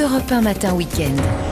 Europe 1 Matin Week-end.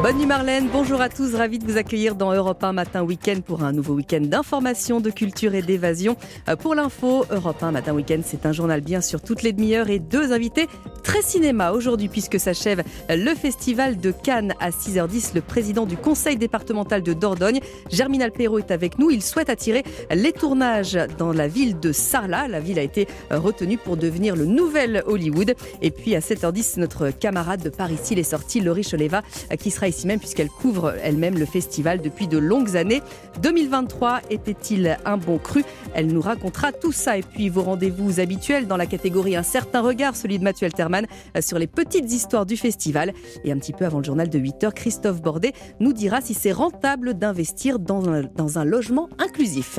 Bonne nuit Marlène, bonjour à tous, ravi de vous accueillir dans Europe 1 Matin Week-end pour un nouveau week-end d'information, de culture et d'évasion. Euh, pour l'info, Europe 1 Matin Week-end, c'est un journal bien sûr toutes les demi-heures et deux invités très cinéma aujourd'hui puisque s'achève le festival de Cannes à 6h10. Le président du conseil départemental de Dordogne, Germinal Perrault, est avec nous. Il souhaite attirer les tournages dans la ville de Sarlat. La ville a été retenue pour devenir le nouvel Hollywood. Et puis à 7h10, notre camarade de Paris, il est sorti, Laurie Choleva, qui sera ici même puisqu'elle couvre elle-même le festival depuis de longues années. 2023 était-il un bon cru? Elle nous racontera tout ça et puis vos rendez-vous habituels dans la catégorie Un certain regard, celui de Mathieu Alterman sur les petites histoires du festival. Et un petit peu avant le journal de 8h, Christophe Bordet nous dira si c'est rentable d'investir dans un, dans un logement inclusif.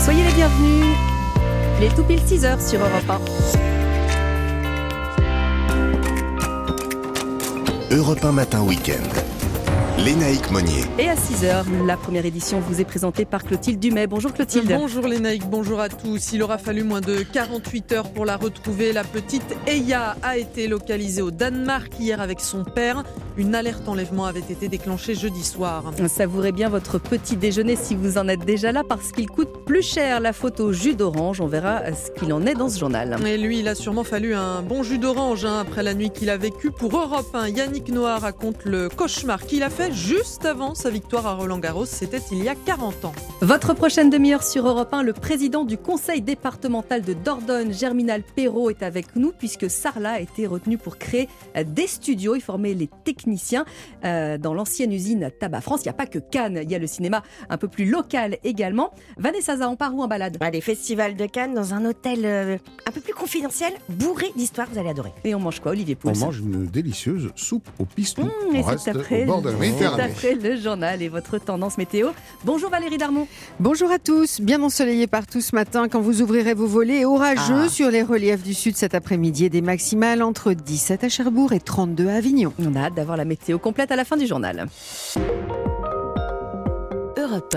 Soyez les bienvenus. Il est tout pile 6h sur Europe 1. Europe 1 Matin Week-end. Lénaïque Monnier. Et à 6h, la première édition vous est présentée par Clotilde Dumais. Bonjour Clotilde. Bonjour Lénaïque, bonjour à tous. Il aura fallu moins de 48 heures pour la retrouver. La petite Eya a été localisée au Danemark hier avec son père. Une alerte enlèvement avait été déclenchée jeudi soir. Savourez bien votre petit déjeuner si vous en êtes déjà là parce qu'il coûte plus cher la photo jus d'orange. On verra ce qu'il en est dans ce journal. Et lui, il a sûrement fallu un bon jus d'orange hein, après la nuit qu'il a vécue. Pour Europe 1, Yannick Noir raconte le cauchemar qu'il a fait juste avant sa victoire à Roland Garros. C'était il y a 40 ans. Votre prochaine demi-heure sur Europe 1, le président du conseil départemental de Dordogne, Germinal Perrault, est avec nous puisque Sarlat a été retenu pour créer des studios et former les techniciens euh, dans l'ancienne usine Tabac France. Il n'y a pas que Cannes, il y a le cinéma un peu plus local également. Vanessa Zaza, on part où en balade? Bah, Les festivals de Cannes dans un hôtel euh, un peu plus confidentiel, bourré d'histoire, vous allez adorer. Et on mange quoi, Olivier Pouls? On mange une délicieuse soupe au piston. Mmh, on reste au bord de la Méditerranée. après le journal et votre tendance météo. Bonjour Valérie Darmon. Bonjour à tous. Bien ensoleillé partout ce matin quand vous ouvrirez vos volets. Orageux ah. sur les reliefs du sud cet après-midi et des maximales entre 17 à Cherbourg et 32 à Avignon. On a hâte d'avoir la météo complète à la fin du journal.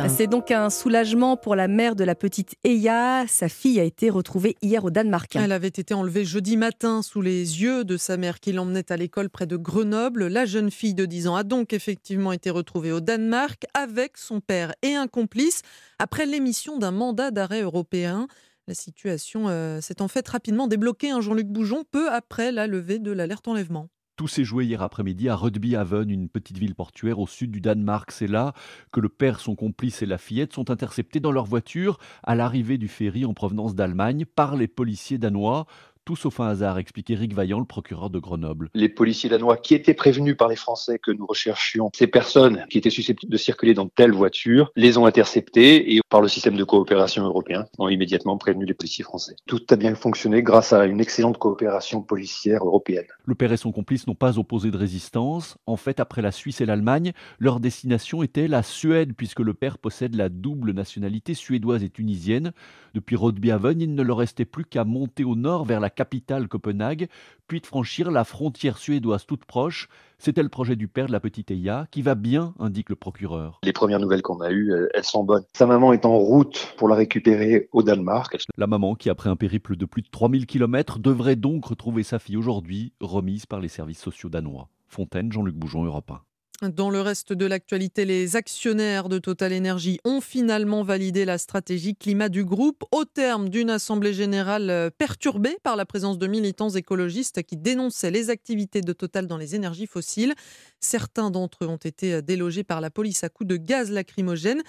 C'est donc un soulagement pour la mère de la petite Eya. Sa fille a été retrouvée hier au Danemark. Elle avait été enlevée jeudi matin sous les yeux de sa mère qui l'emmenait à l'école près de Grenoble. La jeune fille de 10 ans a donc effectivement été retrouvée au Danemark avec son père et un complice après l'émission d'un mandat d'arrêt européen. La situation euh, s'est en fait rapidement débloquée, un hein, Jean-Luc Boujon, peu après la levée de l'alerte enlèvement. Tout s'est joué hier après-midi à Rugby-Haven, une petite ville portuaire au sud du Danemark. C'est là que le père, son complice et la fillette sont interceptés dans leur voiture à l'arrivée du ferry en provenance d'Allemagne par les policiers danois tout sauf un hasard, explique Éric Vaillant, le procureur de Grenoble. Les policiers danois qui étaient prévenus par les Français que nous recherchions ces personnes qui étaient susceptibles de circuler dans telle voiture, les ont interceptés et par le système de coopération européen ont immédiatement prévenu les policiers français. Tout a bien fonctionné grâce à une excellente coopération policière européenne. Le père et son complice n'ont pas opposé de résistance. En fait, après la Suisse et l'Allemagne, leur destination était la Suède puisque le père possède la double nationalité suédoise et tunisienne. Depuis Rodbyhaven, il ne leur restait plus qu'à monter au nord vers la capitale Copenhague, puis de franchir la frontière suédoise toute proche. C'était le projet du père de la petite Eya, qui va bien, indique le procureur. Les premières nouvelles qu'on a eues, elles sont bonnes. Sa maman est en route pour la récupérer au Danemark. La maman, qui après un périple de plus de 3000 km, devrait donc retrouver sa fille aujourd'hui, remise par les services sociaux danois. Fontaine, Jean-Luc Boujon, Europe 1. Dans le reste de l'actualité, les actionnaires de Total Energy ont finalement validé la stratégie climat du groupe au terme d'une assemblée générale euh, perturbée par la présence de militants écologistes qui dénonçaient les activités de Total dans les énergies fossiles. Certains d'entre eux ont été euh, délogés par la police à coups de gaz lacrymogène.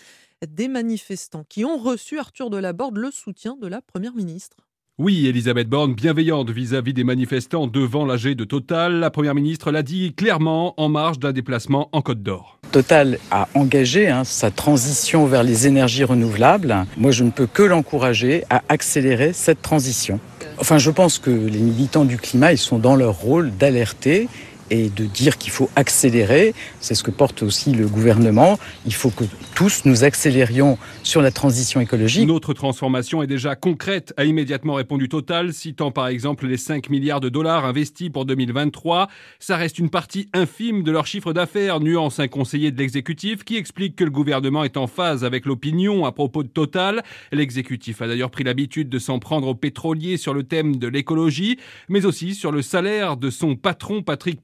Des manifestants qui ont reçu Arthur Delaborde le soutien de la Première ministre. Oui, Elisabeth Borne, bienveillante vis-à-vis des manifestants devant l'AG de Total, la Première ministre l'a dit clairement en marge d'un déplacement en Côte d'Or. Total a engagé hein, sa transition vers les énergies renouvelables. Moi, je ne peux que l'encourager à accélérer cette transition. Enfin, je pense que les militants du climat, ils sont dans leur rôle d'alerter et de dire qu'il faut accélérer. C'est ce que porte aussi le gouvernement. Il faut que tous nous accélérions sur la transition écologique. Notre transformation est déjà concrète, a immédiatement répondu Total, citant par exemple les 5 milliards de dollars investis pour 2023. Ça reste une partie infime de leur chiffre d'affaires, nuance un conseiller de l'exécutif qui explique que le gouvernement est en phase avec l'opinion à propos de Total. L'exécutif a d'ailleurs pris l'habitude de s'en prendre aux pétroliers sur le thème de l'écologie, mais aussi sur le salaire de son patron Patrick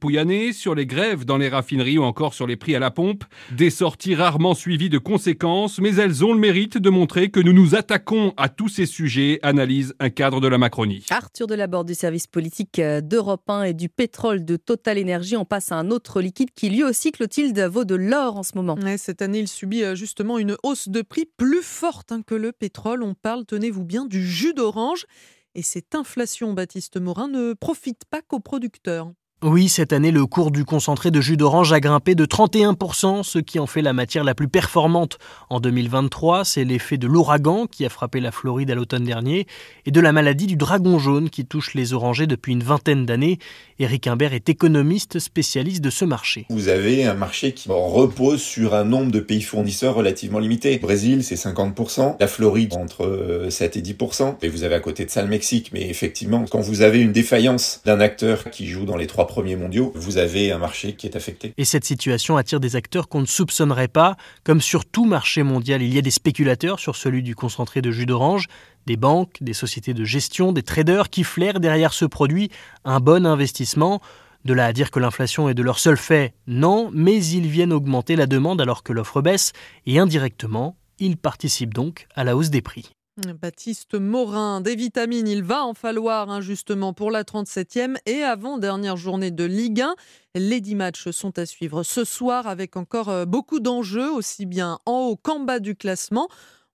Sur les grèves dans les raffineries ou encore sur les prix à la pompe. Des sorties rarement suivies de conséquences, mais elles ont le mérite de montrer que nous nous attaquons à tous ces sujets, analyse un cadre de la Macronie. Arthur Delaborde du service politique euh, d'Europe 1 et du pétrole de Total Énergie. On passe à un autre liquide qui lui aussi, Clotilde, vaut de l'or en ce moment. cette année, il subit euh, justement une hausse de prix plus forte hein, que le pétrole. On parle, tenez-vous bien, du jus d'orange. Et cette inflation, Baptiste Morin, ne profite pas qu'aux producteurs. Oui, cette année, le cours du concentré de jus d'orange a grimpé de 31%, ce qui en fait la matière la plus performante. En 2023, c'est l'effet de l'ouragan qui a frappé la Floride à l'automne dernier et de la maladie du dragon jaune qui touche les orangers depuis une vingtaine d'années. Éric Imbert est économiste spécialiste de ce marché. Vous avez un marché qui repose sur un nombre de pays fournisseurs relativement limité. Le Brésil, c'est 50%, la Floride entre 7 et 10%, et vous avez à côté de ça le Mexique. Mais effectivement, quand vous avez une défaillance d'un acteur qui joue dans les trois premiers mondiaux, vous avez un marché qui est affecté. Et cette situation attire des acteurs qu'on ne soupçonnerait pas. Comme sur tout marché mondial, il y a des spéculateurs sur celui du concentré de jus d'orange, des banques, des sociétés de gestion, des traders qui flairent derrière ce produit un bon investissement. De là à dire que l'inflation est de leur seul fait, non, mais ils viennent augmenter la demande alors que l'offre baisse, et indirectement, ils participent donc à la hausse des prix. Baptiste Morin, des vitamines, il va en falloir hein, justement pour la 37e et avant-dernière journée de Ligue 1. Les 10 matchs sont à suivre ce soir avec encore euh, beaucoup d'enjeux, aussi bien en haut qu'en bas du classement.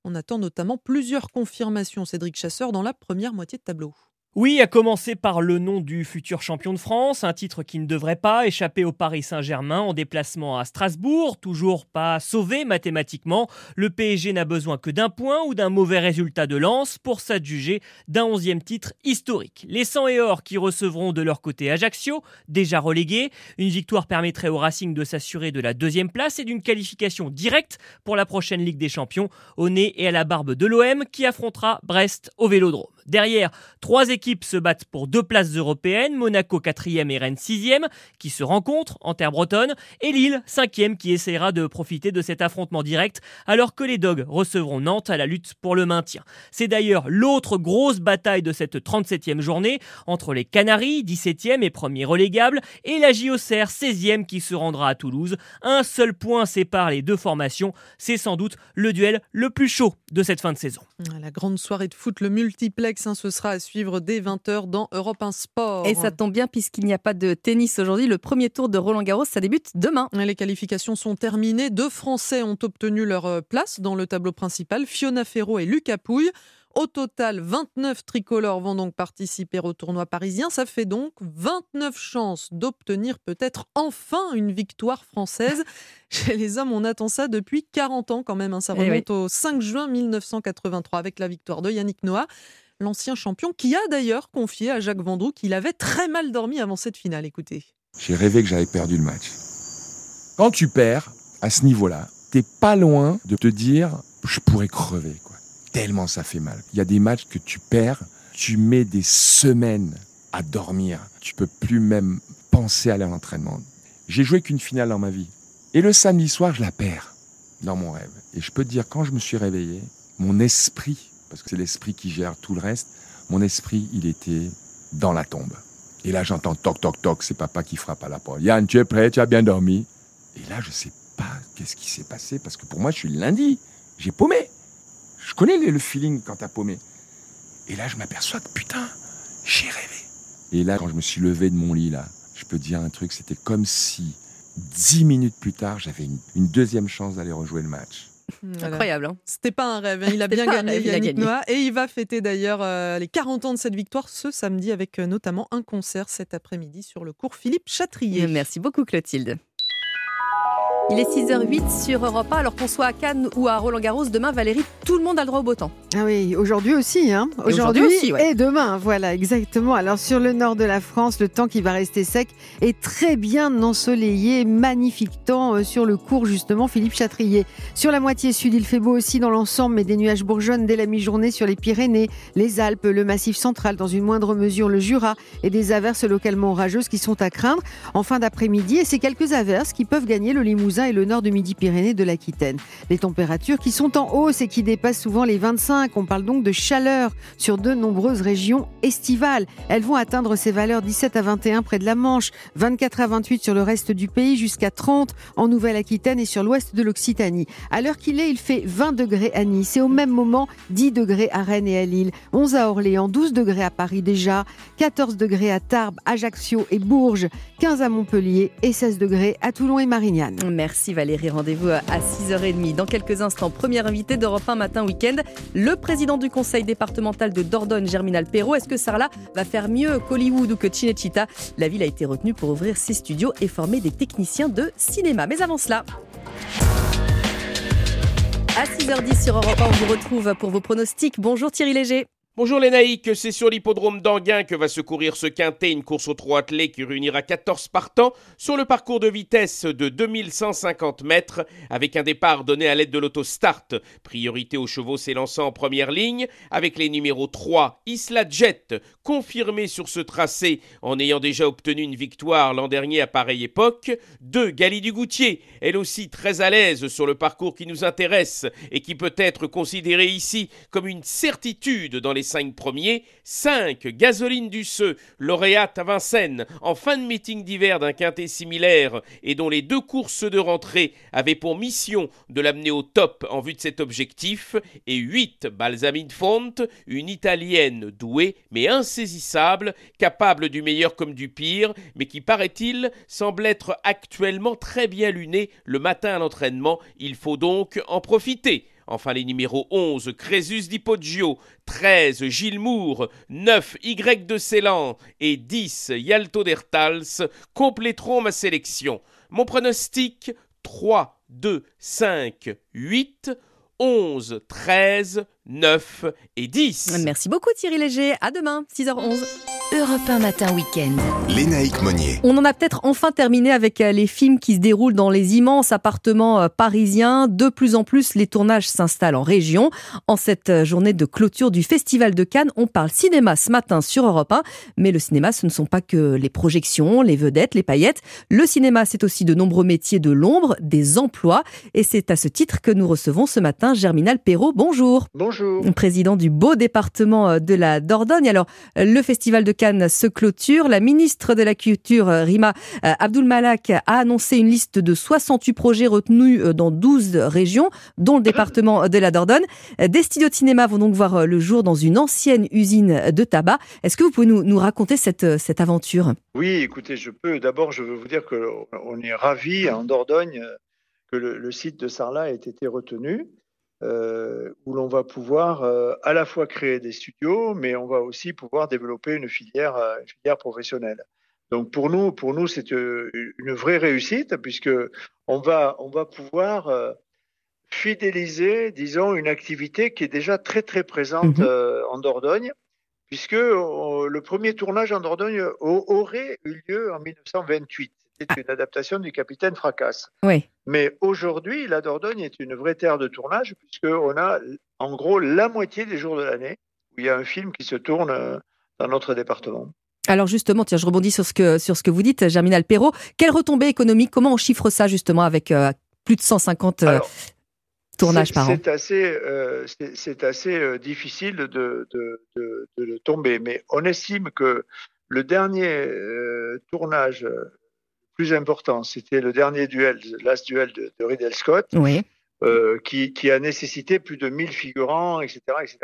On attend notamment plusieurs confirmations, Cédric Chasseur, dans la première moitié de tableau. Oui, à commencer par le nom du futur champion de France, un titre qui ne devrait pas échapper au Paris Saint-Germain en déplacement à Strasbourg, toujours pas sauvé mathématiquement. Le PSG n'a besoin que d'un point ou d'un mauvais résultat de lance pour s'adjuger d'un onzième titre historique. Les 100 et or qui recevront de leur côté Ajaccio, déjà relégué, une victoire permettrait au Racing de s'assurer de la deuxième place et d'une qualification directe pour la prochaine Ligue des Champions, au nez et à la barbe de l'OM qui affrontera Brest au Vélodrome. Derrière, trois équipes se battent pour deux places européennes, Monaco 4e et Rennes 6e, qui se rencontrent en terre bretonne, et Lille 5e qui essaiera de profiter de cet affrontement direct, alors que les Dogs recevront Nantes à la lutte pour le maintien. C'est d'ailleurs l'autre grosse bataille de cette 37e journée, entre les Canaries, 17e et premier relégable, et la JOCR 16e qui se rendra à Toulouse. Un seul point sépare les deux formations, c'est sans doute le duel le plus chaud de cette fin de saison. La grande soirée de foot, le multiplex Hein, ce sera à suivre dès 20h dans Europe 1 Sport. Et ça tombe bien puisqu'il n'y a pas de tennis aujourd'hui. Le premier tour de Roland Garros, ça débute demain. Les qualifications sont terminées. Deux Français ont obtenu leur euh, place dans le tableau principal, Fiona Ferro et Lucas Pouille. Au total, 29 tricolores vont donc participer au tournoi parisien. Ça fait donc 29 chances d'obtenir peut-être enfin une victoire française. Chez les hommes, on attend ça depuis 40 ans quand même. Hein. Ça eh remonte au 5 juin 1983 avec la victoire de Yannick Noah l'ancien champion, qui a d'ailleurs confié à Jacques Vendroux qu'il avait très mal dormi avant cette finale. Écoutez. J'ai rêvé que j'avais perdu le match. Quand tu perds à ce niveau-là, t'es pas loin de te dire je pourrais crever, quoi. Tellement ça fait mal. Il y a des matchs que tu perds, tu mets des semaines à dormir. Tu peux plus même penser à aller à l'entraînement. J'ai joué qu'une finale dans ma vie. Et le samedi soir, je la perds dans mon rêve. Et je peux te dire, quand je me suis réveillé, mon esprit parce que c'est l'esprit qui gère tout le reste. Mon esprit, il était dans la tombe. Et là, j'entends toc, toc, toc, c'est papa qui frappe à la porte. Yann, tu es prêt, tu as bien dormi? Et là, je sais pas qu'est-ce qui s'est passé, parce que pour moi, je suis lundi. J'ai paumé. Je connais le feeling quand t'as paumé. Et là, je m'aperçois que putain, j'ai rêvé. Et là, quand je me suis levé de mon lit, là, je peux dire un truc, c'était comme si dix minutes plus tard, j'avais une deuxième chance d'aller rejouer le match. Incroyable. Hein. C'était pas un rêve. Hein. Il a bien gagné, Yannick Noah. Et il va fêter d'ailleurs euh, les 40 ans de cette victoire ce samedi avec euh, notamment un concert cet après-midi sur le cours Philippe Chatrier. Merci beaucoup, Clotilde. Il est 6h08 sur Europe 1, alors qu'on soit à Cannes ou à Roland-Garros, demain, Valérie, tout le monde a le droit au beau temps. Ah oui, aujourd'hui aussi. Hein. Aujourd'hui aussi, ouais. et demain, voilà, exactement. Alors sur le nord de la France, le temps qui va rester sec est très bien ensoleillé, magnifique temps euh, sur le cours justement, Philippe Chatrier. Sur la moitié sud, il fait beau aussi dans l'ensemble, mais des nuages bourgeonnent dès la mi-journée sur les Pyrénées, les Alpes, le Massif central, dans une moindre mesure le Jura, et des averses localement orageuses qui sont à craindre en fin d'après-midi. Et ces quelques averses qui peuvent gagner le Limousin et le nord de Midi-Pyrénées de l'Aquitaine. Les températures qui sont en hausse et qui dépassent souvent les 25. On parle donc de chaleur sur de nombreuses régions estivales. Elles vont atteindre ces valeurs 17 à 21 près de la Manche, 24 à 28 sur le reste du pays, jusqu'à 30 en Nouvelle-Aquitaine et sur l'ouest de l'Occitanie. À l'heure qu'il est, il fait 20 degrés à Nice et au même moment 10 degrés à Rennes et à Lille, 11 à Orléans, 12 degrés à Paris déjà, 14 degrés à Tarbes, Ajaccio et Bourges, 15 à Montpellier et 16 degrés à Toulon et Marignane. Valérie, rendez-vous à 6h30. Dans quelques instants, premier invité d'Europe 1 Matin Week-end, le président du conseil départemental de Dordogne, Germinal Perrault. Est-ce que Sarla va faire mieux qu'Hollywood ou que Cinecittà? La ville a été retenue pour ouvrir ses studios et former des techniciens de cinéma. Mais avant cela... À 6h10 sur Europe 1, on vous retrouve pour vos pronostics. Bonjour Thierry Léger. Bonjour les naïcs, c'est sur l'hippodrome d'Anguin que va se courir ce quintet, une course au trot attelé qui réunira 14 partants sur le parcours de vitesse de 2150 mètres avec un départ donné à l'aide de l'autostart. Priorité aux chevaux s'élançant en première ligne avec les numéros 3 Isla Jet, confirmé sur ce tracé en ayant déjà obtenu une victoire l'an dernier à pareille époque. 2 Gali du Goutier, elle aussi très à l'aise sur le parcours qui nous intéresse et qui peut être considéré ici comme une certitude dans les cinq premiers, 5 Gasoline du Seu, lauréate à Vincennes, en fin de meeting d'hiver d'un quintet similaire et dont les deux courses de rentrée avaient pour mission de l'amener au top en vue de cet objectif, et 8 Balsamine Font, une italienne douée mais insaisissable, capable du meilleur comme du pire, mais qui paraît-il semble être actuellement très bien lunée le matin à l'entraînement, il faut donc en profiter. Enfin, les numéros 11, Crésus d'Hipoggio, 13, Gilles Moore, 9, Y de Ceylan et 10, Yalto d'Ertals compléteront ma sélection. Mon pronostic 3, 2, 5, 8, 11, 13, 9 et 10. Merci beaucoup Thierry Léger. À demain, 6h11. Europe 1 matin week-end. Lénaïque Monnier. On en a peut-être enfin terminé avec euh, les films qui se déroulent dans les immenses appartements euh, parisiens. De plus en plus, les tournages s'installent en région. En cette euh, journée de clôture du Festival de Cannes, on parle cinéma ce matin sur Europe 1. Mais le cinéma, ce ne sont pas que les projections, les vedettes, les paillettes. Le cinéma, c'est aussi de nombreux métiers de l'ombre, des emplois. Et c'est à ce titre que nous recevons ce matin Germinal Perrault. Bonjour. Bonjour. Président du beau département de la Dordogne. Alors, le Festival de Se clôture. La ministre de la Culture, Rima Abdulmalak, a annoncé une liste de 68 projets retenus dans 12 régions, dont le département de la Dordogne. Des studios de cinéma vont donc voir le jour dans une ancienne usine de tabac. Est-ce que vous pouvez nous, raconter cette, cette aventure? Oui, écoutez, je peux. D'abord, je veux vous dire qu'on est ravis en Dordogne que le, le site de Sarlat ait été retenu. Euh, où l'on va pouvoir euh, à la fois créer des studios, mais on va aussi pouvoir développer une filière, euh, une filière professionnelle. Donc pour nous, pour nous, c'est une vraie réussite puisque on va, on va pouvoir fidéliser, disons, une activité qui est déjà très très présente mmh en Dordogne, puisque le premier tournage en Dordogne aurait eu lieu en 1928. C'était une adaptation du Capitaine Fracasse. Oui. Mais aujourd'hui, la Dordogne est une vraie terre de tournage, puisqu'on a en gros la moitié des jours de l'année où il y a un film qui se tourne euh, dans notre département. Alors justement, tiens, je rebondis sur ce que, sur ce que vous dites, Germinal Perrault. Quelle retombée économique? Comment on chiffre ça justement avec euh, plus de 150 euh, tournages par an? C'est assez, c'est assez difficile de, de, de, de, le tomber, mais on estime que le dernier tournage plus important, c'était le dernier duel, last duel de, de Riddle Scott, euh, qui, qui, a nécessité plus de 1000 figurants, etc., etc.,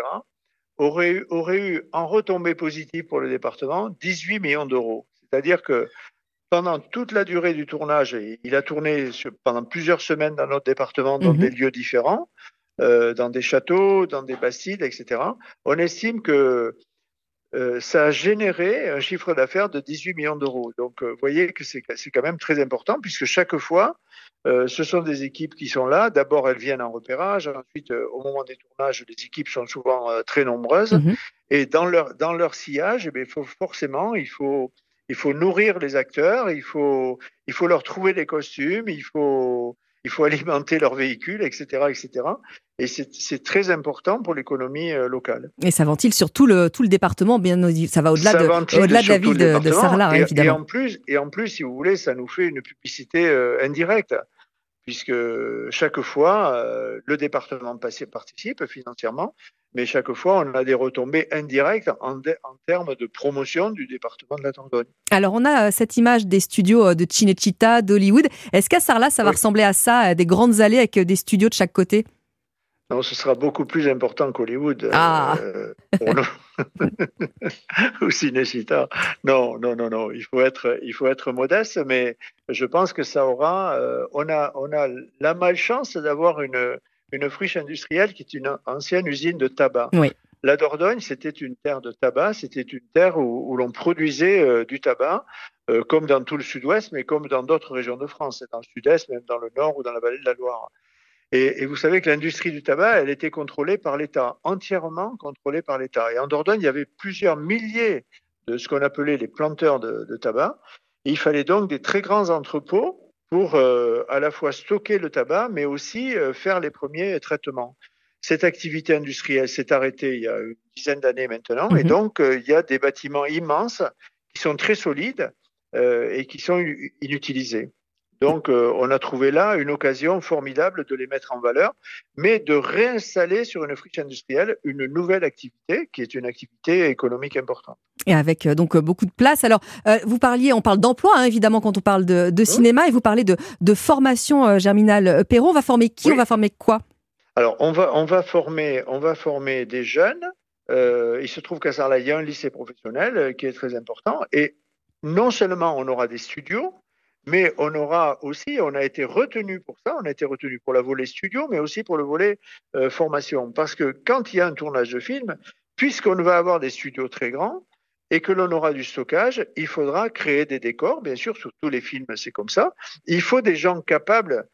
aurait, aurait eu en retombée positive pour le département 18 millions d'euros. C'est-à-dire que pendant toute la durée du tournage, il a tourné pendant plusieurs semaines dans notre département, dans mhm. des lieux différents, euh, dans des châteaux, dans des bastides, etc. On estime que euh, ça a généré un chiffre d'affaires de 18 millions d'euros. Donc, vous voyez que c'est quand même très important puisque chaque fois, ce sont des équipes qui sont là. D'abord, elles viennent en repérage. Ensuite, au moment des tournages, les équipes sont souvent très nombreuses. Mhm. Et dans leur, dans leur sillage, eh bien, il faut, forcément, il faut, il faut nourrir les acteurs, il faut, il faut leur trouver des costumes, il faut, il faut alimenter leurs véhicules, etc. etc. Et c'est très important pour l'économie euh, locale. Et ça ventile sur tout le, tout le département, bien ça va au-delà de, au de la ville de, de Sarlat, et, évidemment. Et en, plus, et en plus, si vous voulez, ça nous fait une publicité euh, indirecte puisque chaque fois, euh, le département participe financièrement, mais chaque fois, on a des retombées indirectes en, en termes de promotion du département de la Dordogne. Alors, on a euh, cette image des studios euh, de Cinecittà, d'Hollywood. Est-ce qu'à Sarlat, ça va ressembler à ça, des grandes allées avec des studios de chaque côté? Non, ce sera beaucoup plus important qu'Hollywood. Ah. Ou Cinecittà. Non, non, non, non. Il faut être, il faut être modeste, mais je pense que ça aura. Euh, on a, on a la malchance d'avoir une, une friche industrielle qui est une ancienne usine de tabac. Oui. La Dordogne, c'était une terre de tabac, c'était une terre où, l'on produisait euh, du tabac, euh, comme dans tout le sud-ouest, mais comme dans d'autres régions de France, dans le sud-est, même dans le nord ou dans la vallée de la Loire. Et, vous savez que l'industrie du tabac, elle était contrôlée par l'État, entièrement contrôlée par l'État. Et en Dordogne, il y avait plusieurs milliers de ce qu'on appelait les planteurs de, tabac. il fallait donc des très grands entrepôts pour euh, à la fois stocker le tabac, mais aussi euh, faire les premiers traitements. Cette activité industrielle s'est arrêtée il y a une dizaine d'années maintenant, et mhm. donc euh, il y a des bâtiments immenses qui sont très solides et qui sont inutilisés. Donc, euh, on a trouvé là une occasion formidable de les mettre en valeur, mais de réinstaller sur une friche industrielle une nouvelle activité qui est une activité économique importante. Et avec euh, donc beaucoup de place. Alors, euh, vous parliez, on parle d'emploi hein, évidemment quand on parle de, cinéma, et vous parlez de, formation germinale Perrault. On va former qui? On va former quoi? Alors, on va, on va former, on va former des jeunes. il se trouve qu'à Sarlat, il y a un lycée professionnel qui est très important, et non seulement on aura des studios, mais on aura aussi, on a été retenu pour ça, on a été retenu pour la volet studio, mais aussi pour le volet euh, formation. Parce que quand il y a un tournage de film, puisqu'on va avoir des studios très grands et que l'on aura du stockage, il faudra créer des décors. Bien sûr, sur tous les films, c'est comme ça. Il faut des gens capables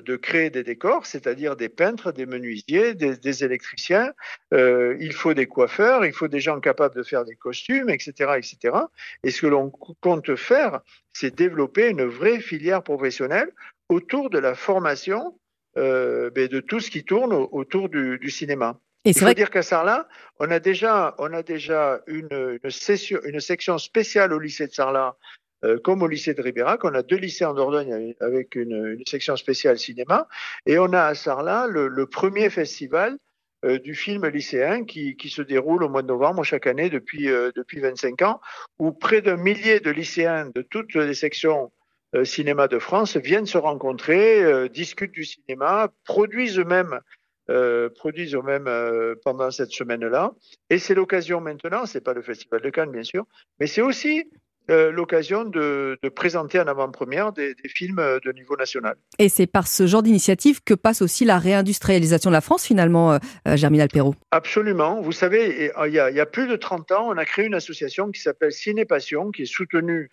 de, créer des décors, c'est-à-dire des peintres, des menuisiers, des, électriciens. Euh, il faut des coiffeurs, il faut des gens capables de faire des costumes, etc., etc. Et ce que l'on compte faire, c'est développer une vraie filière professionnelle autour de la formation euh, ben, de tout ce qui tourne autour du, cinéma. Et Il faut dire qu'à Sarlat, on a déjà, on a déjà une, une, une section spéciale au lycée de Sarlat euh, comme au lycée de Ribérac. On a deux lycées en Dordogne avec une, section spéciale cinéma. Et on a à Sarlat le, premier festival euh, du film lycéen qui, se déroule au mois de novembre chaque année depuis, euh, depuis 25 ans, où près d'un millier de lycéens de toutes les sections cinéma de France viennent se rencontrer, discutent du cinéma, produisent eux-mêmes produisent eux-mêmes pendant cette semaine-là. Et c'est l'occasion maintenant, c'est pas le Festival de Cannes bien sûr, mais c'est aussi l'occasion de, présenter en avant-première des, films de niveau national. Et c'est par ce genre d'initiative que passe aussi la réindustrialisation de la France, finalement, euh, euh, Germinal Perrault Absolument. Vous savez, il y, a, plus de 30 ans, on a créé une association qui s'appelle Ciné Passion, qui est soutenue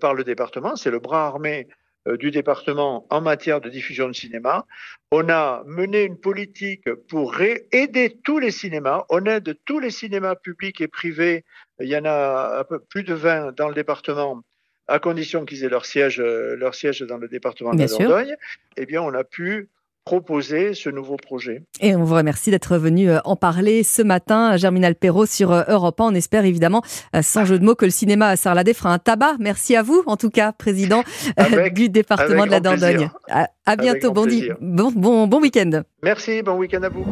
par le département. C'est le bras armé du département en matière de diffusion de cinéma. On a mené une politique pour aider tous les cinémas. On aide tous les cinémas publics et privés il y en a un peu plus de 20 dans le département, à condition qu'ils aient leur siège, euh, leur siège dans le département de la Dordogne. Eh bien, on a pu proposer ce nouveau projet. Et on vous remercie d'être venu euh, en parler ce matin, Germinal Perrault sur euh, Europe 1. On espère évidemment, sans jeu de mots, que le cinéma à Sarladé fera un tabac. Merci à vous, en tout cas, président du département de la Dordogne. À, bientôt, bon, bon, bon, bon week-end. Merci, bon week-end à vous.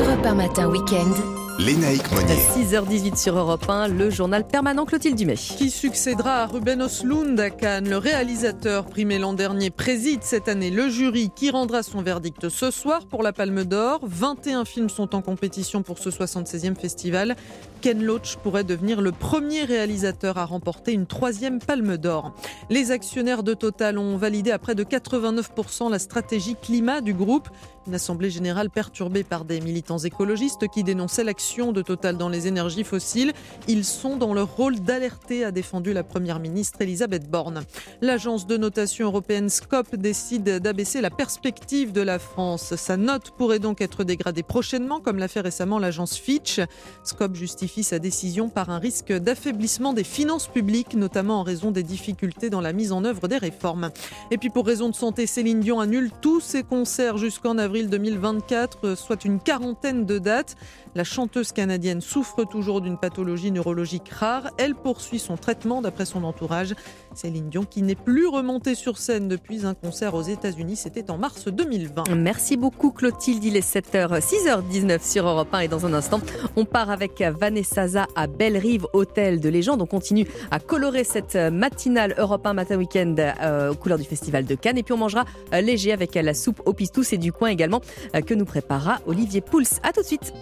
Europe 1 matin, week-end. Lénaïque Monnier. 6h18 sur Europe 1, le journal permanent Clotilde Dumay. Qui succédera à Ruben Oslund à Cannes Le réalisateur primé l'an dernier préside cette année le jury qui rendra son verdict ce soir pour la Palme d'Or. 21 films sont en compétition pour ce 76e festival. Ken Loach pourrait devenir le premier réalisateur à remporter une troisième palme d'or. Les actionnaires de Total ont validé à près de 89% la stratégie climat du groupe. Une assemblée générale perturbée par des militants écologistes qui dénonçaient l'action de Total dans les énergies fossiles. Ils sont dans leur rôle d'alerter, a défendu la première ministre Elisabeth Borne. L'agence de notation européenne SCOP décide d'abaisser la perspective de la France. Sa note pourrait donc être dégradée prochainement, comme l'a fait récemment l'agence Fitch. SCOP justifie sa décision par un risque d'affaiblissement des finances publiques, notamment en raison des difficultés dans la mise en œuvre des réformes. Et puis pour raison de santé, Céline Dion annule tous ses concerts jusqu'en avril 2024, soit une quarantaine de dates. La chanteuse canadienne souffre toujours d'une pathologie neurologique rare. Elle poursuit son traitement d'après son entourage. Céline Dion qui n'est plus remontée sur scène depuis un concert aux États-Unis, c'était en mars 2020. Merci beaucoup Clotilde, il est 7h, 6h19 sur Europe 1 et dans un instant, on part avec Vanessa à Belle-Rive, hôtel de légende. On continue à colorer cette matinale Europe 1 matin week-end euh, aux couleurs du Festival de Cannes et puis on mangera euh, léger avec la soupe au pistou, c'est du coin également euh, que nous préparera Olivier Pouls. À tout de suite.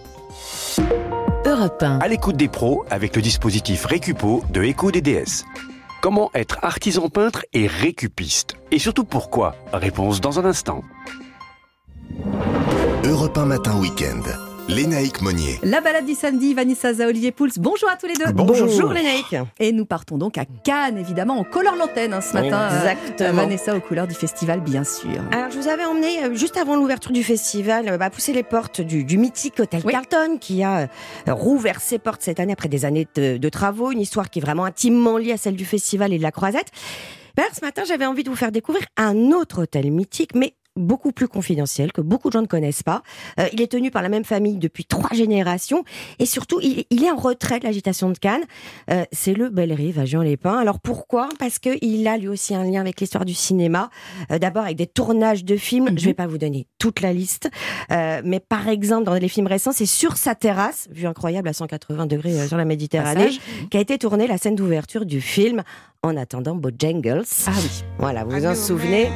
Europe 1. À l'écoute des pros avec le dispositif Récupo de EcoDDS. Comment être artisan peintre et récupiste? Et surtout pourquoi? Réponse dans un instant. Europe 1 matin week-end. Lénaïque Monnier. La balade du samedi, Vanessa Za, Olivier Pouls. Bonjour à tous les deux. Bonjour, Bonjour Lénaïque. Et nous partons donc à Cannes, évidemment. On colore l'antenne hein, ce matin. Euh, Exactement. Vanessa aux couleurs du festival, bien sûr. Alors, je vous avais emmené, euh, juste avant l'ouverture du festival, euh, bah, pousser les portes du, du mythique Hôtel Carlton, qui a rouvert ses portes cette année après des années de, de, travaux. Une histoire qui est vraiment intimement liée à celle du festival et de la croisette. Ben, ce matin, j'avais envie de vous faire découvrir un autre hôtel mythique, mais beaucoup plus confidentiel, que beaucoup de gens ne connaissent pas. Euh, il est tenu par la même famille depuis trois générations et surtout, il, il est en retrait de l'agitation de Cannes. Euh, c'est le Bellerive à Jean-les-Pins. Alors pourquoi? Parce qu'il a lui aussi un lien avec l'histoire du cinéma. Euh, D'abord avec des tournages de films. Je vais pas vous donner toute la liste, euh, mais par exemple dans les films récents, c'est sur sa terrasse, vue incroyable à 180 degrés euh, sur la Méditerranée, qui a été tournée la scène d'ouverture du film en attendant Bojangles. Ah oui. Voilà, vous vous en souvenez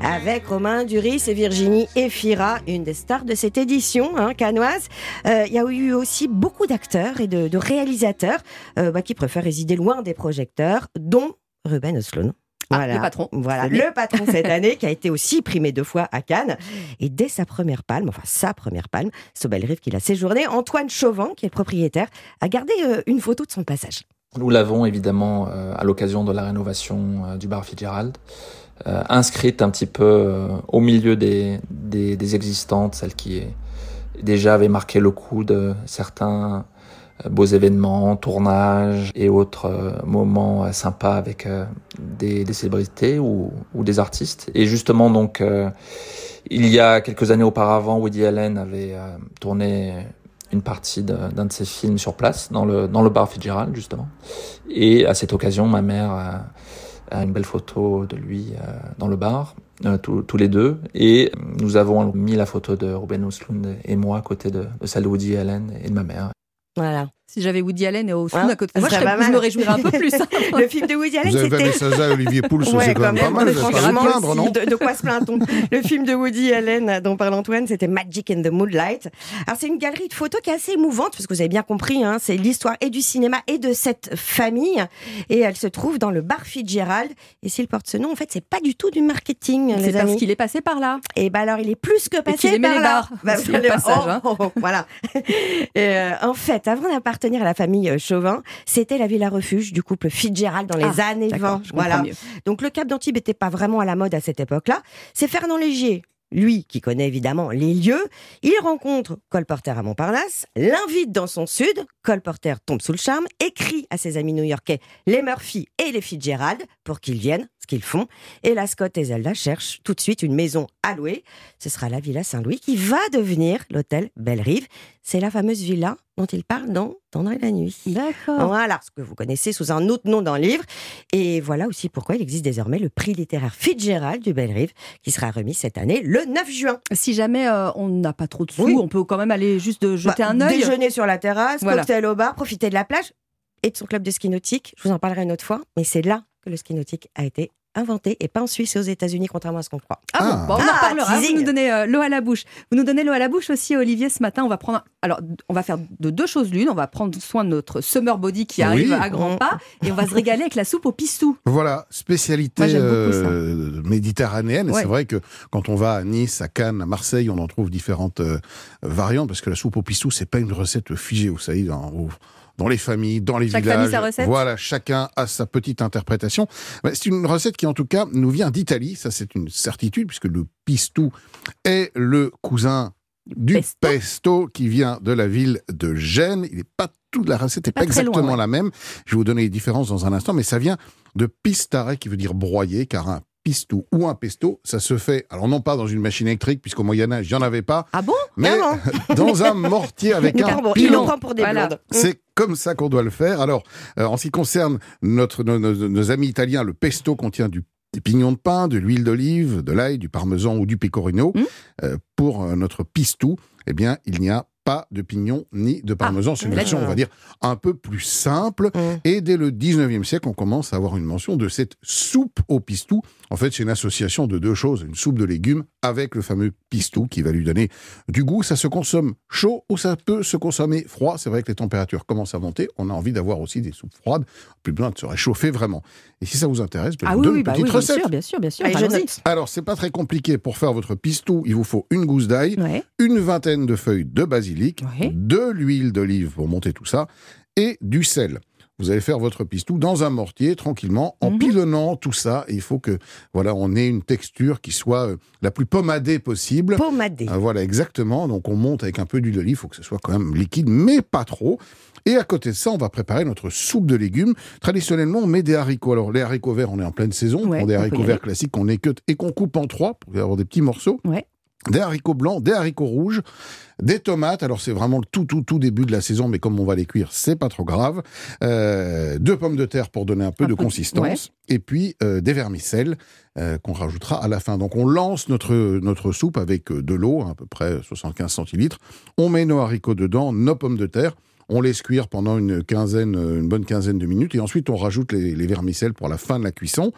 Avec Romain Duris et Virginie Efira, une des stars de cette édition hein, canoise. Euh, Il y a eu aussi beaucoup d'acteurs et de, de réalisateurs euh, bah, qui préfèrent résider loin des projecteurs, dont Ruben Östlund. Ah, le patron. Voilà, le patron cette année qui a été aussi primé deux fois à Cannes. Et dès sa première palme, enfin sa première palme, c'est au Bellerive qu'il a séjourné, Antoine Chauvin, qui est le propriétaire, a gardé euh, une photo de son passage. Nous l'avons évidemment euh, à l'occasion de la rénovation euh, du bar Fitzgerald, euh, inscrite un petit peu euh, au milieu des, des, des, existantes, celle qui est, déjà avait marqué le coup de certains euh, beaux événements, tournages et autres euh, moments sympas avec des, des célébrités ou, ou, des artistes. Et justement donc, il y a quelques années auparavant, Woody Allen avait tourné une partie d'un de, ses films sur place, dans le, dans le bar Fitzgerald, justement. Et à cette occasion, ma mère a, une belle photo de lui euh, dans le bar, euh, tous, les deux. Et nous avons mis la photo de Ruben Östlund et moi à côté de, de celle de Woody Allen et de ma mère. Voilà. Si j'avais Woody Allen et Austin hein à côté de moi, je, serais, je me réjouirais un peu plus. Hein. le film de Woody Allen, c'était... Vous avez Vanessa et Olivier Pouls, ouais, c'est quand même pas mal. Vous pas plaindre, non de, de, quoi se plaint-on Le film de Woody Allen dont parle Antoine, c'était Magic in the Moonlight. Alors c'est une galerie de photos qui est assez émouvante, parce que vous avez bien compris, hein, c'est l'histoire et du cinéma et de cette famille. Et elle se trouve dans le bar Fitzgerald. Et s'il porte ce nom, en fait, c'est pas du tout du marketing, C'est parce qu'il est passé par là. Et ben alors, il est plus que passé par les là. Bars. Bah, le passage, oh, hein. oh, oh, voilà. et, euh, en fait, avant d'appartenir à la famille Chauvin, c'était la villa refuge du couple Fitzgerald dans les ah, années 20. Voilà. Mieux. Donc le Cap d'Antibes n'était pas vraiment à la mode à cette époque-là. C'est Fernand Légier lui qui connaît évidemment les lieux, il rencontre Colporter à Montparnasse, l'invite dans son sud, Colporter tombe sous le charme, écrit à ses amis new-yorkais les Murphy et les Fitzgerald pour qu'ils viennent, ce qu'ils font, et la Scott et Zelda cherchent tout de suite une maison à louer. Ce sera la Villa Saint-Louis qui va devenir l'hôtel Belle-Rive. C'est la fameuse villa dont il parle dans Tendre la nuit. D'accord. Voilà, ce que vous connaissez sous un autre nom dans le livre. Et voilà aussi pourquoi il existe désormais le prix littéraire Fitzgerald du Belle-Rive qui sera remis cette année le 9 juin. Si jamais euh, on n'a pas trop de sous, oui. on peut quand même aller juste jeter bah, un œil. Déjeuner sur la terrasse, voilà. cocktail au bar, profiter de la plage et de son club de ski nautique. Je vous en parlerai une autre fois, mais c'est là que le ski nautique a été inventé et pas en Suisse et aux États-Unis, contrairement à ce qu'on croit. Ah, bon, bon, on en Ah, reparlera. Vous teasing. nous donnez euh, l'eau à la bouche. Vous nous donnez l'eau à la bouche aussi, Olivier, ce matin. On va prendre. Alors, on va faire de deux choses l'une. On va prendre soin de notre summer body qui Oui. arrive à grands Mm. pas et on va se régaler avec la soupe au pistou. Voilà, spécialité Moi, euh, méditerranéenne. Et Ouais. C'est vrai que quand on va à Nice, à Cannes, à Marseille, on en trouve différentes euh, variantes parce que la soupe au pistou, c'est pas une recette figée, vous savez, dans, au- dans les familles, dans les Chaque villages. famille sa recette Voilà, chacun a sa petite interprétation. Mais C'est une recette qui, en tout cas, nous vient d'Italie. Ça, c'est une certitude puisque le pistou est le cousin du pesto. qui vient de la ville de Gênes. Il n'est pas toute la recette n'est pas, exactement loin, ouais. la même. Je vais vous donner les différences dans un instant, mais ça vient de pistare qui veut dire broyer, car un pistou ou un pesto, ça se fait, alors non pas dans une machine électrique, puisqu'au Moyen-Âge, il n'y en avait pas. Ah bon? Mais dans un mortier avec un il pilon. nous prend pour des Voilà. C'est comme ça qu'on doit le faire. Alors, euh, en ce qui concerne notre, nos, nos- nos amis italiens, le pesto contient du des pignons de pain, de l'huile d'olive, de l'ail, du parmesan ou du pecorino. Euh, pour euh, notre pistou, eh bien, il n'y a pas de pignons ni de parmesan. C'est une version, on va dire, un peu plus simple. Et dès le 19e siècle, on commence à avoir une mention de cette soupe au pistou. En fait, c'est une association de deux choses. Une soupe de légumes avec le fameux pistou qui va lui donner du goût. Ça se consomme chaud ou ça peut se consommer froid. C'est vrai que les températures commencent à monter. On a envie d'avoir aussi des soupes froides. Plus besoin de se réchauffer vraiment. Et si ça vous intéresse, je Ah vous oui, donne oui, une bah petite oui, bien recette. sûr, bien sûr, bien sûr. Allez, je note. Alors, c'est pas très compliqué. Pour faire votre pistou, il vous faut une gousse d'ail, Ouais. une vingtaine de feuilles de basilic, Ouais. de l'huile d'olive pour monter tout ça, et du sel. Vous allez faire votre pistou dans un mortier tranquillement, en Mhm. pilonnant tout ça. Et il faut que voilà, on ait une texture qui soit euh, la plus pommadée possible. Pommadée. Ah, voilà, exactement. Donc on monte avec un peu d'huile d'olive. Il faut que ce soit quand même liquide, mais pas trop. Et à côté de ça, on va préparer notre soupe de légumes. Traditionnellement, on met des haricots. Alors les haricots verts, on est en pleine saison. Ouais, on des on peut haricots verts classiques qu'on équeute et qu'on coupe en trois pour avoir des petits morceaux Ouais. Des haricots blancs, des haricots rouges, des tomates. Alors c'est vraiment le tout tout tout début de la saison, mais comme on va les cuire, c'est pas trop grave. Euh, deux pommes de terre pour donner un peu Un de peu consistance, et puis euh, des vermicelles euh, qu'on rajoutera à la fin. Donc on lance notre notre soupe avec de l'eau, à peu près 75 centilitres. On met nos haricots dedans, nos pommes de terre. On laisse cuire pendant une quinzaine, euh, une bonne quinzaine de minutes, et ensuite on rajoute les, les vermicelles pour la fin de la cuisson.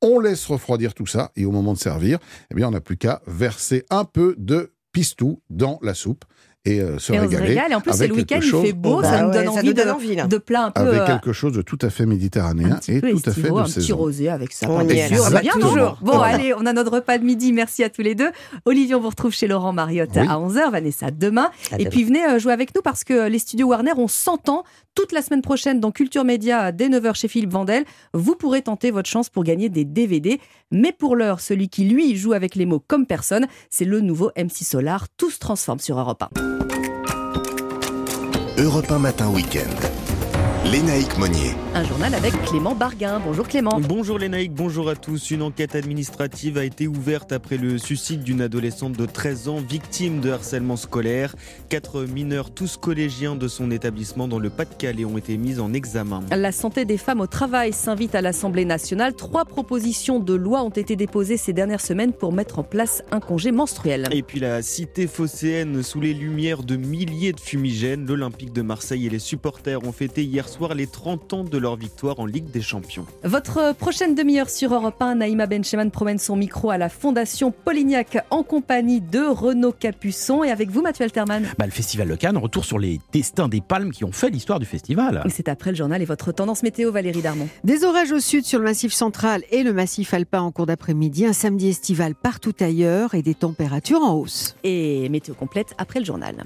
On laisse refroidir tout ça, et au moment de servir, eh bien on n'a plus qu'à verser un peu de pistou dans la soupe et euh, se Et on se régaler. régale. Et en plus, c'est avec le week-end, quelque il chose- fait beau, ça nous donne envie nous de, donne envie, là. de plats un peu. avec euh, quelque chose de tout à fait méditerranéen et tout à fait de un petit rosé avec ça. On bien, Exactement. Bon, Voilà. allez, on a notre repas de midi. Merci à tous les deux. Olivier, on vous retrouve chez Laurent Mariotte Oui. à 11h. Vanessa, demain. À Et demain. puis, venez euh, jouer avec nous parce que les studios Warner, on s'entend toute la semaine prochaine dans Culture Média dès 9h chez Philippe Vandel. Vous pourrez tenter votre chance pour gagner des DVD. Mais pour l'heure, celui qui, lui, joue avec les mots comme personne, c'est le nouveau MC Solar. Tout se transforme sur Europe 1. Europe 1 Matin Week-end. Lénaïque Monnier. Un journal avec Clément Barguin. Bonjour Clément. Bonjour Lénaïque, bonjour à tous. Une enquête administrative a été ouverte après le suicide d'une adolescente de 13 ans victime de harcèlement scolaire. Quatre mineurs, tous collégiens de son établissement dans le Pas-de-Calais, ont été mis en examen. La santé des femmes au travail s'invite à l'Assemblée nationale. Trois propositions de loi ont été déposées ces dernières semaines pour mettre en place un congé menstruel. Et puis la cité phocéenne, sous les lumières de milliers de fumigènes, l'Olympique de Marseille et les supporters ont fêté hier soir les 30 ans de leur victoire en Ligue des Champions. Votre prochaine demi-heure sur Europe 1, Naïma Bencheman promène son micro à la Fondation Polignac en compagnie de Renaud Capuçon et avec vous Mathieu Alterman. Bah, le Festival de Cannes, retour sur les destins des palmes qui ont fait l'histoire du festival. Et C'est après le journal et votre tendance météo Valérie Darmon. Des orages au sud sur le massif central et le massif alpin en cours d'après-midi, un samedi estival partout ailleurs et des températures en hausse. Et météo complète après le journal.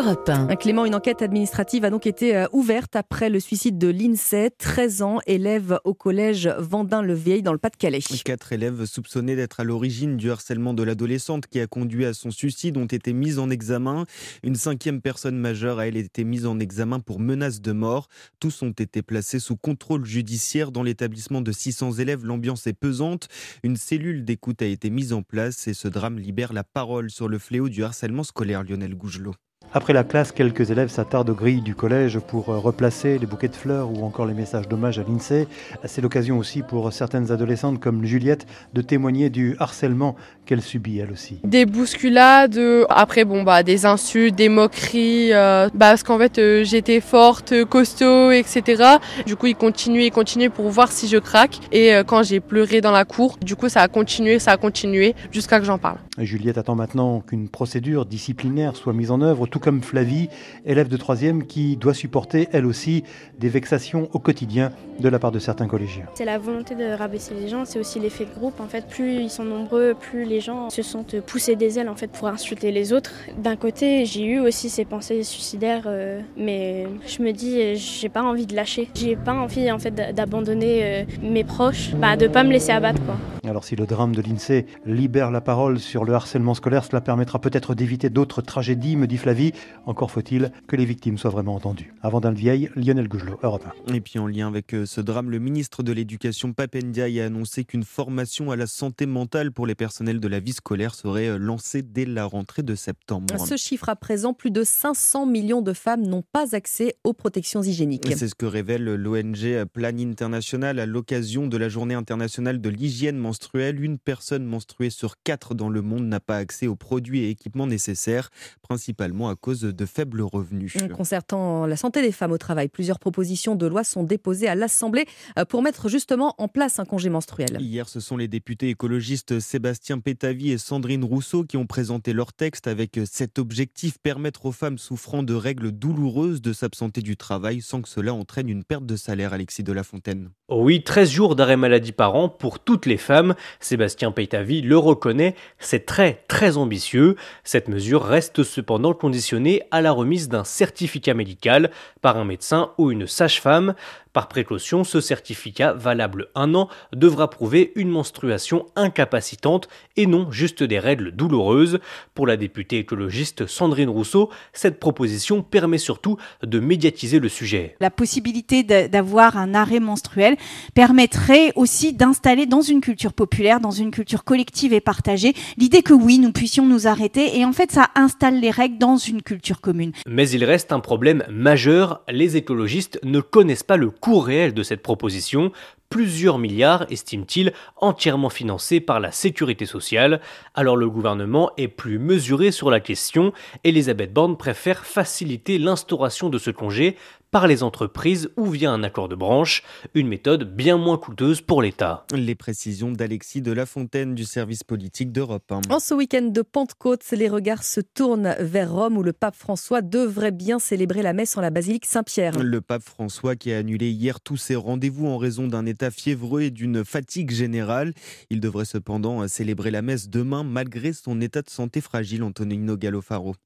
Europe 1. Un Clément, une enquête administrative a donc été euh, ouverte après le suicide de l'INSEE, 13 ans, élève au collège Vendin-le-Vieil dans le Pas-de-Calais. Quatre élèves soupçonnés d'être à l'origine du harcèlement de l'adolescente qui a conduit à son suicide ont été mis en examen. Une cinquième personne majeure a elle été mise en examen pour menace de mort. Tous ont été placés sous contrôle judiciaire dans l'établissement de 600 élèves. L'ambiance est pesante. Une cellule d'écoute a été mise en place et ce drame libère la parole sur le fléau du harcèlement scolaire Lionel Gougelot. Après la classe, quelques élèves s'attardent aux grilles du collège pour replacer les bouquets de fleurs ou encore les messages d'hommage à l'INSEE. C'est l'occasion aussi pour certaines adolescentes comme Juliette de témoigner du harcèlement qu'elle subit elle aussi. Des bousculades, après bon bah des insultes, des moqueries, euh, bah, parce qu'en fait euh, j'étais forte, costaud, etc. Du coup ils continuaient, ils continuaient pour voir si je craque. Et euh, quand j'ai pleuré dans la cour, du coup ça a continué, ça a continué jusqu'à que j'en parle. Juliette attend maintenant qu'une procédure disciplinaire soit mise en œuvre, tout comme Flavie, élève de troisième qui doit supporter elle aussi des vexations au quotidien de la part de certains collégiens. C'est la volonté de rabaisser les gens, c'est aussi l'effet de groupe. En fait, plus ils sont nombreux, plus les gens se sentent poussés des ailes en fait pour insulter les autres. D'un côté, j'ai eu aussi ces pensées suicidaires, euh, mais je me dis, j'ai pas envie de lâcher. J'ai pas envie en fait d'abandonner euh, mes proches, bah, de pas me laisser abattre quoi. Alors si le drame de l'INSEE libère la parole sur le harcèlement scolaire, cela permettra peut-être d'éviter d'autres tragédies, me dit Flavie. Encore faut-il que les victimes soient vraiment entendues. Avant d'un vieil, Lionel Gougelot, Europe 1. Et puis en lien avec euh, ce drame, le ministre de l'Éducation Papendiaï a annoncé qu'une formation à la santé mentale pour les personnels de la vie scolaire serait euh, lancée dès la rentrée de septembre. Ce chiffre à présent, plus de 500 millions de femmes n'ont pas accès aux protections hygiéniques. C'est ce que révèle l'ONG Plan International à l'occasion de la journée internationale de l'hygiène menstruelle. Une personne menstruée sur quatre dans le monde n'a pas accès aux produits et équipements nécessaires, principalement à cause de faibles revenus. Concertant la santé des femmes au travail, plusieurs propositions de loi sont déposées à l'Assemblée euh, pour mettre justement en place un congé menstruel. Hier, ce sont les députés écologistes Sébastien Pétavy et Sandrine Rousseau qui ont présenté leur texte avec cet objectif permettre aux femmes souffrant de règles douloureuses de s'absenter du travail sans que cela entraîne une perte de salaire, Alexis de la Fontaine. Oh oui, 13 jours d'arrêt maladie par an pour toutes les femmes. Sébastien Pétavy le reconnaît, c'est très très ambitieux. Cette mesure reste cependant conditionnée à la remise d'un certificat médical par un médecin ou une sage-femme. Par précaution, ce certificat, valable un an, devra prouver une menstruation incapacitante et non juste des règles douloureuses. Pour la députée écologiste Sandrine Rousseau, cette proposition permet surtout de médiatiser le sujet. La possibilité d'avoir un arrêt menstruel permettrait aussi d'installer dans une culture populaire, dans une culture collective et partagée, l'idée que oui, nous puissions nous arrêter. Et en fait ça installe les règles dans une culture commune. Mais il reste un problème majeur, les écologistes ne connaissent pas le coût réel de cette proposition, plusieurs milliards, estime-t-il, entièrement financés par la sécurité sociale. Alors le gouvernement est plus mesuré sur la question. Elisabeth Borne préfère faciliter l'instauration de ce congé par les entreprises ou via un accord de branche, une méthode bien moins coûteuse pour l'État. Les précisions d'Alexis de La Fontaine du service politique d'Europe. En ce week-end de Pentecôte, les regards se tournent vers Rome où le pape François devrait bien célébrer la messe en la basilique Saint-Pierre. Le pape François qui a annulé hier tous ses rendez-vous en raison d'un état fiévreux et d'une fatigue générale. Il devrait cependant célébrer la messe demain malgré son état de santé fragile, Antonino Gallofaro.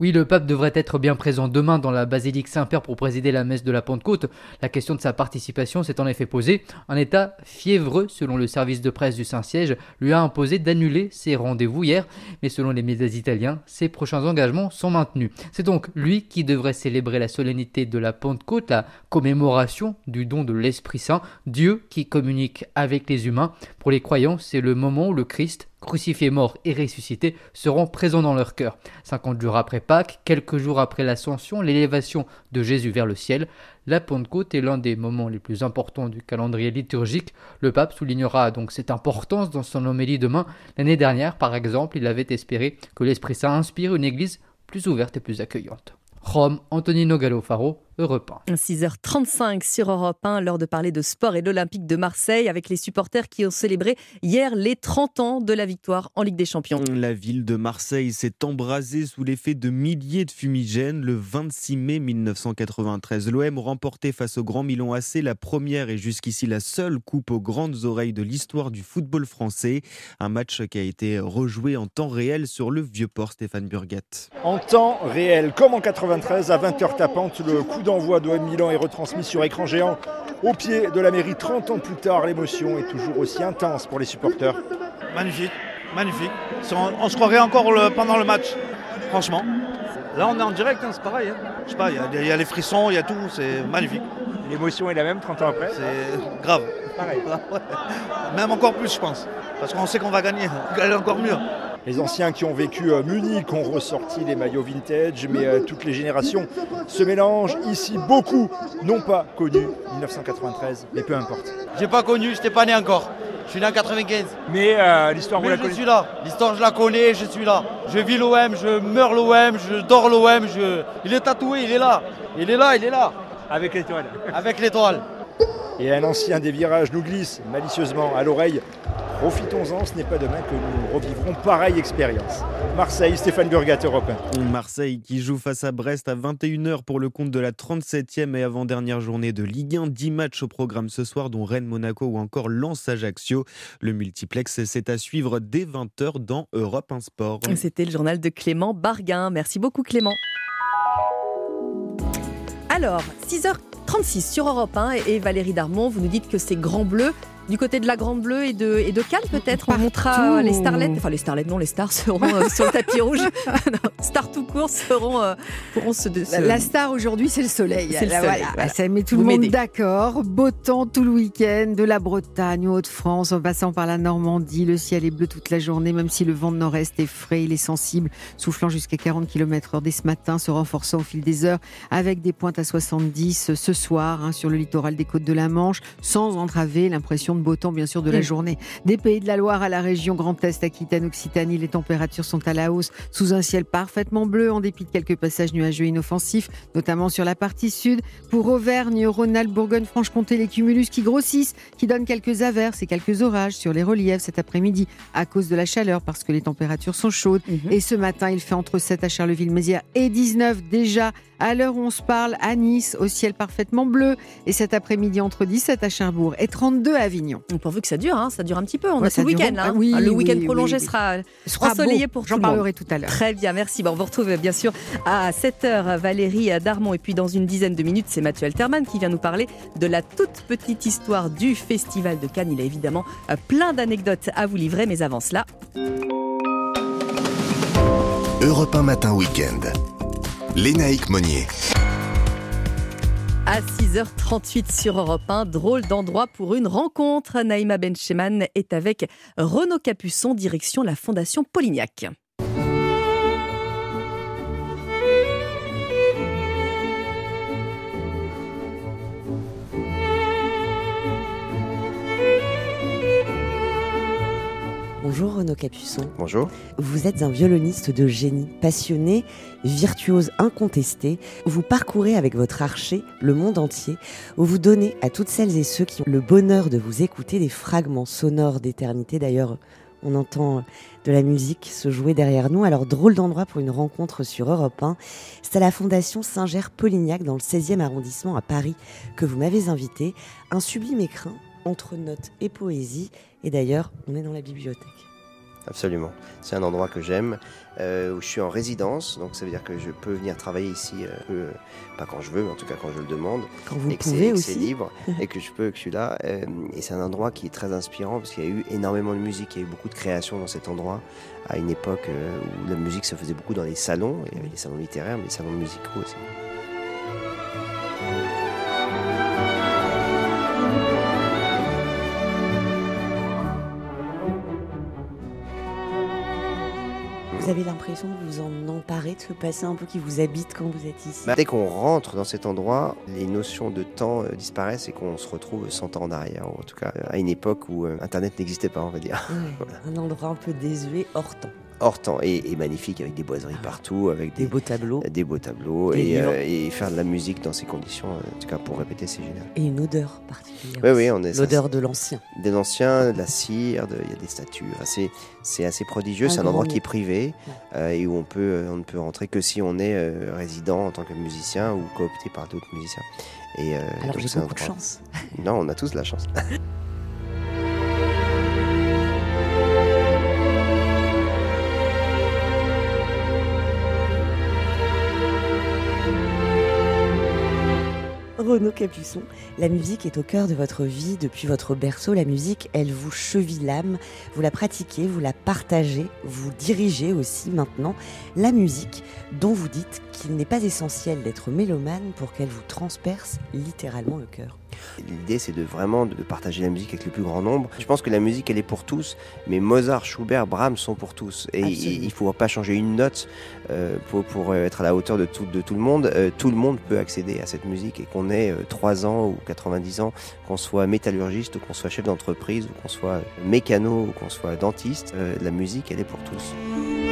Oui, le pape devrait être bien présent demain dans la basilique Saint-Père pour présider la messe de la Pentecôte. La question de sa participation s'est en effet posée. Un état fiévreux, selon le service de presse du Saint-Siège, lui a imposé d'annuler ses rendez-vous hier. Mais selon les médias italiens, ses prochains engagements sont maintenus. C'est donc lui qui devrait célébrer la solennité de la Pentecôte, la commémoration du don de l'Esprit Saint, Dieu qui communique avec les humains. Pour les croyants, c'est le moment où le Christ crucifiés, morts et ressuscités, seront présents dans leur cœur. 50 jours après Pâques, quelques jours après l'ascension, l'élévation de Jésus vers le ciel, la Pentecôte est l'un des moments les plus importants du calendrier liturgique. Le pape soulignera donc cette importance dans son homélie demain. L'année dernière, par exemple, il avait espéré que l'Esprit Saint inspire une église plus ouverte et plus accueillante. Rome, Antonino Gallofaro, Europe 1. 6h35 sur Europe 1, l'heure de parler de sport et de l'Olympique de Marseille avec les supporters qui ont célébré hier les 30 ans de la victoire en Ligue des Champions. La ville de Marseille s'est embrasée sous l'effet de milliers de fumigènes le 26 mai 1993. L'OM remportait face au Grand Milan AC la première et jusqu'ici la seule coupe aux grandes oreilles de l'histoire du football français. Un match qui a été rejoué en temps réel sur le vieux port Stéphane Burgat. En temps réel, comme en 93 à 20h tapante, le coup d'envoi de Milan est retransmis sur écran géant au pied de la mairie 30 ans plus tard. L'émotion est toujours aussi intense pour les supporters. Magnifique, magnifique. On, se croirait encore pendant le match, franchement. Là, on est en direct, hein, c'est pareil. Hein. Je sais pas, il y, a les frissons, il y a tout, c'est magnifique. L'émotion est la même 30 ans après C'est grave. Pareil. Même encore plus, je pense. Parce qu'on sait qu'on va gagner, aller encore mieux. Les anciens qui ont vécu Munich ont ressorti les maillots vintage, mais toutes les générations se mélangent. Ici, beaucoup n'ont pas connu 1993, mais peu importe. J'ai pas connu, j'étais pas né encore. Je suis né en 95. Mais l'histoire, vous la je suis là. L'histoire, je la connais, je suis là. Je vis l'OM, je meurs l'OM, je dors l'OM. Je... Il est tatoué, il est là. Il est là, il est là. Avec l'étoile. Avec l'étoile. Et un ancien des virages nous glisse malicieusement à l'oreille. Profitons-en, ce n'est pas demain que nous revivrons pareille expérience. Marseille, Stéphane Burgat, Europe Marseille qui joue face à Brest à 21h pour le compte de la 37e et avant-dernière journée de Ligue 1. 10 matchs au programme ce soir, dont Rennes, Monaco ou encore Lens Ajaccio. Le multiplex, c'est à suivre dès 20h dans Europe 1 Sport. C'était le journal de Clément Barguin. Merci beaucoup Clément. Alors, 6h36 sur Europe 1 et Valérie Darmon, vous nous dites que c'est grand bleu du côté de la Grande Bleue et de, et de Cannes, peut-être. On montrera les starlettes. Enfin, les starlettes, non, les stars seront euh, sur le tapis rouge. stars tout court seront, euh, pourront se, La star aujourd'hui, c'est le soleil. C'est le soleil. Ça met tout le monde d'accord. Beau temps tout le week-end, de la Bretagne aux Hauts-de-France, en passant par la Normandie. Le ciel est bleu toute la journée, même si le vent de nord-est est frais, il est sensible, soufflant jusqu'à 40 km/h dès ce matin, se renforçant au fil des heures, avec des pointes à 70 ce soir hein, sur le littoral des côtes de la Manche, sans entraver l'impression beau temps, bien sûr, de la journée. Des pays de la Loire à la région Grand Est, Aquitaine, Occitanie, les températures sont à la hausse, sous un ciel parfaitement bleu, en dépit de quelques passages nuageux inoffensifs, notamment sur la partie sud. Pour Auvergne, Rhône-Alpes, Bourgogne-Franche-Comté, les cumulus qui grossissent, qui donnent quelques averses et quelques orages sur les reliefs cet après-midi à cause de la chaleur, parce que les températures sont chaudes. Mhm. Et ce matin, il fait entre 7 à Charleville-Mézières et 19 déjà à l'heure où on se parle à Nice, au ciel parfaitement bleu. Et cet après-midi, entre 17 à Cherbourg et 32 à Avignon. Pourvu que ça dure, hein, ça dure un petit peu. On a ce week-end. Hein. oui, le week-end prolongé sera, ensoleillé pour tout J'en parlerai tout à l'heure. Très bien, merci. Bon, on vous retrouve bien sûr à 7h Valérie Darmon. Et puis dans une dizaine de minutes, c'est Mathieu Alterman qui vient nous parler de la toute petite histoire du Festival de Cannes. Il a évidemment euh, plein d'anecdotes à vous livrer, mais avant cela. Europe 1 Matin Week-end. Lénaïque Monnier. À 6h38 sur Europe 1, drôle d'endroit pour une rencontre. Naïma Bencheman est avec Renaud Capuçon, direction la Fondation Polignac. Bonjour Renaud Capuçon. Bonjour. Vous êtes un violoniste de génie, passionné, virtuose incontesté. Vous parcourez avec votre archer le monde entier, où vous donnez à toutes celles et ceux qui ont le bonheur de vous écouter des fragments sonores d'éternité. D'ailleurs, on entend de la musique se jouer derrière nous. Alors, drôle d'endroit pour une rencontre sur Europe 1. C'est à la Fondation Saint-Ger-Polignac, dans le 16e arrondissement à Paris, que vous m'avez invité. Un sublime écrin entre notes et poésie. Et d'ailleurs, on est dans la bibliothèque. Absolument. C'est un endroit que j'aime, euh, où je suis en résidence, donc ça veut dire que je peux venir travailler ici, euh, pas quand je veux, mais en tout cas quand je le demande. Quand vous et pouvez aussi. c'est libre, et que je peux, que je suis là. Euh, et c'est un endroit qui est très inspirant, parce qu'il y a eu énormément de musique, il y a eu beaucoup de créations dans cet endroit, à une époque où la musique se faisait beaucoup dans les salons, il y avait des salons littéraires, mais des salons musicaux aussi. Vous avez l'impression de vous en emparer, de ce passé un peu qui vous habite quand vous êtes ici bah, Dès qu'on rentre dans cet endroit, les notions de temps euh, disparaissent et qu'on se retrouve 100 ans en arrière, ou en tout cas à une époque où euh, Internet n'existait pas, on va dire. Un endroit un peu désuet, hors temps hors temps et, magnifique avec des boiseries partout, avec des, beaux tableaux, des beaux tableaux euh, et, faire de la musique dans ces conditions, en tout cas pour répéter, c'est génial. Et une odeur particulière. Oui, oui, on est l'odeur de l'ancien. Des anciens, de la cire, il y a des statues. c'est assez prodigieux. C'est un endroit qui est privé euh, et où on peut, euh, on ne peut rentrer que si on est résident en tant que musicien ou coopté par d'autres musiciens. Et, Alors j'ai beaucoup de chance. Non, on a tous de la chance. Capuçon, la musique est au cœur de votre vie depuis votre berceau. La musique, elle vous cheville l'âme. Vous la pratiquez, vous la partagez, vous dirigez aussi maintenant la musique dont vous dites qu'il n'est pas essentiel d'être mélomane pour qu'elle vous transperce littéralement le cœur. L'idée, c'est de vraiment de partager la musique avec le plus grand nombre. Je pense que la musique, elle est pour tous, mais Mozart, Schubert, Brahms sont pour tous. Et il ne faut pas changer une note euh, pour, pour, être à la hauteur de tout, de tout le monde. Euh, tout le monde peut accéder à cette musique et qu'on ait 3 ans ou 90 ans, qu'on soit métallurgiste ou qu'on soit chef d'entreprise ou qu'on soit mécano ou qu'on soit dentiste, la musique, elle est pour tous.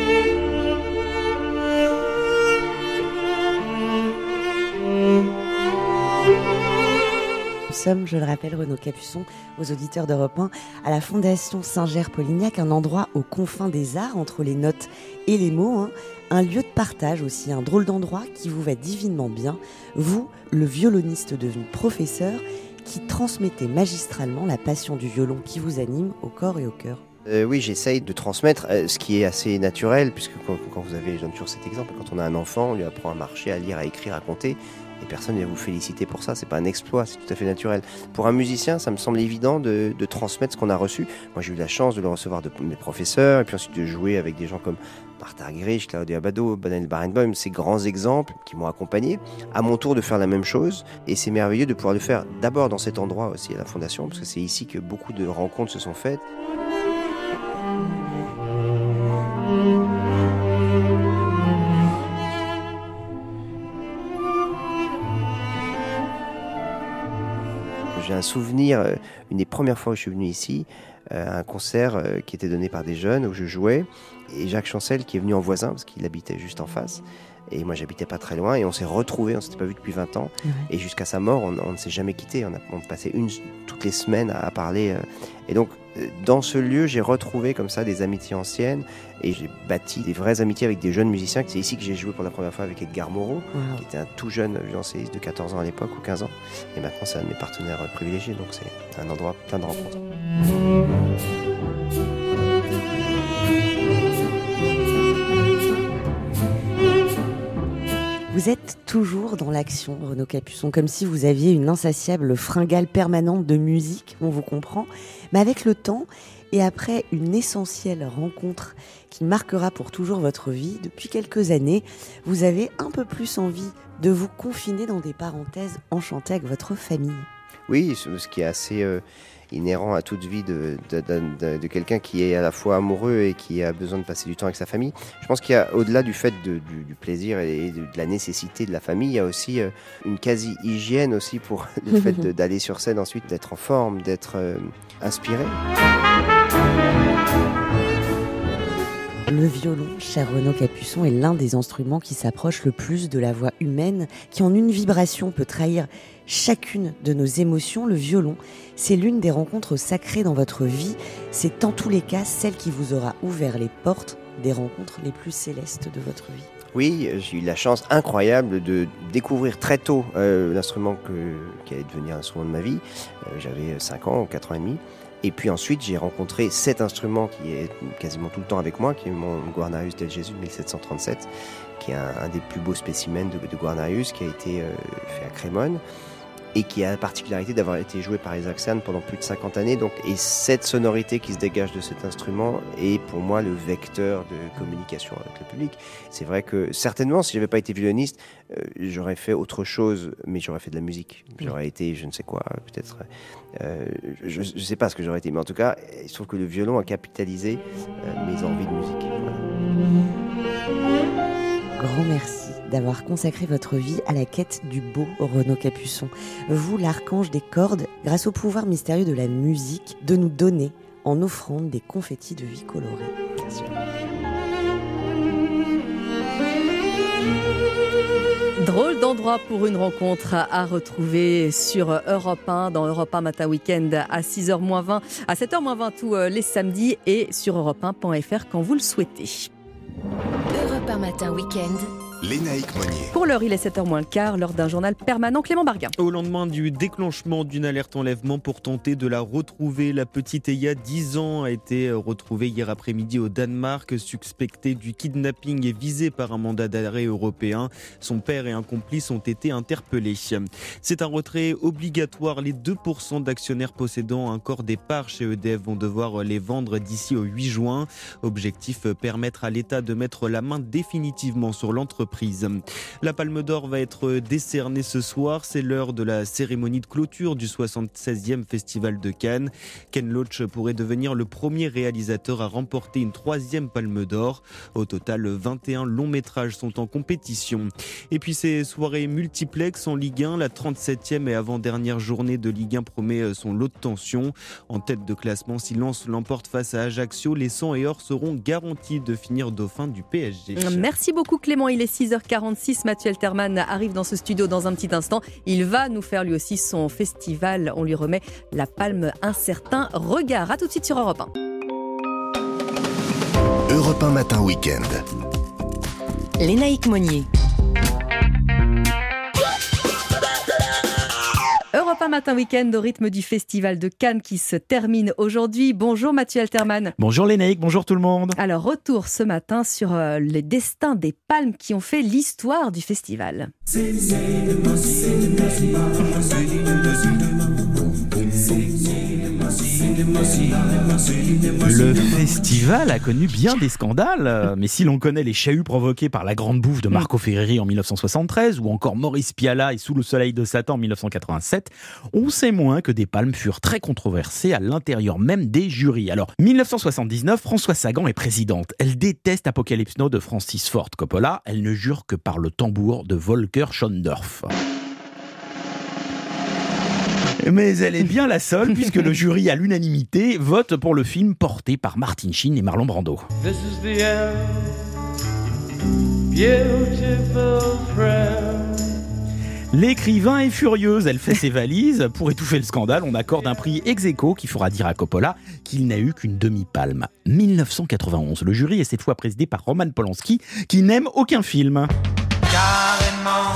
Sommes, je le rappelle, Renaud Capuçon, aux auditeurs d'Europe 1, à la Fondation Saint-Ger-Polignac, un endroit aux confins des arts, entre les notes et les mots, hein. un lieu de partage aussi, un drôle d'endroit qui vous va divinement bien, vous, le violoniste devenu professeur, qui transmettez magistralement la passion du violon qui vous anime au corps et au cœur. Euh, oui, j'essaye de transmettre euh, ce qui est assez naturel, puisque quand, quand vous avez, donne toujours cet exemple, quand on a un enfant, on lui apprend à marcher, à lire, à écrire, à compter et personne ne va vous féliciter pour ça. C'est pas un exploit, c'est tout à fait naturel. Pour un musicien, ça me semble évident de, transmettre ce qu'on a reçu. Moi, j'ai eu la chance de le recevoir de mes professeurs, et puis ensuite de jouer avec des gens comme Martha Argerich, Claudia Abado, Daniel Barenboim, ces grands exemples qui m'ont accompagné. À mon tour de faire la même chose, et c'est merveilleux de pouvoir le faire d'abord dans cet endroit aussi à la Fondation, parce que c'est ici que beaucoup de rencontres se sont faites. J'ai un souvenir, euh, une des premières fois où je suis venu ici, euh, un concert euh, qui était donné par des jeunes où je jouais, et Jacques Chancel qui est venu en voisin parce qu'il habitait juste en face. Et moi, j'habitais pas très loin et on s'est retrouvés, on s'était pas vu depuis 20 ans. Et jusqu'à sa mort, on, ne s'est jamais quitté. On a, passé une, toutes les semaines à, parler. et donc, dans ce lieu, j'ai retrouvé comme ça des amitiés anciennes et j'ai bâti des vraies amitiés avec des jeunes musiciens. C'est ici que j'ai joué pour la première fois avec Edgar Moreau, qui était un tout jeune violoncelliste de 14 ans à l'époque ou 15 ans. Et maintenant, c'est un de mes partenaires privilégiés, donc c'est un endroit plein de rencontres. Vous êtes toujours dans l'action, Renaud Capuçon, comme si vous aviez une insatiable fringale permanente de musique, on vous comprend. Mais avec le temps, et après une essentielle rencontre qui marquera pour toujours votre vie, depuis quelques années, vous avez un peu plus envie de vous confiner dans des parenthèses enchantées avec votre famille. Oui, ce qui est assez... Euh, inhérent à toute vie de, de, quelqu'un qui est à la fois amoureux et qui a besoin de passer du temps avec sa famille. Je pense qu'il y a, au-delà du fait du, plaisir et de, la nécessité de la famille, il y a aussi euh, une quasi-hygiène aussi pour le fait d'aller sur scène ensuite, d'être en forme, d'être euh, inspiré. Le violon, cher Renaud Capuçon, est l'un des instruments qui s'approche le plus de la voix humaine, qui en une vibration peut trahir chacune de nos émotions. Le violon, c'est l'une des rencontres sacrées dans votre vie. C'est en tous les cas celle qui vous aura ouvert les portes des rencontres les plus célestes de votre vie. Oui, j'ai eu la chance incroyable de découvrir très tôt euh, l'instrument qui allait devenir l'instrument de ma vie. Euh, j'avais 5 ans ou 4 ans et demi. Et puis ensuite, j'ai rencontré cet instrument qui est quasiment tout le temps avec moi, qui est mon Guarnarius del Jésus de 1737, qui est un, des plus beaux spécimens de, de Guarnarius, qui a été euh, fait à Crémone et qui a la particularité d'avoir été joué par Isaac Sand pendant plus de 50 années. Donc, et cette sonorité qui se dégage de cet instrument est pour moi le vecteur de communication avec le public. C'est vrai que certainement, si j'avais pas été violoniste, euh, j'aurais fait autre chose, mais j'aurais fait de la musique. J'aurais été, je ne sais quoi, peut-être. Euh, je ne sais pas ce que j'aurais été, mais en tout cas, il se trouve que le violon a capitalisé euh, mes envies de musique. Grand merci d'avoir consacré votre vie à la quête du beau Renaud Capuçon. Vous, l'archange des cordes, grâce au pouvoir mystérieux de la musique, de nous donner en offrande des confettis de vie colorés. Drôle d'endroit pour une rencontre à retrouver sur Europe 1, dans Europe 1 Matin Week-end à 6h20, à 7h20 tous euh, les samedis et sur europe1.fr quand vous le souhaitez. Europe 1 Matin Week-end Lénaïque Monnier. Pour l'heure, il est 7h moins le quart, l'heure d'un journal permanent. Clément Barguin. Au lendemain du déclenchement d'une alerte enlèvement pour tenter de la retrouver, la petite Eya, 10 ans, a été retrouvée hier après-midi au Danemark, suspectée du kidnapping et visée par un mandat d'arrêt européen. Son père et un complice ont été interpellés. C'est un retrait obligatoire. Les 2% d'actionnaires possédant encore des parts chez EDF vont devoir les vendre d'ici au 8 juin. Objectif permettre à l'État de mettre la main définitivement sur l'entreprise La Palme d'Or va être décernée ce soir. C'est l'heure de la cérémonie de clôture du 76e Festival de Cannes. Ken Loach pourrait devenir le premier réalisateur à remporter une troisième Palme d'Or. Au total, 21 longs métrages sont en compétition. Et puis ces soirées multiplex en Ligue 1, la 37e et avant-dernière journée de Ligue 1 promet son lot de tension. En tête de classement, si Lens l'emporte face à Ajaccio, les 100 et or seront garantis de finir dauphin du PSG. Merci beaucoup Clément, il est 6h46. Mathieu Alterman arrive dans ce studio dans un petit instant. Il va nous faire lui aussi son festival. On lui remet la palme Un certain regard. A tout de suite sur Europe 1. Europe 1 matin week-end. Lénaïque Monnier. Europe 1 matin week-end au rythme du festival de Cannes qui se termine aujourd'hui. Bonjour Mathieu Alterman. Bonjour Lénaïque, bonjour tout le monde. Alors retour ce matin sur euh, les destins des palmes qui ont fait l'histoire du festival. Le festival a connu bien des scandales, euh, mais si l'on connaît les chahuts provoqués par la grande bouffe de Marco Ferreri en 1973 ou encore Maurice Piala et Sous le soleil de Satan en 1987, on sait moins que des palmes furent très controversées à l'intérieur même des jurys. Alors, 1979, François Sagan est présidente. Elle déteste Apocalypse Now de Francis Ford Coppola. Elle ne jure que par le tambour de Volker Schondorf. Mais elle est bien la seule puisque le jury à l'unanimité vote pour le film porté par Martin Sheen et Marlon Brando. This is the end, beautiful friend. L'écrivain est furieuse, elle fait ses valises. Pour étouffer le scandale, on accorde un prix ex aequo qui fera dire à Coppola qu'il n'a eu qu'une demi-palme. 1991, le jury est cette fois présidé par Roman Polanski qui n'aime aucun film. Carrément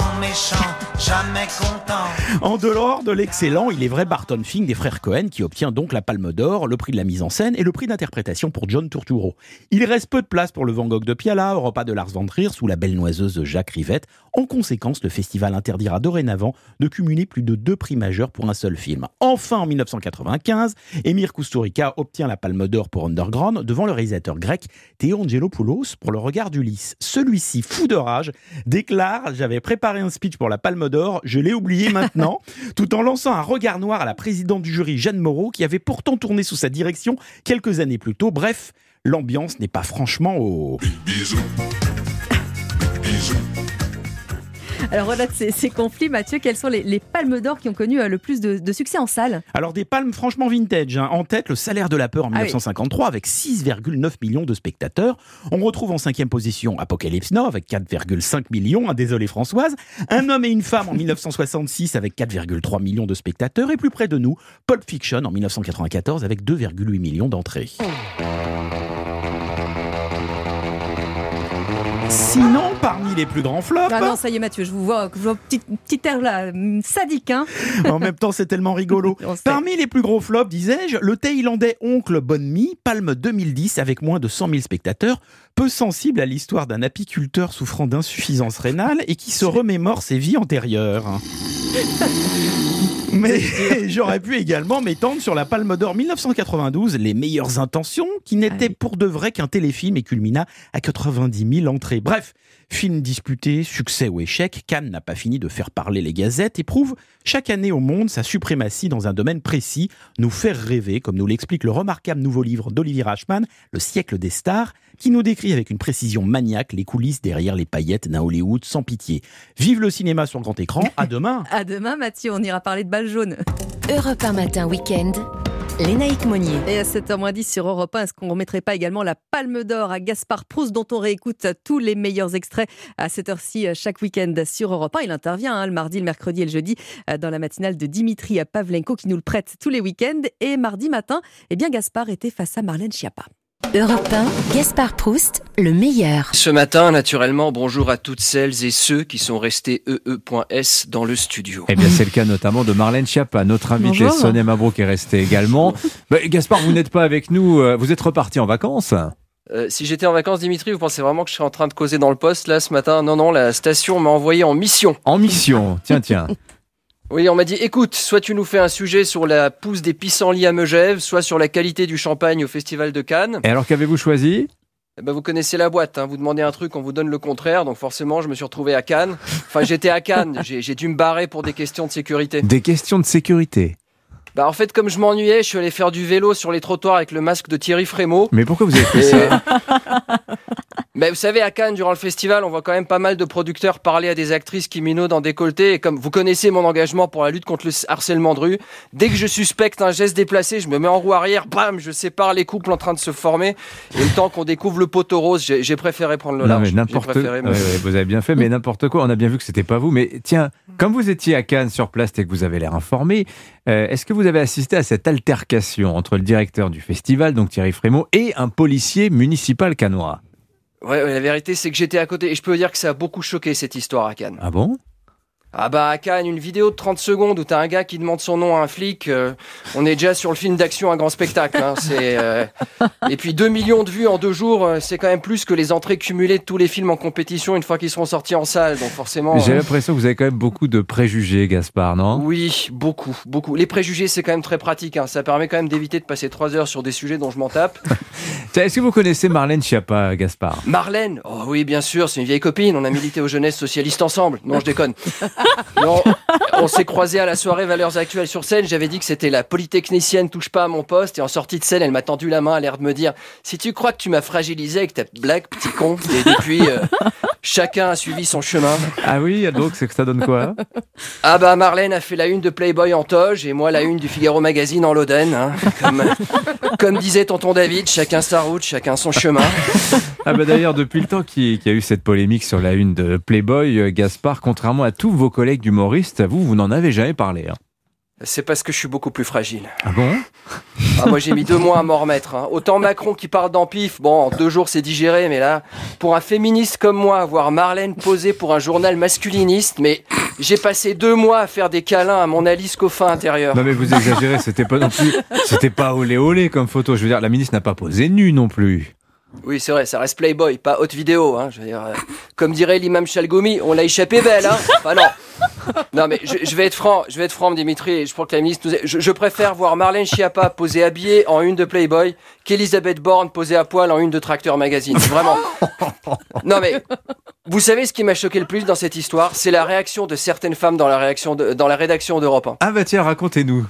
En dehors de l'excellent, il est vrai Barton Fink des frères Cohen qui obtient donc la Palme d'Or, le prix de la mise en scène et le prix d'interprétation pour John Turturro. Il reste peu de place pour le Van Gogh de Piala, au repas de Lars von Trier sous la belle noiseuse de Jacques Rivette. En conséquence, le festival interdira dorénavant de cumuler plus de deux prix majeurs pour un seul film. Enfin, en 1995, Emir Kusturica obtient la Palme d'Or pour Underground devant le réalisateur grec Théo Angelopoulos pour Le Regard d'Ulysse. Celui-ci, fou de rage, déclare J'avais préparé un speech pour la Palme d'Or, je l'ai oublié maintenant, tout en lançant un regard noir à la présidente du jury, Jeanne Moreau, qui avait pourtant tourné sous sa direction quelques années plus tôt. Bref, l'ambiance n'est pas franchement au. Alors voilà ces, ces conflits, Mathieu, quelles sont les, les palmes d'or qui ont connu euh, le plus de, de succès en salle Alors des palmes franchement vintage. hein. En tête, le salaire de la peur en Ah oui. 1953 avec 6,9 millions de spectateurs. On retrouve en cinquième position Apocalypse Now avec 4,5 millions. hein, désolé Françoise. Un homme et une femme en 1966 avec 4,3 millions de spectateurs. Et plus près de nous, Pulp Fiction en 1994 avec 2,8 millions d'entrées. Sinon, parmi les plus grands flops... Ah non, ça y est, Mathieu, je vous vois, je vois petit, petit air là, sadique. Hein En même temps, c'est tellement rigolo. Parmi les plus gros flops, disais-je, le Thaïlandais Oncle Bonmi, Palme 2010 avec moins de 100 000 spectateurs, peu sensible à l'histoire d'un apiculteur souffrant d'insuffisance rénale et qui se remémore ses vies antérieures. Mais j'aurais pu également m'étendre sur la Palme d'Or 1992, Les meilleures intentions, qui n'était pour de vrai qu'un téléfilm et culmina à 90 000 entrées. Bref, film disputé, succès ou échec, Cannes n'a pas fini de faire parler les gazettes et prouve chaque année au monde sa suprématie dans un domaine précis, nous faire rêver, comme nous l'explique le remarquable nouveau livre d'Olivier Rachman, Le siècle des stars, qui nous décrit avec une précision maniaque les coulisses derrière les paillettes d'un Hollywood sans pitié. Vive le cinéma sur grand écran, à demain À demain, Mathieu, on ira parler de balles jaunes. Europe 1 matin week-end. Et à 7h10 sur Europe 1, est-ce qu'on ne remettrait pas également la Palme d'Or à Gaspard Proust, dont on réécoute tous les meilleurs extraits à cette heure-ci euh, chaque week-end sur Europe 1 Il intervient hein, le mardi, le mercredi et le jeudi euh, dans la matinale de Dimitri Pavlenko qui nous le prête tous les week-ends. Et mardi matin, eh bien Gaspard était face à Marlène Schiappa. Europe 1, Gaspard Proust, le meilleur. Ce matin, naturellement, bonjour à toutes celles et ceux qui sont restés EE.S dans le studio. Eh bien, c'est le cas notamment de Marlène Schiappa, notre invitée Bonjour. Sonia Mabrouk est restée également. Gaspard, vous n'êtes pas avec nous, euh, vous êtes reparti en vacances Euh, si j'étais en vacances, Dimitri, vous pensez vraiment que je serais en train de causer dans le poste là ce matin? Non, non, la station m'a envoyé en mission. En mission, tiens, tiens. Oui, on m'a dit, écoute, soit tu nous fais un sujet sur la pousse des pissenlits à Megève, soit sur la qualité du champagne au Festival de Cannes. Et alors, qu'avez-vous choisi? Eh ben, vous connaissez la boîte, hein. vous demandez un truc, on vous donne le contraire, donc forcément je me suis retrouvé à Cannes. Enfin j'étais à Cannes, j'ai j'ai dû me barrer pour des questions de sécurité. Des questions de sécurité. Bah en fait comme je m'ennuyais, je suis allé faire du vélo sur les trottoirs avec le masque de Thierry Frémaux. Mais pourquoi vous avez fait ça Mais vous savez, à Cannes, durant le festival, on voit quand même pas mal de producteurs parler à des actrices qui minaudent en décolleté. Et comme vous connaissez mon engagement pour la lutte contre le harcèlement de rue, dès que je suspecte un geste déplacé, je me mets en roue arrière, bam, je sépare les couples en train de se former. Et le temps qu'on découvre le poteau rose, j'ai préféré prendre le Non, large. mais J'ai n'importe préféré Ouais, ouais, vous avez bien fait, mais n'importe quoi. On a bien vu que c'était pas vous. Mais tiens, comme vous étiez à Cannes sur place et que vous avez l'air informé, euh, est-ce que vous avez assisté à cette altercation entre le directeur du festival, donc Thierry Frémaux, et un policier municipal cannois Ouais, ouais, la vérité, c'est que j'étais à côté. Et je peux vous dire que ça a beaucoup choqué cette histoire à Cannes. Ah bon? Ah bah à Cannes, une vidéo de 30 secondes où t'as un gars qui demande son nom à un flic, euh, on est déjà sur le film d'action un grand spectacle. hein, c'est, euh, Et puis 2 millions de vues en deux jours, euh, c'est quand même plus que les entrées cumulées de tous les films en compétition une fois qu'ils seront sortis en salle. Donc forcément... J'ai l'impression que vous avez quand même beaucoup de préjugés, Gaspard, non? Oui, beaucoup, beaucoup. Les préjugés, c'est quand même très pratique. hein. Ça permet quand même d'éviter de passer 3 heures sur des sujets dont je m'en tape. Est-ce que vous connaissez Marlène Schiappa, Gaspard? Marlène? Oh oui, bien sûr, c'est une vieille copine. On a milité aux jeunesses socialistes ensemble. Non, je déconne. Non, on s'est croisés à la soirée Valeurs Actuelles sur scène. J'avais dit que c'était la polytechnicienne touche pas à mon poste. Et en sortie de scène, elle m'a tendu la main à l'air de me dire Si tu crois que tu m'as fragilisé avec ta blague, petit con. Et depuis, euh, chacun a suivi son chemin. Ah oui, donc c'est que ça donne quoi Ah bah Marlène a fait la une de Playboy en toge et moi la une du Figaro Magazine en Loden. hein. Comme, comme disait tonton David, chacun sa route, chacun son chemin. Ah bah d'ailleurs, depuis le temps qu'il y a eu cette polémique sur la une de Playboy, euh, Gaspard, contrairement à tous vos collègues humoristes, vous, vous n'en avez jamais parlé. hein. C'est parce que je suis beaucoup plus fragile. Ah bon? Ah, moi j'ai mis deux mois à m'en remettre. hein. Autant Macron qui parle d'empif, bon, en deux jours c'est digéré, mais là, pour un féministe comme moi, voir Marlène poser pour un journal masculiniste, mais j'ai passé deux mois à faire des câlins à mon Alice Coffin intérieur. Non mais vous exagérez, c'était pas non plus, c'était pas olé olé comme photo. Je veux dire, la ministre n'a pas posé nue non plus. Oui, c'est vrai, ça reste Playboy, pas haute vidéo. Hein, je veux dire, euh, comme dirait l'imam Chalgoumi, on l'a échappé belle. Hein non. Non, mais je, vais être franc, je vais être franc, Dimitri. Je que Je, préfère voir Marlène Schiappa posée habillée en une de Playboy qu'Elisabeth Borne posée à poil en une de Tracteur Magazine. Vraiment. Non, mais vous savez ce qui m'a choqué le plus dans cette histoire, c'est la réaction de certaines femmes dans la réaction de, dans la rédaction d'Europe 1. Ah bah tiens, racontez-nous.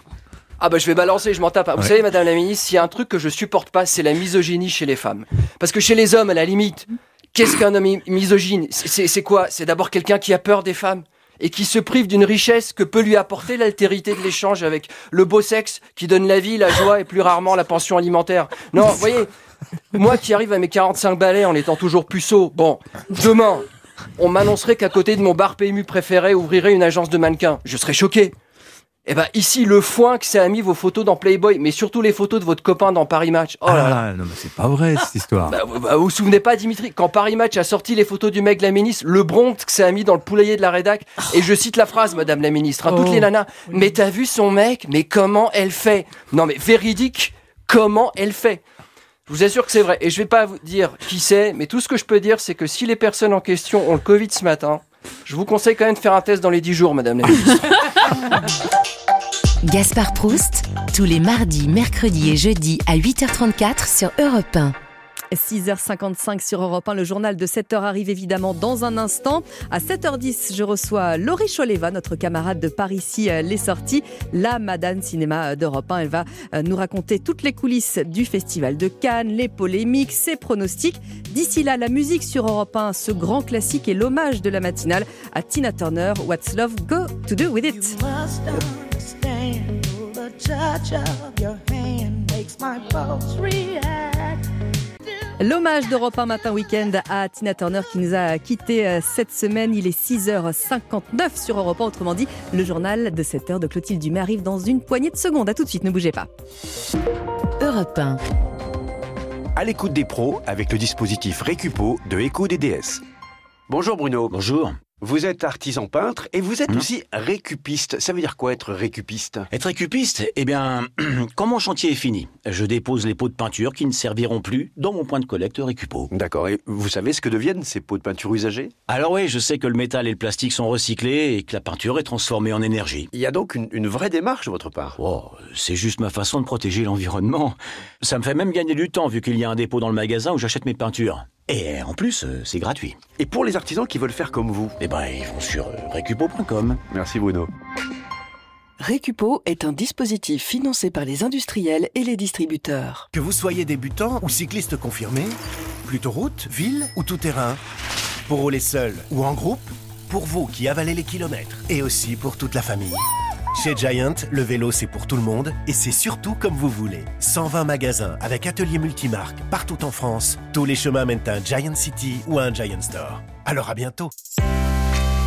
Ah bah je vais balancer, je m'en tape. Vous savez, Madame la Ministre, s'il y a un truc que je supporte pas, c'est la misogynie chez les femmes. Parce que chez les hommes, à la limite, qu'est-ce qu'un homme mi- misogyne? C'est- quoi? C'est d'abord quelqu'un qui a peur des femmes et qui se prive d'une richesse que peut lui apporter l'altérité de l'échange avec le beau sexe qui donne la vie, la joie et plus rarement la pension alimentaire. Non, vous voyez, moi qui arrive à mes 45 balais en étant toujours puceau, bon, demain, on m'annoncerait qu'à côté de mon bar PMU préféré ouvrirait une agence de mannequins. Je serais choqué. Eh ben ici, le foin que ça a mis vos photos dans Playboy, mais surtout les photos de votre copain dans Paris Match. Oh là là. Ah non mais c'est pas vrai cette histoire. Bah, vous- bah, vous vous souvenez pas, Dimitri, quand Paris Match a sorti les photos du mec de la ministre, le bronze que ça a mis dans le poulailler de la rédac, et je cite la phrase, Madame la ministre, hein, toutes Oh. les nanas, mais t'as vu son mec, mais comment elle fait? Non mais véridique, comment elle fait? Je vous assure que c'est vrai, et je vais pas vous dire qui c'est, mais tout ce que je peux dire, c'est que si les personnes en question ont le Covid ce matin, je vous conseille quand même de faire un test dans les 10 jours, Madame la ministre. Gaspard Proust, tous les mardis, mercredis et jeudis à 8h34 sur Europe 1. 6h55 sur Europe 1, le journal de 7h arrive évidemment dans un instant. À 7h10, je reçois Laurie Choleva, notre camarade de Par ici euh, les sorties, la Madame Cinéma d'Europe 1. Elle va euh, nous raconter toutes les coulisses du festival de Cannes, les polémiques, ses pronostics. D'ici là, la musique sur Europe 1, ce grand classique et l'hommage de la matinale à Tina Turner, What's Love Go to Do With It? L'hommage d'Europe 1 Matin Week-end à Tina Turner qui nous a quittés euh, cette semaine. Il est 6h59 sur Europe 1. Autrement dit, le journal de 7h de Clotilde Dumais arrive dans une poignée de secondes. À tout de suite, ne bougez pas. Europe 1. À l'écoute des pros avec le dispositif Récupo de EcoDDS. Bonjour Bruno. Bonjour. Vous êtes artisan peintre et vous êtes aussi récupiste. Ça veut dire quoi être récupiste? Être récupiste, eh bien, quand mon chantier est fini, je dépose les pots de peinture qui ne serviront plus dans mon point de collecte récupo. D'accord, et vous savez ce que deviennent ces pots de peinture usagés? Alors oui, je sais que le métal et le plastique sont recyclés et que la peinture est transformée en énergie. Il y a donc une, une vraie démarche de votre part? Oh, c'est juste ma façon de protéger l'environnement. Ça me fait même gagner du temps vu qu'il y a un dépôt dans le magasin où j'achète mes peintures. Et en plus, euh, c'est gratuit. Et pour les artisans qui veulent faire comme vous Eh ben, ils vont sur euh, recupo.com. Merci Bruno. Récupo est un dispositif financé par les industriels et les distributeurs. Que vous soyez débutant ou cycliste confirmé, plutôt route, ville ou tout terrain, pour rouler seul ou en groupe, pour vous qui avalez les kilomètres et aussi pour toute la famille. Chez Giant, le vélo c'est pour tout le monde et c'est surtout comme vous voulez. 120 magasins avec ateliers multimarques partout en France. Tous les chemins mènent à un Giant City ou à un Giant Store. Alors à bientôt.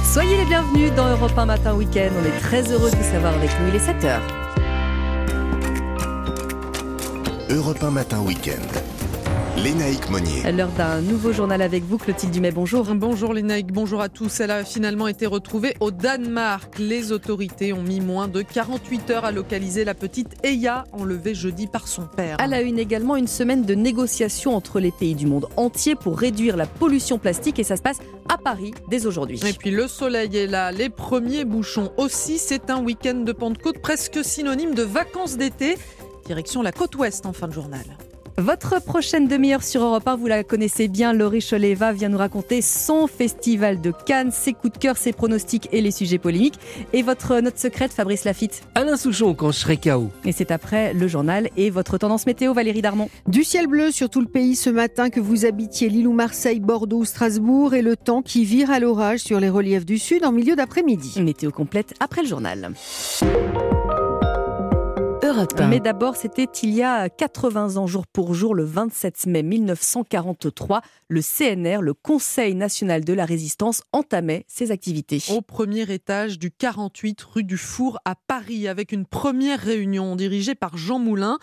Soyez les bienvenus dans Europe 1 Matin Week-end. On est très heureux de vous savoir avec nous. Il est 7h. Europe 1 Matin Week-end. Lénaïque Monnier. À l'heure d'un nouveau journal avec vous, Clotilde Dumais, bonjour. Bonjour Lénaïque, bonjour à tous. Elle a finalement été retrouvée au Danemark. Les autorités ont mis moins de 48 heures à localiser la petite Eya, enlevée jeudi par son père. À la une également une semaine de négociations entre les pays du monde entier pour réduire la pollution plastique et ça se passe à Paris dès aujourd'hui. Et puis le soleil est là, les premiers bouchons aussi. C'est un week-end de Pentecôte presque synonyme de vacances d'été. Direction la côte ouest en fin de journal. Votre prochaine demi-heure sur Europe 1, vous la connaissez bien, Laurie Choleva vient nous raconter son festival de Cannes, ses coups de cœur, ses pronostics et les sujets polémiques. Et votre note secrète, Fabrice Lafitte. Alain Souchon quand je serai KO. Et c'est après le journal et votre tendance météo, Valérie Darmon. Du ciel bleu sur tout le pays ce matin, que vous habitiez Lille ou Marseille, Bordeaux ou Strasbourg, et le temps qui vire à l'orage sur les reliefs du sud en milieu d'après-midi. Météo complète après le journal. Mais d'abord, c'était il y a 80 ans, jour pour jour, le 27 mai 1943, le CNR, le Conseil national de la résistance, entamait ses activités. Au premier étage du 48 rue du Four à Paris, avec une première réunion dirigée par Jean Moulin.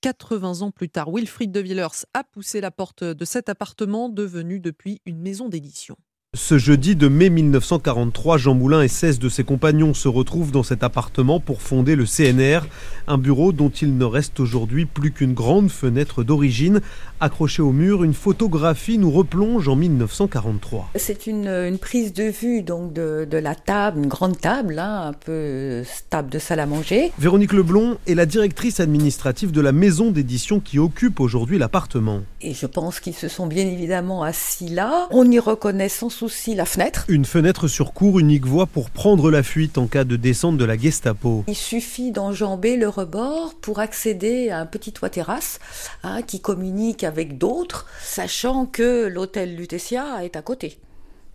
80 ans plus tard, Wilfried de Villers a poussé la porte de cet appartement devenu depuis une maison d'édition. Ce jeudi de mai 1943, Jean Moulin et 16 de ses compagnons se retrouvent dans cet appartement pour fonder le CNR, un bureau dont il ne reste aujourd'hui plus qu'une grande fenêtre d'origine. Accrochée au mur, une photographie nous replonge en 1943. C'est une, une prise de vue donc de, de, la table, une grande table, hein, un peu table de salle à manger. Véronique Leblon est la directrice administrative de la maison d'édition qui occupe aujourd'hui l'appartement. Et je pense qu'ils se sont bien évidemment assis là. On y reconnaît sans la fenêtre. Une fenêtre sur cour, unique voie pour prendre la fuite en cas de descente de la Gestapo. Il suffit d'enjamber le rebord pour accéder à un petit toit terrasse hein, qui communique avec d'autres, sachant que l'hôtel Lutetia est à côté.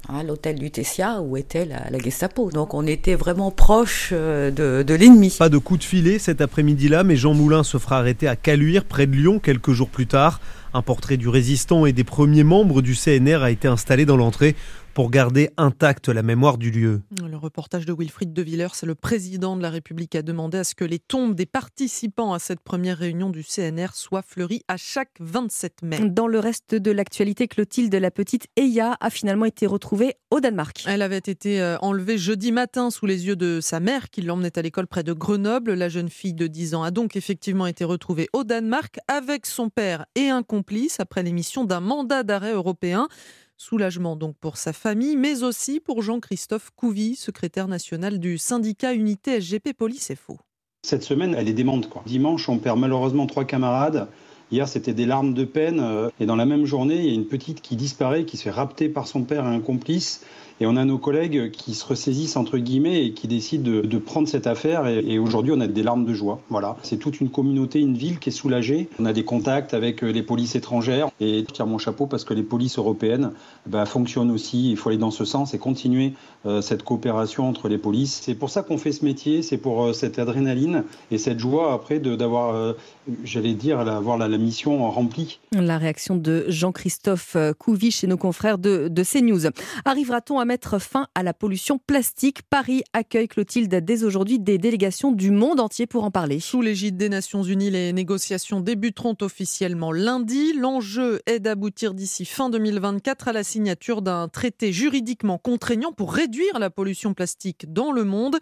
Hein, l'hôtel Lutetia où était la, la, Gestapo. Donc on était vraiment proche euh, de, de l'ennemi. Pas de coup de filet cet après-midi-là, mais Jean Moulin se fera arrêter à Caluire, près de Lyon, quelques jours plus tard. Un portrait du résistant et des premiers membres du CNR a été installé dans l'entrée pour garder intacte la mémoire du lieu. Le reportage de Wilfried de Villers, c'est le président de la République, a demandé à ce que les tombes des participants à cette première réunion du CNR soient fleuries à chaque 27 mai. Dans le reste de l'actualité, Clotilde, la petite Eya, a finalement été retrouvée au Danemark. Elle avait été euh, enlevée jeudi matin sous les yeux de sa mère qui l'emmenait à l'école près de Grenoble. La jeune fille de 10 ans a donc effectivement été retrouvée au Danemark avec son père et un après l'émission d'un mandat d'arrêt européen. Soulagement donc pour sa famille, mais aussi pour Jean-Christophe Couvy, secrétaire national du syndicat Unité SGP Police FO. Cette semaine, elle est démente. Quoi. Dimanche, on perd malheureusement trois camarades. Hier, c'était des larmes de peine. Et dans la même journée, il y a une petite qui disparaît, qui se fait rapter par son père et un complice. Et on a nos collègues qui se ressaisissent entre guillemets et qui décident de, prendre cette affaire. Et, aujourd'hui, on a des larmes de joie. Voilà, c'est toute une communauté, une ville qui est soulagée. On a des contacts avec les polices étrangères. Et je tire mon chapeau parce que les polices européennes ben, fonctionnent aussi. Il faut aller dans ce sens et continuer euh, cette coopération entre les polices. C'est pour ça qu'on fait ce métier. C'est pour euh, cette adrénaline et cette joie après d'avoir, euh, j'allais dire, avoir la, la mission remplie. La réaction de Jean-Christophe Couvi chez nos confrères de, de CNews. Arrivera-t-on à mettre fin à la pollution plastique? Paris accueille Clotilde dès aujourd'hui des délégations du monde entier pour en parler. Sous l'égide des Nations Unies, les négociations débuteront officiellement lundi. L'enjeu est d'aboutir d'ici fin 2024 à la signature d'un traité juridiquement contraignant pour réduire la pollution plastique dans le monde.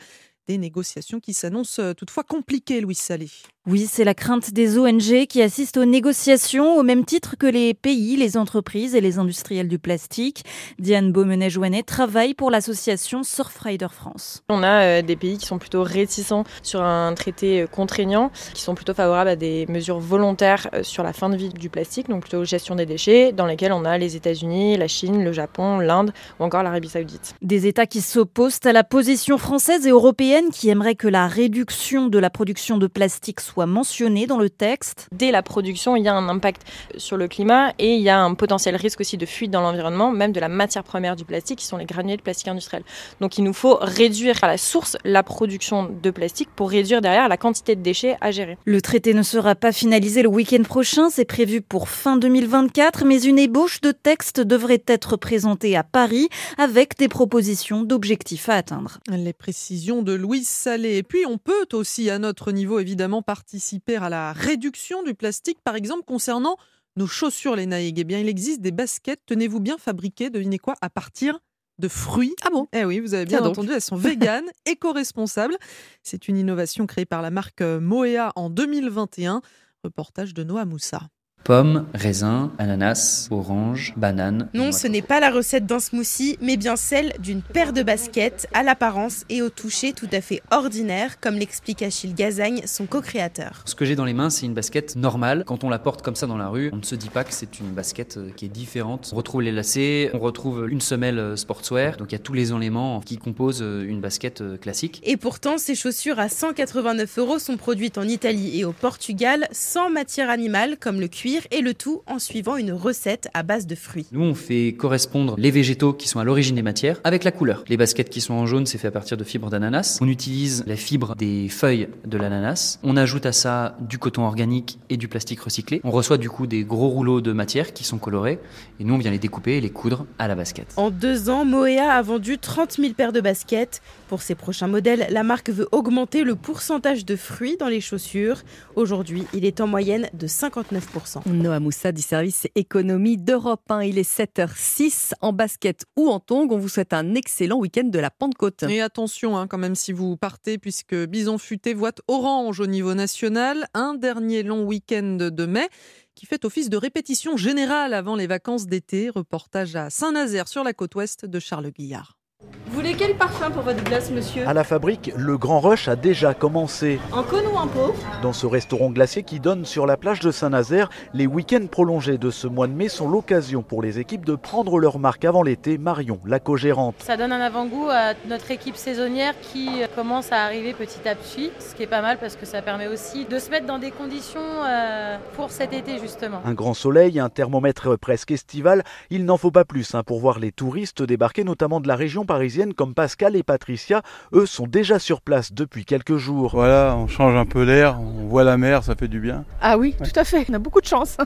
Des négociations qui s'annoncent toutefois compliquées, Louis Salé. Oui, c'est la crainte des ONG qui assistent aux négociations au même titre que les pays, les entreprises et les industriels du plastique. Diane Beaumenet-Joannet travaille pour l'association Surfrider France. On a euh, des pays qui sont plutôt réticents sur un traité euh, contraignant, qui sont plutôt favorables à des mesures volontaires euh, sur la fin de vie du plastique, donc plutôt gestion des déchets, dans lesquels on a les États-Unis, la Chine, le Japon, l'Inde ou encore l'Arabie Saoudite. Des États qui s'opposent à la position française et européenne qui aimeraient que la réduction de la production de plastique soit soit mentionné dans le texte. Dès la production, il y a un impact sur le climat et il y a un potentiel risque aussi de fuite dans l'environnement, même de la matière première du plastique, qui sont les granulés de plastique industriel. Donc il nous faut réduire à la source la production de plastique pour réduire derrière la quantité de déchets à gérer. Le traité ne sera pas finalisé le week-end prochain, c'est prévu pour fin 2024, mais une ébauche de texte devrait être présentée à Paris avec des propositions d'objectifs à atteindre. Les précisions de Louise Salé. Et puis on peut aussi à notre niveau évidemment participer à la réduction du plastique, par exemple concernant nos chaussures, les naïgues. Eh bien, il existe des baskets, tenez-vous bien, fabriquées, devinez quoi, à partir de fruits. Ah bon? Eh oui, vous avez bien entendu, elles sont véganes, éco-responsables. C'est une innovation créée par la marque Moea en 2021. Reportage de Noah Moussa. Pommes, raisins, ananas, orange, banane. Non, ce n'est pas la recette d'un smoothie, mais bien celle d'une paire de baskets à l'apparence et au toucher tout à fait ordinaire, comme l'explique Achille Gazagne, son co-créateur. Ce que j'ai dans les mains, c'est une basket normale. Quand on la porte comme ça dans la rue, on ne se dit pas que c'est une basket euh, qui est différente. On retrouve les lacets, on retrouve une semelle euh, sportswear, donc il y a tous les éléments qui composent euh, une basket classique. Et pourtant, ces chaussures à 189 euros sont produites en Italie et au Portugal sans matière animale comme le cuir et le tout en suivant une recette à base de fruits. Nous, on fait correspondre les végétaux qui sont à l'origine des matières avec la couleur. Les baskets qui sont en jaune, c'est fait à partir de fibres d'ananas. On utilise la fibre des feuilles de l'ananas. On ajoute à ça du coton organique et du plastique recyclé. On reçoit du coup des gros rouleaux de matière qui sont colorés et nous, on vient les découper et les coudre à la basket. En deux ans, Moea a vendu 30 000 paires de baskets. Pour ses prochains modèles, la marque veut augmenter le pourcentage de fruits dans les chaussures. Aujourd'hui, il est en moyenne de 59%. Noah Moussa du service économie d'Europe 1. Il est 7h06 en basket ou en tongs. On vous souhaite un excellent week-end de la Pentecôte. Et attention hein, quand même si vous partez, puisque Bison Futé voit orange au niveau national. Un dernier long week-end de mai qui fait office de répétition générale avant les vacances d'été. Reportage à Saint-Nazaire sur la côte ouest de Charles Guillard. Vous voulez quel parfum pour votre glace, monsieur À la fabrique, le grand rush a déjà commencé. En cône ou en pot Dans ce restaurant glacier qui donne sur la plage de Saint-Nazaire, les week-ends prolongés de ce mois de mai sont l'occasion pour les équipes de prendre leur marque avant l'été. Marion, la co-gérante. Ça donne un avant-goût à notre équipe saisonnière qui commence à arriver petit à petit, ce qui est pas mal parce que ça permet aussi de se mettre dans des conditions euh, pour cet été justement. Un grand soleil, un thermomètre presque estival, il n'en faut pas plus hein, pour voir les touristes débarquer notamment de la région parisienne comme Pascal et Patricia, eux sont déjà sur place depuis quelques jours. Voilà, on change un peu l'air, on voit la mer, ça fait du bien. Ah oui, tout à fait, on a beaucoup de chance.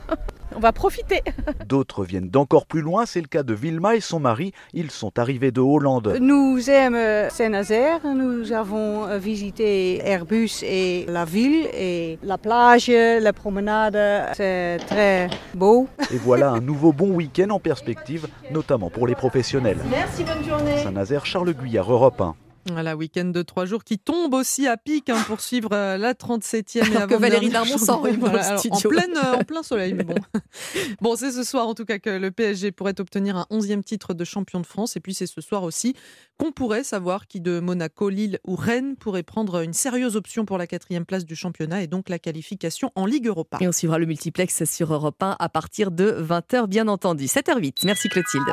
On va profiter. D'autres viennent d'encore plus loin, c'est le cas de Vilma et son mari, ils sont arrivés de Hollande. Nous aimons Saint-Nazaire, nous avons visité Airbus et la ville et la plage, la promenade, c'est très beau. Et voilà un nouveau bon week-end en perspective, notamment pour les professionnels. Merci, bonne journée. Saint-Nazaire, Charles Guyard, Europe 1. Voilà, week-end de trois jours qui tombe aussi à pic hein, pour suivre euh, la 37e. Alors et que Valérie Darmon le Voilà. En, pleine, euh, en plein soleil, mais bon. bon, c'est ce soir en tout cas que le PSG pourrait obtenir un 11e titre de champion de France. Et puis c'est ce soir aussi qu'on pourrait savoir qui de Monaco, Lille ou Rennes pourrait prendre une sérieuse option pour la quatrième place du championnat et donc la qualification en Ligue Europa. Et on suivra le multiplex sur Europe 1 à partir de 20h, bien entendu. 7h08. Merci Clotilde.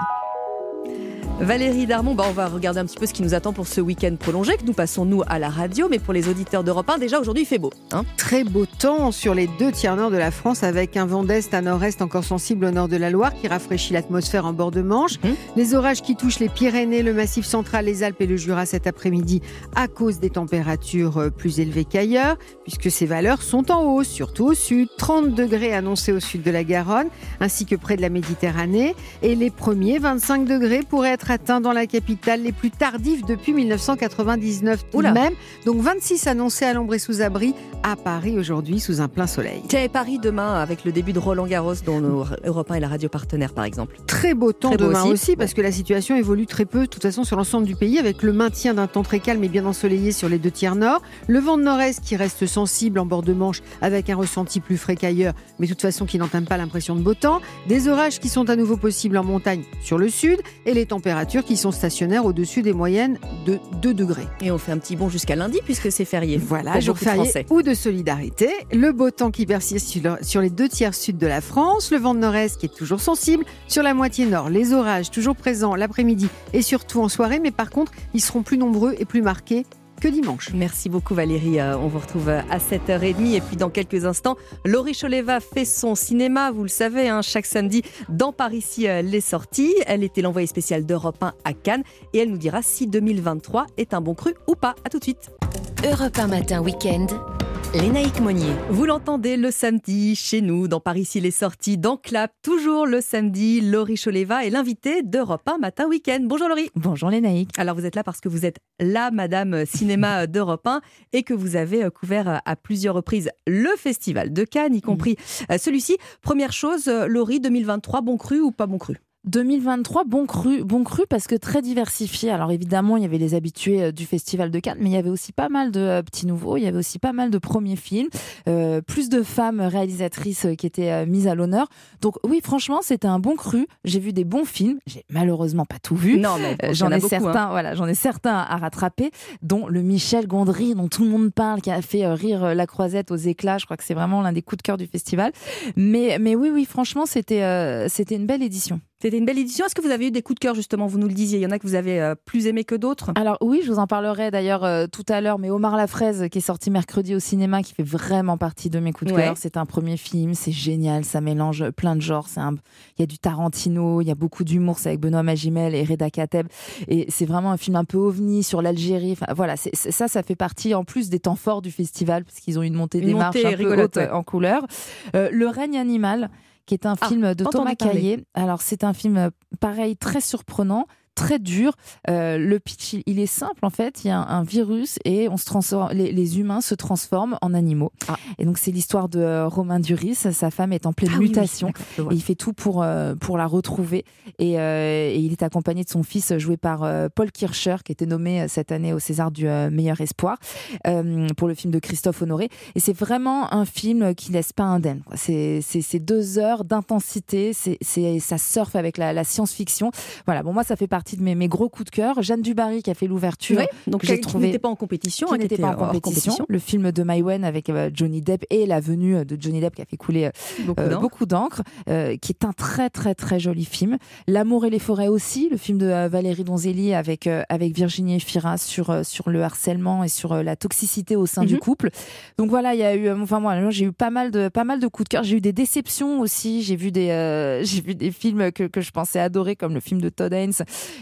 Valérie Darmon, bah on va regarder un petit peu ce qui nous attend pour ce week-end prolongé que nous passons nous à la radio, mais pour les auditeurs d'Europe 1, déjà aujourd'hui il fait beau. Hein Très beau temps sur les deux tiers nord de la France avec un vent d'est à nord-est encore sensible au nord de la Loire qui rafraîchit l'atmosphère en bord de Manche. Hum. Les orages qui touchent les Pyrénées, le Massif central, les Alpes et le Jura cet après-midi à cause des températures euh, plus élevées qu'ailleurs, puisque ces valeurs sont en hausse, surtout au sud. 30 degrés annoncés au sud de la Garonne, ainsi que près de la Méditerranée. Et les premiers 25 degrés pourraient être atteints dans la capitale, les plus tardifs depuis 1999 tout de même. Donc 26 annoncés à l'ombre et sous abri à Paris aujourd'hui sous un plein soleil. Tiens, et Paris demain avec le début de Roland Garros dont nos Europe 1 est la radio partenaire par exemple. Très beau temps Très beau demain aussi. aussi, parce que la situation évolue très peu, de toute façon, sur l'ensemble du pays, avec le maintien d'un temps très calme et bien ensoleillé sur les deux tiers nord. Le vent de nord-est qui reste sensible en bord de Manche, avec un ressenti plus frais qu'ailleurs, mais de toute façon qui n'entame pas l'impression de beau temps. Des orages qui sont à nouveau possibles en montagne sur le sud, et les températures qui sont stationnaires au-dessus des moyennes de 2 degrés. Et on fait un petit bond jusqu'à lundi puisque c'est férié. Voilà, jour férié Français. ou de solidarité. Le beau temps qui persiste sur les deux tiers sud de la France. Le vent de nord-est qui est toujours sensible. Sur la moitié nord, les orages toujours présents l'après-midi et surtout en soirée. Mais par contre, ils seront plus nombreux et plus marqués que dimanche. Merci beaucoup Valérie. Euh, On vous retrouve à 7h30 et puis dans quelques instants, Laurie Choleva fait son cinéma, vous le savez, hein, chaque samedi dans Paris ici euh, les sorties. Elle était l'envoyée spéciale d'Europe 1 à Cannes et elle nous dira si 2023 est un bon cru ou pas. À tout de suite. Europe 1 matin week-end. Lénaïque Monnier. Vous l'entendez le samedi chez nous, dans Paris s'il est sorti, dans Clap, toujours le samedi. Laurie Choleva est l'invitée d'Europe 1 Matin Week-end. Bonjour Laurie. Bonjour Lénaïque. Alors vous êtes là parce que vous êtes la Madame Cinéma d'Europe 1 et que vous avez euh, couvert euh, à plusieurs reprises le Festival de Cannes, y compris euh, celui-ci. Première chose, Laurie, 2023, bon cru ou pas bon cru? 2023, bon cru, bon cru parce que très diversifié. Alors évidemment, il y avait les habitués euh, du Festival de Cannes, mais il y avait aussi pas mal de euh, petits nouveaux, il y avait aussi pas mal de premiers films, euh, plus de femmes réalisatrices euh, qui étaient euh, mises à l'honneur. Donc oui, franchement, c'était un bon cru. J'ai vu des bons films, j'ai malheureusement pas tout vu. Non, mais j'en ai beaucoup, certains, hein. voilà, j'en ai certains à rattraper, dont le Michel Gondry, dont tout le monde parle, qui a fait rire la Croisette aux éclats. Je crois que c'est vraiment l'un des coups de cœur du festival. Mais, mais oui, oui, franchement, c'était, euh, c'était une belle édition. C'était une belle édition. Est-ce que vous avez eu des coups de cœur, justement? Vous nous le disiez. Il y en a que vous avez euh, plus aimé que d'autres Alors oui, je vous en parlerai d'ailleurs euh, tout à l'heure, mais Omar la fraise qui est sorti mercredi au cinéma, qui fait vraiment partie de mes coups de Ouais. cœur. C'est un premier film, c'est génial, ça mélange plein de genres. Un... Il y a du Tarantino, il y a beaucoup d'humour, c'est avec Benoît Magimel et Reda Kateb, et c'est vraiment un film un peu ovni sur l'Algérie. Enfin, voilà, ça, ça fait partie en plus des temps forts du festival, parce qu'ils ont une montée Une des marches montée un peu haute ouais. en couleur. Euh, le règne animal qui est un Ah, film de Thomas. Caillé. Alors c'est un film euh, pareil très surprenant, très dur. Euh, le pitch, il- il est simple en fait. Il y a un, un virus et on se transforme, les, les humains se transforment en animaux. Et donc c'est l'histoire de euh, Romain Duris. Sa femme est en pleine Ah oui, oui, mutation et il fait tout pour euh, pour la retrouver. Et, et il est accompagné de son fils joué par Paul Kircher qui était nommé cette année au César du meilleur espoir pour le film de Christophe Honoré. Et c'est vraiment un film qui laisse pas indemne. C'est c'est deux heures d'intensité. C'est c'est ça surfe avec la, la science-fiction. Voilà. Bon moi ça fait partie de mes, mes gros coups de cœur. Jeanne Dubarry qui a fait l'ouverture. Ouais, donc j'ai qui trouvé n'était pas en compétition, qui hein, qui n'était était pas en compétition. compétition. Le film de Maïwen avec euh, Johnny Depp et la venue de Johnny Depp qui a fait couler euh, Beaucoup euh, d'encre. euh, qui est un très très très joli film. L'amour et les forêts aussi, le film de euh, Valérie Donzelli avec euh, avec Virginie Efira sur euh, sur le harcèlement et sur euh, la toxicité au sein du Mhm. couple. Donc voilà, il y a eu, euh, enfin moi, moi, j'ai eu pas mal de pas mal de coups de cœur. J'ai eu des déceptions aussi. J'ai vu des euh, j'ai vu des films que, que je pensais adorer comme le film de Todd Haynes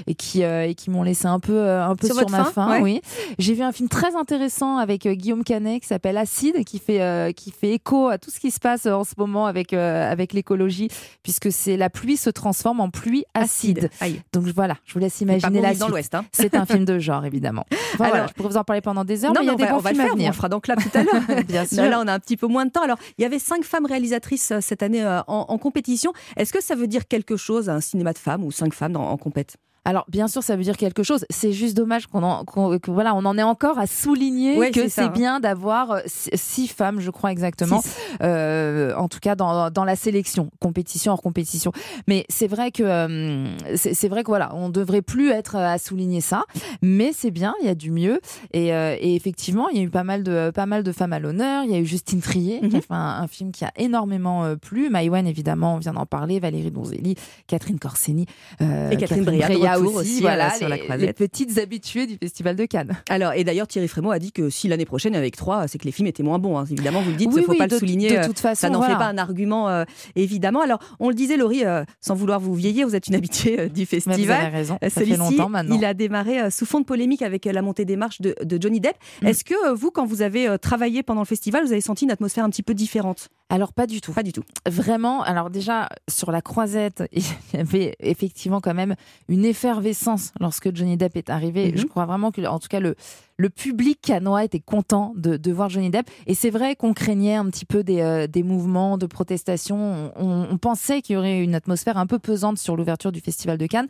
et qui euh, et qui m'ont laissé un peu euh, un peu Sur ma faim, ouais. Oui. J'ai vu un film très intéressant avec euh, Guillaume Canet qui s'appelle Acide, qui fait qui fait écho à tout ce qui se passe en ce moment avec avec l'écologie, puisque c'est la pluie se transforme en pluie acide. Donc voilà, je vous laisse imaginer bon la dans l'Ouest, hein. C'est un film de genre évidemment. Enfin, voilà, Alors- je pourrais vous en parler pendant des heures, Non, mais il y a des on va, bons on va le films à venir. on fera donc là tout à l'heure. Bien sûr. Là, on a un petit peu moins de temps. Alors, il y avait cinq femmes réalisatrices cette année en, en compétition. Est-ce que ça veut dire quelque chose, un cinéma de femmes ou cinq femmes dans- en compète? Alors bien sûr, ça veut dire quelque chose. C'est juste dommage qu'on en, qu'on- que, voilà, on en est encore à souligner Ouais, que c'est bien d'avoir euh, six femmes, je crois exactement, euh, en tout cas dans, dans la sélection, compétition hors compétition. Mais c'est vrai que euh, c'est vrai que voilà, on devrait plus être à souligner ça, mais c'est bien, il y a du mieux. Et, euh, et effectivement, il y a eu pas mal de pas mal de femmes à l'honneur. Il y a eu Justine Trier qui Mhm. a fait un, un film qui a énormément euh, plu. Maïwen évidemment, on vient d'en parler. Valérie Donzelli, Catherine Corseni euh, Et Catherine a retour aussi, aussi, voilà, sur la les, croisette. les petites habituées du Festival de Cannes. Alors, et d'ailleurs, Thierry Frémaux a dit que si l'année prochaine, avec trois, c'est que les films étaient moins bons. hein. Évidemment, vous le dites, il Oui, ne faut oui, pas de- le souligner. de euh, toute façon, ça n'en voilà. fait pas un argument, euh, évidemment. Alors, on le disait, Laurie, euh, sans vouloir vous vieillir, vous êtes une habituée euh, du festival. Mais vous avez raison, ça fait longtemps maintenant. il a démarré sous fond de polémique avec la montée des marches de, de Johnny Depp. Mm. Est-ce que vous, quand vous avez travaillé pendant le festival, vous avez senti une atmosphère un petit peu différente? Alors pas du tout. Pas du tout. Vraiment, alors déjà sur la croisette, il y avait effectivement quand même une effervescence lorsque Johnny Depp est arrivé. Mhm. Je crois vraiment que, en tout cas, le, le public canois était content de, de voir Johnny Depp. Et c'est vrai qu'on craignait un petit peu des, euh, des mouvements de protestation. On, on pensait qu'il y aurait une atmosphère un peu pesante sur l'ouverture du Festival de Cannes.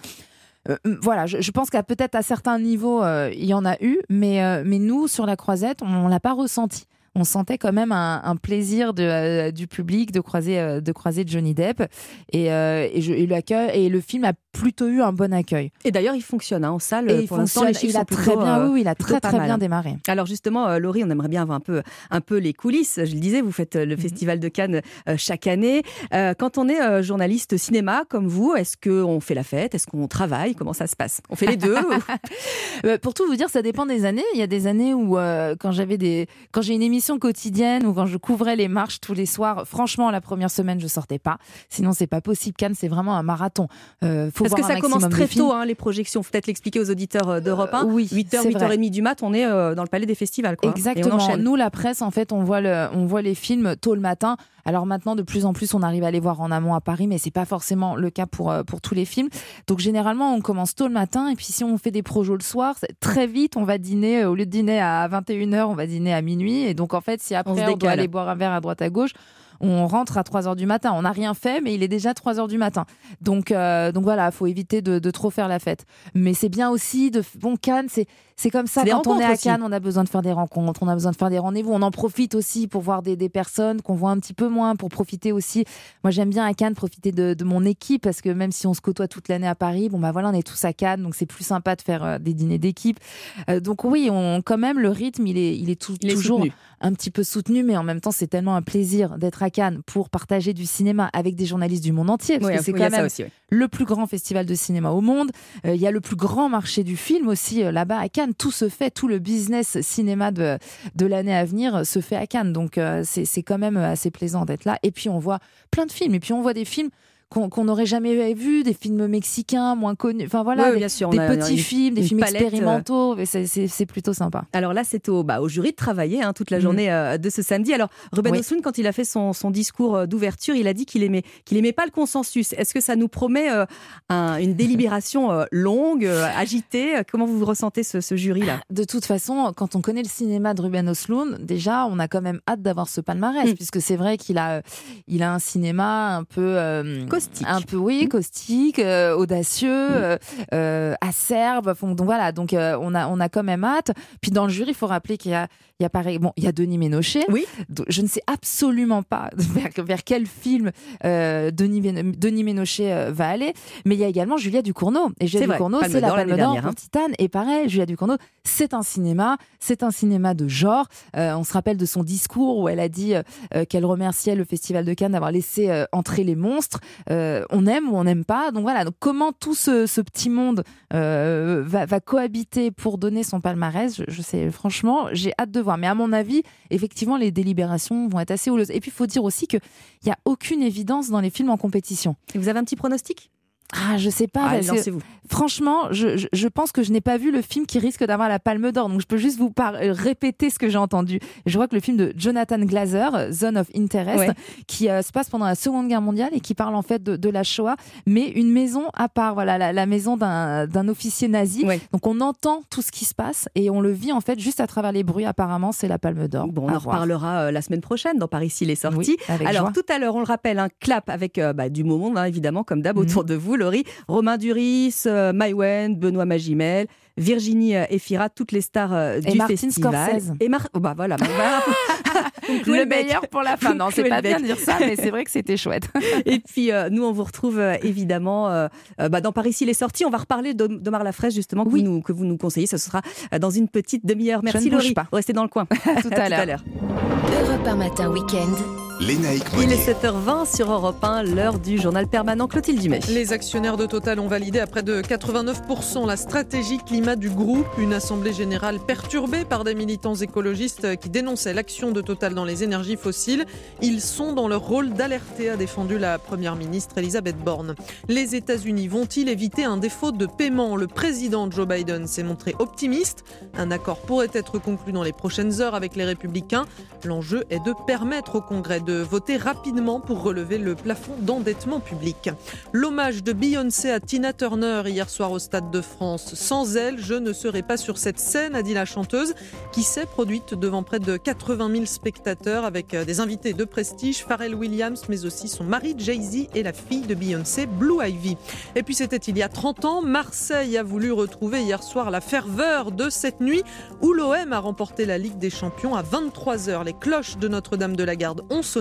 Euh, voilà, je, je pense qu'à peut-être à certains niveaux, euh, il y en a eu, mais, mais nous, sur la croisette, on ne l'a pas ressenti. On sentait quand même un, un plaisir de, euh, du public de croiser, euh, de croiser Johnny Depp. Et, euh, et, je- et l'accueil- et le film a plutôt eu un bon accueil. Et d'ailleurs, il fonctionne hein, en salle. Et il pour l'instant, les fonctionne, chiffres il a sont très bien, euh, oui, il a très pas très mal. bien démarré. Alors justement, euh, Laurie, on aimerait bien avoir un peu, un peu les coulisses. Je le disais, vous faites euh, Mhm. le Festival de Cannes euh, chaque année. Euh, quand on est euh, journaliste cinéma comme vous, est-ce qu'on fait la fête? Est-ce qu'on travaille? Comment ça se passe? On fait les deux ou- Euh, pour tout vous dire, ça dépend des années. Il y a des années où, euh, quand j'avais des, quand j'ai une émission quotidienne ou quand je couvrais les marches tous les soirs, franchement, la première semaine, je sortais pas. Sinon, c'est pas possible. Cannes, c'est vraiment un marathon. Euh, faut Parce voir que ça commence très tôt, hein, les projections. Faut peut-être l'expliquer aux auditeurs euh, d'Europe 1. oui, 8h, c'est vrai. 8h30 du mat, on est euh, dans le palais des festivals. Quoi. Et on Exactement. Nous, la presse, en fait, on voit, le, on voit les films tôt le matin. Alors maintenant, de plus en plus, on arrive à les voir en amont à Paris, mais c'est pas forcément le cas pour, euh, pour tous les films. Donc généralement, on commence tôt le matin, et puis si on fait des projets le soir, très vite, on va dîner, euh, au lieu de dîner à 21h, on va dîner à minuit. Et donc en fait, si après, se on, doit aller boire un verre à droite à gauche, on rentre à 3 heures du matin. On n'a rien fait, mais il est déjà 3 heures du matin. Donc, euh, donc voilà, faut éviter de, de trop faire la fête. Mais c'est bien aussi de. Bon, Cannes, c'est. C'est comme ça, quand on est à aussi. Cannes, on a besoin de faire des rencontres, on a besoin de faire des rendez-vous. On en profite aussi pour voir des, des personnes qu'on voit un petit peu moins, pour profiter aussi. Moi, j'aime bien à Cannes profiter de, de mon équipe parce que même si on se côtoie toute l'année à Paris, bon, bah voilà, on est tous à Cannes, donc c'est plus sympa de faire euh, des dîners d'équipe. Euh, donc oui, on, quand même, le rythme, il est, il est, tout- Il est toujours soutenu. un petit peu soutenu, mais en même temps, c'est tellement un plaisir d'être à Cannes pour partager du cinéma avec des journalistes du monde entier, parce Oui, que c'est oui, quand même aussi, oui. le plus grand festival de cinéma au monde. Euh, Il y a le plus grand marché du film aussi euh, là-bas à Cannes. Tout se fait, tout le business cinéma de, de l'année à venir se fait à Cannes. Donc euh, c'est c'est quand même assez plaisant d'être là. Et puis on voit plein de films. Et puis on voit des films qu'on n'aurait jamais vus, des films mexicains moins connus. Enfin voilà, des, bien sûr, on des a petits une- films, des films palette, euh, expérimentaux. C'est- plutôt sympa. Alors là, c'est au, bah, au jury de travailler hein, toute la Mhm. journée euh, de ce samedi. Alors, Ruben Oui. Östlund, quand il a fait son, son discours euh, d'ouverture, il a dit qu'il aimait, qu'il aimait pas le consensus. Est-ce que ça nous promet euh, un- une délibération euh, longue, agitée? Comment vous ressentez ce, ce jury-là? De toute façon, quand on connaît le cinéma de Ruben Östlund, déjà, on a quand même hâte d'avoir ce palmarès, Mm. puisque c'est vrai qu'il a, il a un cinéma un peu Caustique. un peu oui, caustique, euh, audacieux, euh, euh, acerbe. Donc voilà, donc on a, on a quand même hâte. Puis dans le jury, il faut rappeler qu'il y a, il y a pareil, bon, il y a Denis Ménochet. Oui. Je ne sais absolument pas vers, vers quel film Denis, Denis Ménochet va aller, mais il y a également Julia Ducournau. Et Julia Ducournau, c'est la Palme d'Or pour hein. Titane. Et pareil, Julia Ducournau, c'est un cinéma, c'est un cinéma de genre. On se rappelle de son discours où elle a dit qu'elle remerciait le Festival de Cannes d'avoir laissé entrer les monstres. Euh, on aime ou on n'aime pas. Donc voilà, donc comment tout ce, petit monde euh, va, va cohabiter pour donner son palmarès, je, je sais, franchement, j'ai hâte de voir. Mais à mon avis, effectivement, les délibérations vont être assez houleuses. Et puis, il faut dire aussi qu'il n'y a aucune évidence dans les films en compétition. Et vous avez un petit pronostic? Ah, je sais pas. Parce que, franchement, je, je, je pense que je n'ai pas vu le film qui risque d'avoir la Palme d'Or. Donc, je peux juste vous par- euh, répéter ce que j'ai entendu. Je vois que le film de Jonathan Glazer, euh, Zone of Interest, Ouais. qui euh, se passe pendant la Seconde Guerre mondiale et qui parle en fait de, de la Shoah, mais une maison à part. Voilà, la, la maison d'un d'un officier nazi. Donc, on entend tout ce qui se passe et on le vit en fait juste à travers les bruits. Apparemment, c'est la Palme d'Or. Bon, on en reparlera euh, la semaine prochaine dans Paris s'il est sorti. Oui, Alors joie. tout à l'heure, on le rappelle, un clap avec euh, bah, du monde, hein, évidemment, comme d'hab Mhm. autour de vous, Romain Duris, euh, Maïwen, Benoît Magimel. Virginie euh, Efira, toutes les stars euh, Et du Martin festival. Scorsese. Et Mar- oh, bah voilà, bah, Le meilleur pour la fin. Non, c'est pas bien de dire ça, mais c'est vrai que c'était chouette. Et puis, euh, nous, on vous retrouve euh, évidemment euh, bah, dans Paris s'il est sorti. On va reparler d'Om- d'Omar Lafraise, justement, que, vous nous, que vous nous conseillez. Ce sera dans une petite demi-heure. Je Merci, ne bouge Laurie. pas. Restez dans le coin. tout à l'heure. Europe 1 matin week-end. Lénaïque Il est 7h20 sur Europe 1, l'heure du journal permanent Clotilde Dumais. Les actionnaires de Total ont validé à près de 89% la stratégie climat du groupe, une assemblée générale perturbée par des militants écologistes qui dénonçaient l'action de Total dans les énergies fossiles. Ils sont dans leur rôle d'alerter, a défendu la première ministre Elisabeth Borne. Les États-Unis vont-ils éviter un défaut de paiement? Le président Joe Biden s'est montré optimiste. Un accord pourrait être conclu dans les prochaines heures avec les républicains. L'enjeu est de permettre au Congrès de voter rapidement pour relever le plafond d'endettement public. L'hommage de Beyoncé à Tina Turner hier soir au Stade de France. Sans elle, je ne serais pas sur cette scène, a dit la chanteuse, qui s'est produite devant près de 80 000 spectateurs avec euh, des invités de prestige, Pharrell Williams, mais aussi son mari Jay-Z et la fille de Beyoncé, Blue Ivy. Et puis c'était il y a 30 ans, Marseille a voulu retrouver hier soir la ferveur de cette nuit où l'OM a remporté la Ligue des Champions à 23h. Les cloches de Notre-Dame de la Garde ont sonné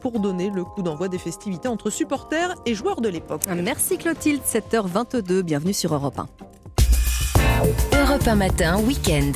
pour donner le coup d'envoi des festivités entre supporters et joueurs de l'époque. Merci Clotilde, 7h22, bienvenue sur Europe 1. Europe 1 matin, week-end.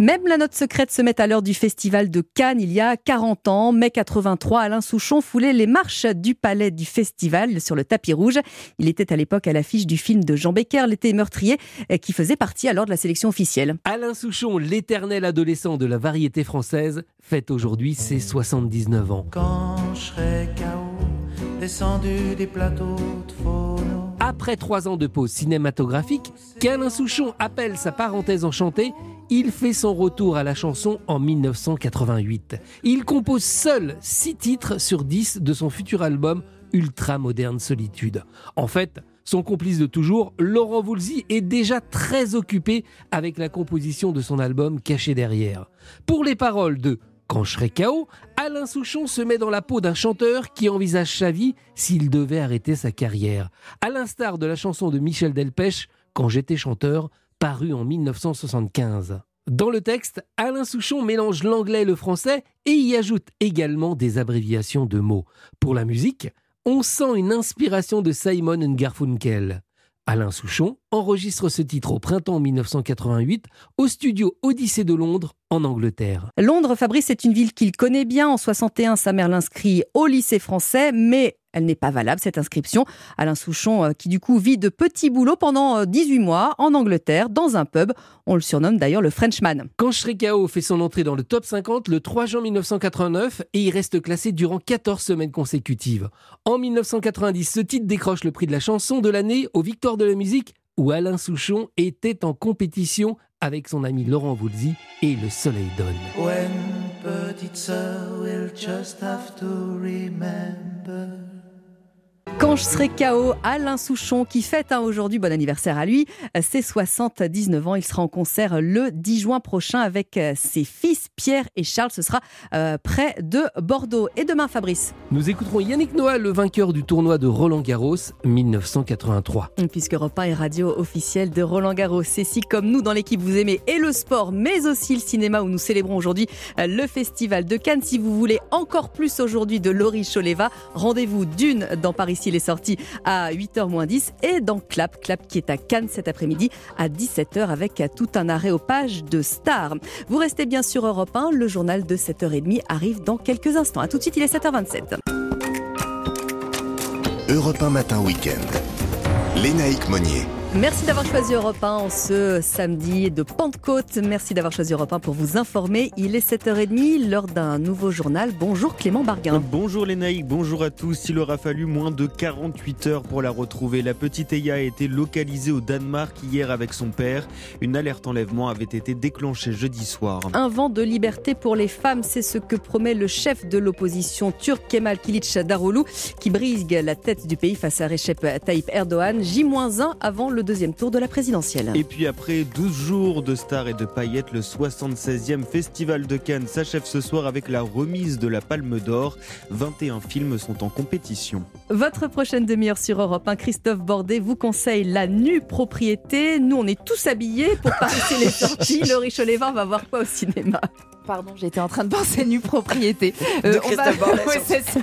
Même la note secrète se met à l'heure du festival de Cannes il y a 40 ans. Mai 83, Alain Souchon foulait les marches du palais du festival sur le tapis rouge. Il était à l'époque à l'affiche du film de Jean Becker, L'été meurtrier, qui faisait partie alors de la sélection officielle. Alain Souchon, l'éternel adolescent de la variété française, fête aujourd'hui ses 79 ans. Quand je serai KO, descendu des plateaux de phono. Après trois ans de pause cinématographique, qu'Alain Souchon appelle sa parenthèse enchantée, il fait son retour à la chanson en 1988. Il compose seul six titres sur 10 de son futur album Ultra Moderne Solitude. En fait, son complice de toujours, Laurent Voulzy, est déjà très occupé avec la composition de son album Caché derrière. Pour les paroles de Quand je KO, Alain Souchon se met dans la peau d'un chanteur qui envisage sa vie s'il devait arrêter sa carrière. À l'instar de la chanson de Michel Delpech, Quand j'étais chanteur, paru en 1975. Dans le texte, Alain Souchon mélange l'anglais et le français et y ajoute également des abréviations de mots. Pour la musique, on sent une inspiration de Simon Garfunkel. Alain Souchon enregistre ce titre au printemps 1988 au studio Odyssée de Londres en Angleterre. Londres, Fabrice, c'est une ville qu'il connaît bien. En 61, sa mère l'inscrit au lycée français, mais elle n'est pas valable, cette inscription. Alain Souchon, euh, qui du coup vit de petits boulots pendant 18 mois en Angleterre, dans un pub. On le surnomme d'ailleurs le Frenchman. Quand Shrekao fait son entrée dans le top 50 le 3 juin 1989 et il reste classé durant 14 semaines consécutives. En 1990, ce titre décroche le prix de la chanson de l'année aux Victoires de la musique où Alain Souchon était en compétition avec son ami Laurent Voulzy et Le Soleil donne. When petite sœur will just have to remember. Quand je serai KO, Alain Souchon qui fête hein, aujourd'hui, bon anniversaire à lui, ses 79 ans. Il sera en concert le 10 juin prochain avec euh, ses fils Pierre et Charles. Ce sera euh, près de Bordeaux. Et demain, Fabrice Nous écouterons Yannick Noah, le vainqueur du tournoi de Roland Garros 1983. Puisque 1 est radio officielle de Roland Garros. C'est si comme nous dans l'équipe vous aimez et le sport, mais aussi le cinéma où nous célébrons aujourd'hui euh, le festival de Cannes. Si vous voulez encore plus aujourd'hui de Laurie Choleva, rendez-vous d'une dans Paris il est sorti à 8h moins 10 et dans Clap, Clap qui est à Cannes cet après-midi à 17h avec tout un arrêt aux pages de stars. Vous restez bien sur Europe 1, le journal de 7h30 arrive dans quelques instants. A tout de suite, il est 7h27. Europe 1 matin week-end. Lénaïque Monnier. Merci d'avoir choisi Europe 1 en ce samedi de Pentecôte. Merci d'avoir choisi Europe 1 pour vous informer. Il est 7h30, l'heure d'un nouveau journal. Bonjour Clément Barguin. Bonjour les naïcs, bonjour à tous. Il aura fallu moins de 48 heures pour la retrouver. La petite Eya a été localisée au Danemark hier avec son père. Une alerte enlèvement avait été déclenchée jeudi soir. Un vent de liberté pour les femmes, c'est ce que promet le chef de l'opposition turc Kemal Kılıç Daroglu qui brise la tête du pays face à Recep Tayyip Erdogan. J-1 avant le deuxième tour de la présidentielle. Et puis après 12 jours de stars et de paillettes, le 76e Festival de Cannes s'achève ce soir avec la remise de la Palme d'Or. 21 films sont en compétition. Votre prochaine demi-heure sur Europe 1, Christophe Bordet vous conseille la nue propriété. Nous, on est tous habillés pour passer les sorties. Laurie Cholévin va voir quoi au cinéma? Pardon, j'étais en train de penser nue propriété. De on, va... Ouais, ça.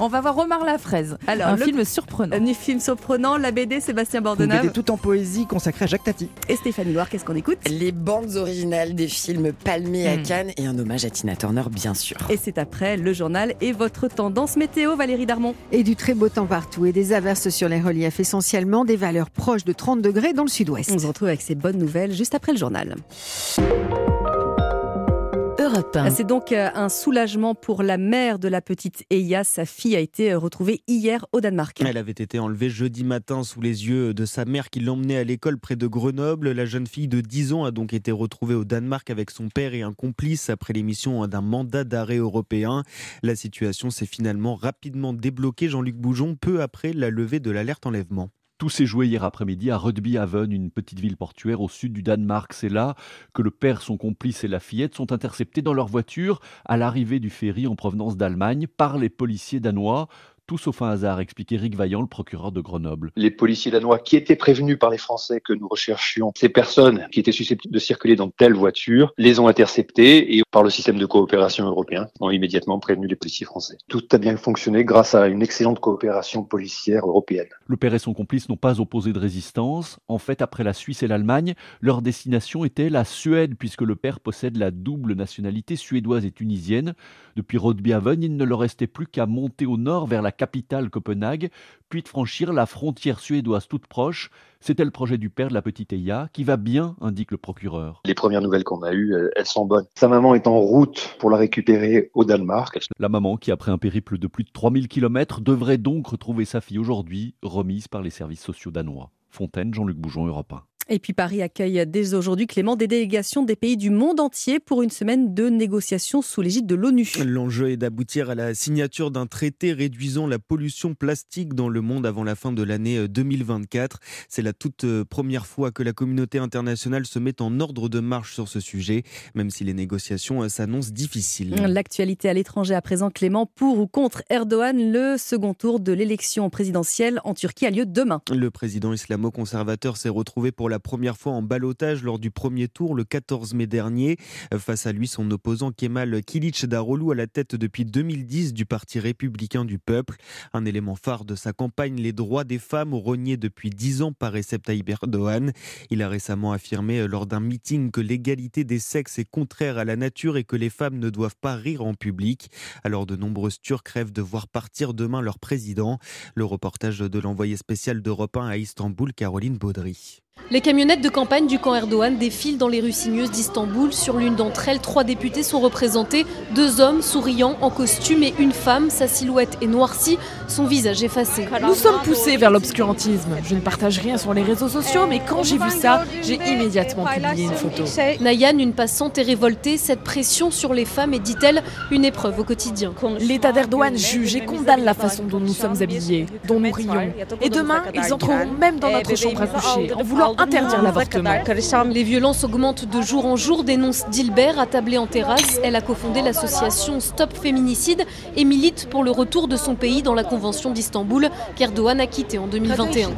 on va voir Omar la fraise. Alors, un le- film surprenant. Un film surprenant, la BD Sébastien Une Bordenave BD tout en poésie consacrée à Jacques Tati. et Stéphanie Loire, qu'est-ce qu'on écoute? Les bandes originales des films palmés à Hmm. Cannes et un hommage à Tina Turner, bien sûr. Et c'est après le journal et votre tendance météo, Valérie Darmon. Et du très beau temps partout et des averses sur les reliefs essentiellement, des valeurs proches de 30 degrés dans le sud-ouest. On se retrouve avec ces bonnes nouvelles juste après le journal. Europe 1. Ah, C'est donc euh, un soulagement pour la mère de la petite Eya. Sa fille a été euh, retrouvée hier au Danemark. Elle avait été enlevée jeudi matin sous les yeux de sa mère qui l'emmenait à l'école près de Grenoble. La jeune fille de 10 ans a donc été retrouvée au Danemark avec son père et un complice après l'émission d'un mandat d'arrêt européen. La situation s'est finalement rapidement débloquée, Jean-Luc Boujon, peu après la levée de l'alerte enlèvement. Tout s'est joué hier après-midi à Rugby Haven, une petite ville portuaire au sud du Danemark. C'est là que le père, son complice et la fillette sont interceptés dans leur voiture à l'arrivée du ferry en provenance d'Allemagne par les policiers danois. Tout sauf un hasard, explique Éric Vaillant, le procureur de Grenoble. les policiers danois qui étaient prévenus par les Français que nous recherchions ces personnes qui étaient susceptibles de circuler dans telle voiture, les ont interceptés et par le système de coopération européen ont immédiatement prévenu les policiers français. Tout a bien fonctionné grâce à une excellente coopération policière européenne. Le père et son complice n'ont pas opposé de résistance. En fait, après la Suisse et l'Allemagne, leur destination était la Suède, puisque le père possède la double nationalité suédoise et tunisienne. Depuis Rodbyhaven, il ne leur restait plus qu'à monter au nord vers la capitale Copenhague, puis de franchir la frontière suédoise toute proche. C'était le projet du père de la petite Eya, qui va bien, indique le procureur. Les premières nouvelles qu'on a eues, elles- elles sont bonnes. Sa maman est en route pour la récupérer au Danemark. La maman, qui après un périple de plus de 3000 km, devrait donc retrouver sa fille aujourd'hui, remise par les services sociaux danois. Fontaine, Jean-Luc Boujon, Europe 1. Et puis Paris accueille dès aujourd'hui, Clément, des délégations des pays du monde entier pour une semaine de négociations sous l'égide de l'ONU. L'enjeu est d'aboutir à la signature d'un traité réduisant la pollution plastique dans le monde avant la fin de l'année 2024. C'est la toute euh, première fois que la communauté internationale se met en ordre de marche sur ce sujet, même si les négociations euh, s'annoncent difficiles. L'actualité à l'étranger à présent, Clément, pour ou contre Erdogan, le second tour de l'élection présidentielle en Turquie a lieu demain. Le président islamo-conservateur s'est retrouvé pour la première fois en balotage lors du premier tour le 14 mai dernier. Face à lui, son opposant Kemal Kılıçdaroğlu à la tête depuis 2010 du Parti républicain du peuple. Un élément phare de sa campagne, les droits des femmes rognés depuis 10 ans par Recep Tayyip Erdogan. Il a récemment affirmé euh, lors d'un meeting que l'égalité des sexes est contraire à la nature et que les femmes ne doivent pas rire en public. Alors de nombreuses Turcs rêvent de voir partir demain leur président. Le reportage de l'envoyé spécial d'Europe 1 à Istanbul, Caroline Baudry. Les camionnettes de campagne du camp Erdogan défilent dans les rues sinueuses d'Istanbul. Sur l'une d'entre elles, trois députés sont représentés. Deux hommes souriants en costume et une femme. Sa silhouette est noircie, son visage effacé. Nous sommes poussés vers l'obscurantisme. Je ne partage rien sur les réseaux sociaux, mais quand j'ai vu ça, j'ai immédiatement publié une photo. Nayan, une passante, est révoltée. Cette pression sur les femmes est, dit-elle, une épreuve au quotidien. L'État d'Erdogan juge et condamne la façon dont nous sommes habillés, dont nous rions. Et demain, ils entreront même dans notre chambre à coucher en voulant interdire l'avortement. Les violences augmentent de jour en jour, dénonce Dilbert, attablée en terrasse. Elle a cofondé l'association Stop Féminicide et milite pour le retour de son pays dans la Convention d'Istanbul qu'Erdogan a quitté en 2021.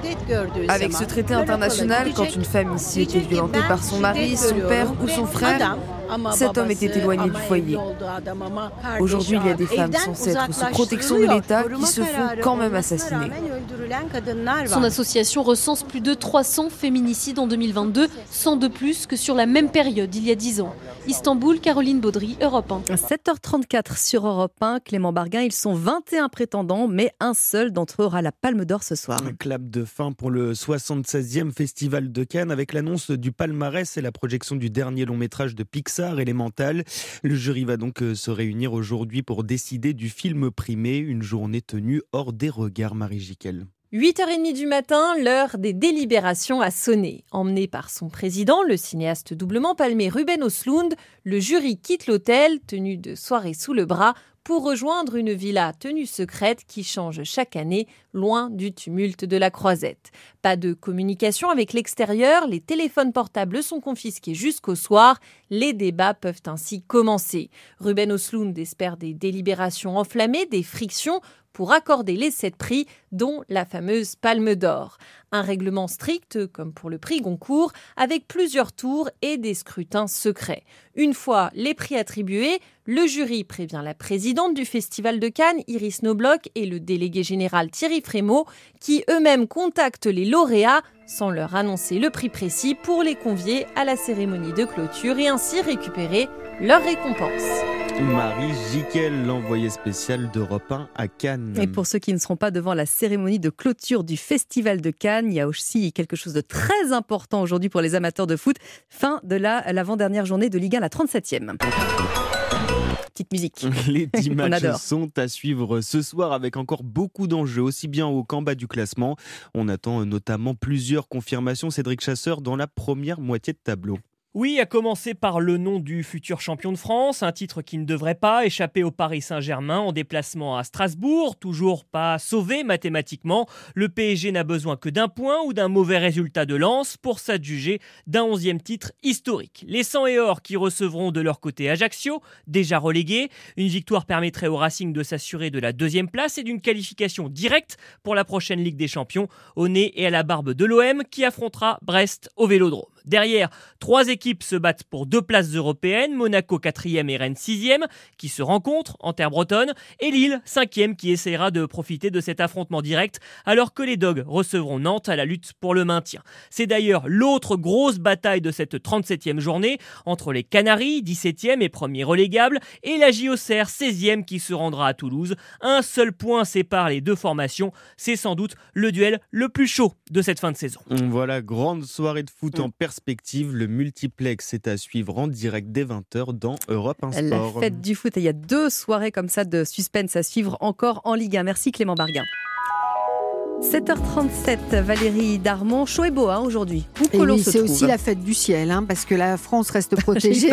Avec ce traité international, quand une femme ici était violentée par son mari, son père ou son frère, cet homme était éloigné du foyer. Aujourd'hui, il y a des femmes censées être sous protection de l'État qui se font quand même assassiner. Son association recense plus de 300 féminicides en 2022, 100 de plus que sur la même période il y a 10 ans. Istanbul, Caroline Baudry, Europe 1. 7h34 sur Europe 1, Clément Barguin, ils sont 21 prétendants, mais un seul d'entre eux aura la Palme d'Or ce soir. Un clap de fin pour le 76e Festival de Cannes avec l'annonce du palmarès et la projection du dernier long métrage de Pixar, Elemental. Le jury va donc euh, se réunir aujourd'hui pour décider du film primé, une journée tenue hors des regards, Marie Jiquel. 8h30 du matin, l'heure des délibérations a sonné. Emmené par son président, le cinéaste doublement palmé Ruben Oslund, le jury quitte l'hôtel, tenu de soirée sous le bras, pour rejoindre une villa tenue secrète qui change chaque année, loin du tumulte de la croisette. Pas de communication avec l'extérieur, les téléphones portables sont confisqués jusqu'au soir, les débats peuvent ainsi commencer. Ruben Oslund espère des délibérations enflammées, des frictions pour accorder les sept prix, dont la fameuse Palme d'Or. Un règlement strict, comme pour le prix Goncourt, avec plusieurs tours et des scrutins secrets. Une fois les prix attribués, le jury prévient la présidente du Festival de Cannes, Iris Nobloch, et le délégué général Thierry Frémaux, qui eux-mêmes contactent les lauréats sans leur annoncer le prix précis pour les convier à la cérémonie de clôture et ainsi récupérer leur récompense. Marie Jiquel, l'envoyée spéciale d'Europe 1 à Cannes. Et pour ceux qui ne seront pas devant la cérémonie de clôture du Festival de Cannes, il y a aussi quelque chose de très important aujourd'hui pour les amateurs de foot. Fin de la, l'avant-dernière journée de Ligue 1, la 37e. Petite musique. Les 10 On matchs adore. sont à suivre ce soir avec encore beaucoup d'enjeux, aussi bien haut qu'en bas du classement. On attend notamment plusieurs confirmations, Cédric Chasseur, dans la première moitié de tableau. Oui, à commencer par le nom du futur champion de France, un titre qui ne devrait pas échapper au Paris Saint-Germain en déplacement à Strasbourg, toujours pas sauvé mathématiquement. Le PSG n'a besoin que d'un point ou d'un mauvais résultat de lance pour s'adjuger d'un onzième titre historique. Les 100 et or qui recevront de leur côté Ajaccio, déjà relégué. Une victoire permettrait au Racing de s'assurer de la deuxième place et d'une qualification directe pour la prochaine Ligue des Champions, au nez et à la barbe de l'OM qui affrontera Brest au Vélodrome. Derrière, trois équipes se battent pour deux places européennes, Monaco 4e et Rennes 6e, qui se rencontrent en terre bretonne, et Lille 5e qui essaiera de profiter de cet affrontement direct, alors que les Dogs recevront Nantes à la lutte pour le maintien. C'est d'ailleurs l'autre grosse bataille de cette 37e journée, entre les Canaries, 17e et premier relégable, et la JOCR 16e qui se rendra à Toulouse. Un seul point sépare les deux formations, c'est sans doute le duel le plus chaud de cette fin de saison. Voilà, grande soirée de foot en perspective. Le multiplex est à suivre en direct dès 20h dans Europe 1 La Sport. fête du foot. Et il y a deux soirées comme ça de suspense à suivre encore en Ligue 1. Merci Clément Barguin. 7h37, Valérie Darmon, chaud et beau hein, aujourd'hui. L'on oui, c'est aussi la fête du ciel, hein, parce que la France reste protégée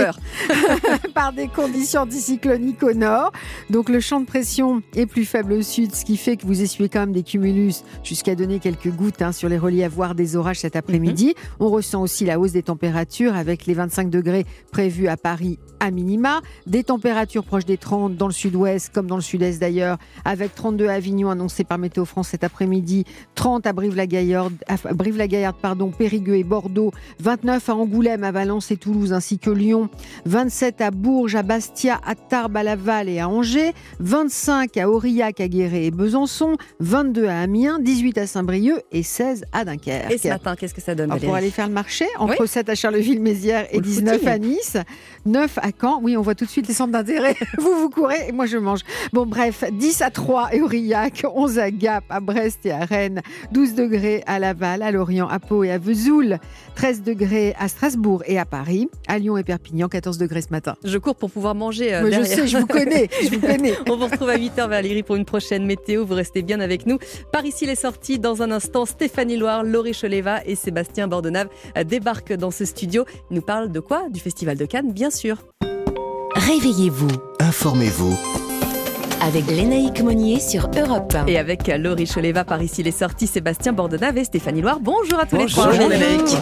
par des conditions anticycloniques au nord. Donc le champ de pression est plus faible au sud, ce qui fait que vous essuyez quand même des cumulus jusqu'à donner quelques gouttes hein, sur les reliefs, voire des orages cet après-midi. Mhm. On ressent aussi la hausse des températures avec les 25 degrés prévus à Paris à minima, des températures proches des 30 dans le sud-ouest comme dans le sud-est d'ailleurs, avec 32 à Avignon annoncé par Météo France cet après-midi, 30 à Brive-la-Gaillarde, Brive-la-Gaillarde, pardon, Périgueux et Bordeaux, 29 à Angoulême, à Valence et Toulouse, ainsi que Lyon, 27 à Bourges, à Bastia, à Tarbes, à Laval et à Angers, 25 à Aurillac, à Guéret et Besançon, 22 à Amiens, 18 à Saint-Brieuc et 16 à Dunkerque. Et ce matin, qu'est-ce que ça donne Alors, pour aller faire le marché, entre Oui. 7 à Charleville-Mézières et Ou le 19 footing. à Nice, 9 à Caen. Oui, on voit tout de suite les centres d'intérêt. vous, vous courez et moi, je mange. Bon, bref, 10 à 3 et Aurillac, 11 à Gap, à Brest et à Rennes, 12 degrés à Laval, à Lorient, à Pau et à Vesoul, 13 degrés à Strasbourg et à Paris, à Lyon et Perpignan, 14 degrés ce matin. Je cours pour pouvoir manger. euh, Mais je sais, je vous connais, je vous connais. On vous retrouve à 8h Valérie pour une prochaine météo. Vous restez bien avec nous. Par ici les sorties. Dans un instant, Stéphanie Loire, Laurie Choleva et Sébastien Bordenave débarquent dans ce studio. Ils nous parlent de quoi? Du Festival de Cannes, bien sûr. Réveillez-vous Informez-vous. avec Lénaïque Monnier sur Europe 1. Et avec euh, Laurie Choleva, par ici les sorties, Sébastien Bordenave et Stéphanie Loire. Bonjour à tous Bonjour, les trois. Lénaïque.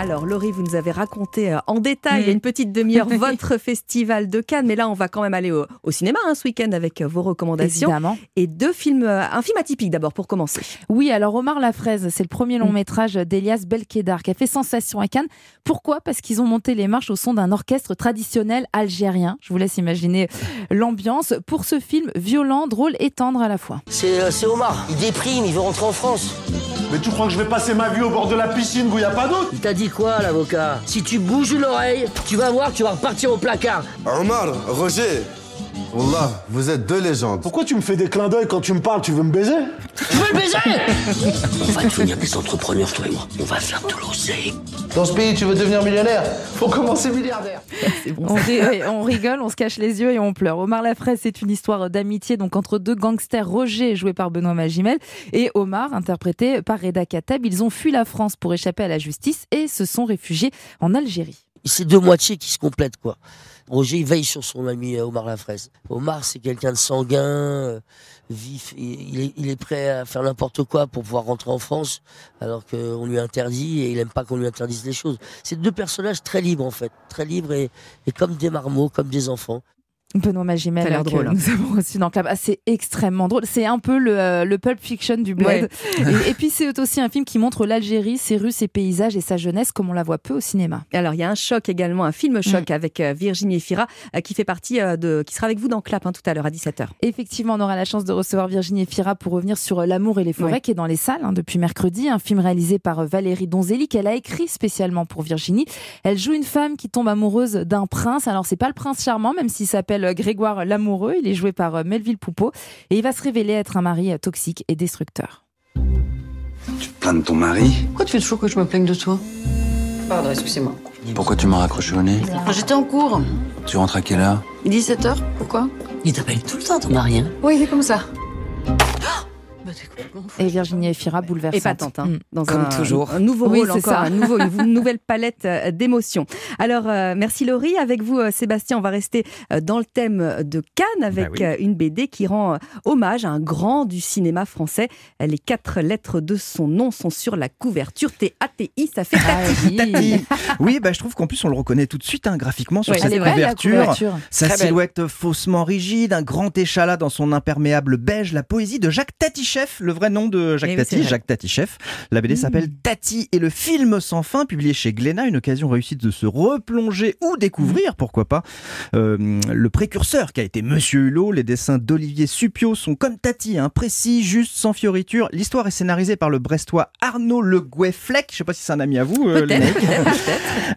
Alors Laurie, vous nous avez raconté euh, en détail, Mm. il y a une petite demi-heure, votre festival de Cannes. Mais là, on va quand même aller au, au cinéma hein, ce week-end avec euh, vos recommandations. Évidemment. Et deux films, euh, un film atypique d'abord pour commencer. Oui, alors Omar La Fraise, c'est le premier Mm. long métrage d'Elias Belkedar qui a fait sensation à Cannes. Pourquoi? Parce qu'ils ont monté les marches au son d'un orchestre traditionnel algérien. Je vous laisse imaginer l'ambiance pour ce film violent, drôle et tendre à la fois. C'est euh, c'est Omar. Il déprime, il veut rentrer en France. Mais tu crois que je vais passer ma vie au bord de la piscine où il n'y a pas d'eau Il t'a dit quoi, l'avocat? Si tu bouges une oreille, tu vas voir, tu vas repartir au placard. Omar, Roger, Wallah, vous êtes deux légendes. Pourquoi tu me fais des clins d'œil quand tu me parles Tu veux me baiser? Tu veux le baiser? On va devenir des entrepreneurs, toi et moi. On va faire de l'oseille. Dans ce pays, tu veux devenir millionnaire? Faut commencer milliardaire. on, ri- oui, on rigole, on se cache les yeux et on pleure. Omar La Fraise, c'est une histoire d'amitié donc entre deux gangsters, Roger joué par Benoît Magimel et Omar interprété par Reda Kateb. Ils ont fui la France pour échapper à la justice et se sont réfugiés en Algérie. C'est deux moitiés qui se complètent, quoi. Roger, il veille sur son ami euh, Omar Lafraise. Omar, c'est quelqu'un de sanguin, euh, vif, il est, il prêt à faire n'importe quoi pour pouvoir rentrer en France, alors qu'on lui interdit et il aime pas qu'on lui interdise les choses. C'est deux personnages très libres en fait, très libres et comme des marmots, comme des enfants. Benoît Magimel, l'air drôle, hein. nous avons reçu dans Club. Ah, c'est extrêmement drôle. C'est un peu le, euh, le Pulp Fiction du bled. Et, et puis c'est aussi un film qui montre l'Algérie, ses rues, ses paysages et sa jeunesse comme on la voit peu au cinéma. Alors il y a un choc également, un film choc avec euh, Virginie Efira euh, qui fait partie euh, de, qui sera avec vous dans Clap hein, tout à l'heure à 17h. Effectivement, on aura la chance de recevoir Virginie Efira pour revenir sur euh, L'amour et les forêts Ouais. qui est dans les salles hein, depuis mercredi. Un film réalisé par euh, Valérie Donzelli qu'elle a écrit spécialement pour Virginie. Elle joue une femme qui tombe amoureuse d'un prince. Alors c'est pas le prince charmant, même s'il s'appelle euh, Grégoire l'amoureux. Il est joué par euh, Melville Poupeau et il va se révéler être un mari euh, toxique et destructeur. Plains de ton mari Pourquoi tu fais toujours que je me plaigne de toi? Pardon, excusez-moi. Pourquoi tu m'as raccroché au nez? J'étais en cours. Tu rentres à quelle heure? 17h, pourquoi? Il t'appelle tout le temps, ton mari, hein? Oui, il est comme ça. Et Virginie Efira bouleversante. Épatante, hein, dans Comme un, toujours. un nouveau Oui, rôle c'est encore, ça. un nouveau, une nouvelle palette euh, d'émotions. Alors, euh, merci Laurie. Avec vous, euh, Sébastien, on va rester dans le thème de Cannes avec Bah oui. euh, une BD qui rend hommage à un grand du cinéma français. Les quatre lettres de son nom sont sur la couverture. T-A-T-I, ça fait Ah tati. Tati. Oui, bah, je trouve qu'en plus on le reconnaît tout de suite hein, graphiquement sur Ouais, cette elle est belle, la couverture. couverture. Sa Très belle. silhouette faussement rigide, un grand échalas dans son imperméable beige, la poésie de Jacques Tatichef, le vrai nom de Jacques Eh oui, Tati. Jacques Tatichef. La BD s'appelle Tati et le film sans fin, publié chez Glénat, une occasion réussie de se replonger ou découvrir, pourquoi pas, euh, le précurseur qui a été Monsieur Hulot. Les dessins d'Olivier Supio sont comme Tati, hein, précis, juste, sans fioriture. L'histoire est scénarisée par le Brestois Arnaud Le Gouet-Fleck. Je sais pas si c'est un ami à vous. euh, peut-être.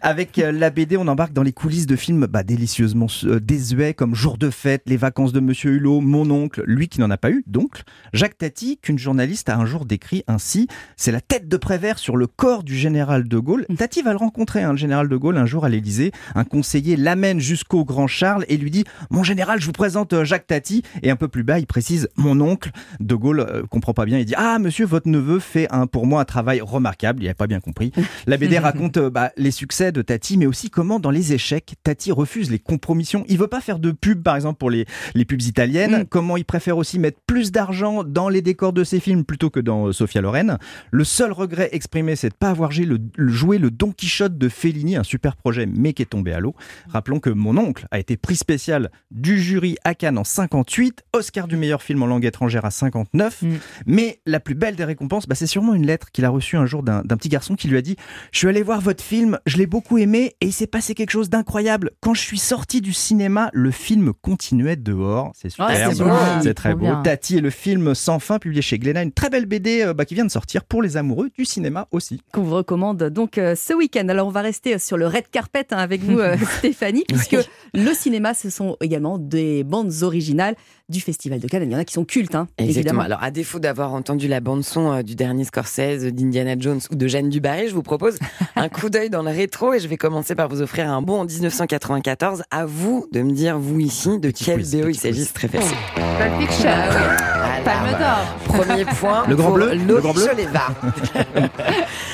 Avec euh, la BD, on embarque dans les coulisses de films bah, délicieusement euh, désuets comme Jour de fête, Les vacances de Monsieur Hulot, Mon oncle, lui qui n'en a pas eu, d'oncle. Jacques Tati, qu'une journaliste a un jour décrit ainsi c'est la tête de Prévert sur le corps du général de Gaulle. Tati va le rencontrer, hein, le général de Gaulle, un jour à l'Élysée. Un conseiller l'amène jusqu'au grand Charles et lui dit Mon général, je vous présente euh, Jacques Tati. Et un peu plus bas, il précise Mon oncle. De Gaulle euh, comprend pas bien. Il dit Ah, monsieur, votre neveu fait un, pour moi un travail remarquable. Il n'a pas bien compris. La BD raconte euh, bah, les succès de Tati, mais aussi comment, dans les échecs, Tati refuse les compromissions. Il veut pas faire de pub, par exemple, pour les, les pubs italiennes. Comment il préfère aussi mettre plus d'argent dans les décors de ses films plutôt que dans euh, Sophia Loren. Le seul regret exprimé, c'est de pas avoir joué le, le- joué le Don Quichotte de Fellini, un super projet, mais qui est tombé à l'eau. Rappelons que mon oncle a été prix spécial du jury à Cannes en 58, Oscar du meilleur film en langue étrangère à 59. Mais la plus belle des récompenses, bah, c'est sûrement une lettre qu'il a reçue un jour d'un petit garçon qui lui a dit Je suis allé voir votre film, je l'ai beaucoup aimé et il s'est passé quelque chose d'incroyable. Quand je suis sorti du cinéma, le film continuait dehors. C'est super, Ouais, c'est très beau. bien. Tati et le film Sans fin, publié chez Glénat, une très belle BD euh, bah, qui vient de sortir pour les amoureux du cinéma aussi. qu'on vous recommande donc euh, ce week-end. Alors on va rester sur le red carpet hein, avec vous euh, Stéphanie, puisque le cinéma ce sont également des bandes originales du Festival de Cannes. Il y en a qui sont cultes, hein, Exactement. évidemment. Alors, à défaut d'avoir entendu la bande-son euh, du dernier Scorsese, d'Indiana Jones ou de Jeanne Dubarry, je vous propose un coup d'œil dans le rétro et je vais commencer par vous offrir un bon en 1994. À vous de me dire, vous ici, de quel BO il s'agit, c'est très facile. Pulp Fiction. Voilà. Palme d'or. Premier point. Le grand bleu Le grand bleu.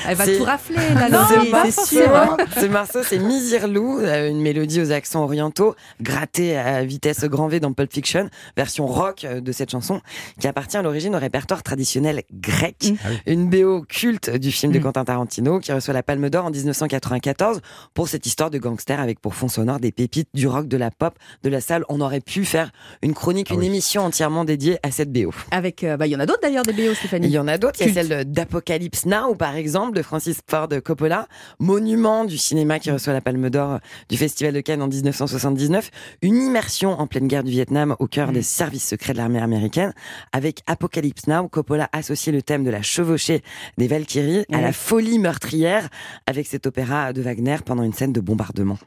Elle va C'est- tout rafler, la Non, c'est sûr. forcément. Ce morceau, c'est Misirlou, euh, une mélodie aux accents orientaux, grattée à vitesse grand V dans Pulp Fiction, version rock euh, de cette chanson, qui appartient à l'origine au répertoire traditionnel grec. Une BO culte du film de Quentin Tarantino, qui reçoit la Palme d'Or en 1994 pour cette histoire de gangster avec pour fond sonore des pépites du rock, de la pop, de la salle. On aurait pu faire une chronique, une émission entièrement dédiée à cette BO. Avec, euh, bah, il y en a d'autres d'ailleurs des BO, Stéphanie. Il y en a d'autres. Il y a celle d'Apocalypse Now, par exemple, de Francis Ford Coppola, monument du cinéma qui reçoit la Palme d'Or du Festival de Cannes en 1979. Une immersion en pleine guerre du Vietnam au cœur des services secrets de l'armée américaine. Avec Apocalypse Now, Coppola associe le thème de la chevauchée des Valkyries à la folie meurtrière avec cet opéra de Wagner pendant une scène de bombardement.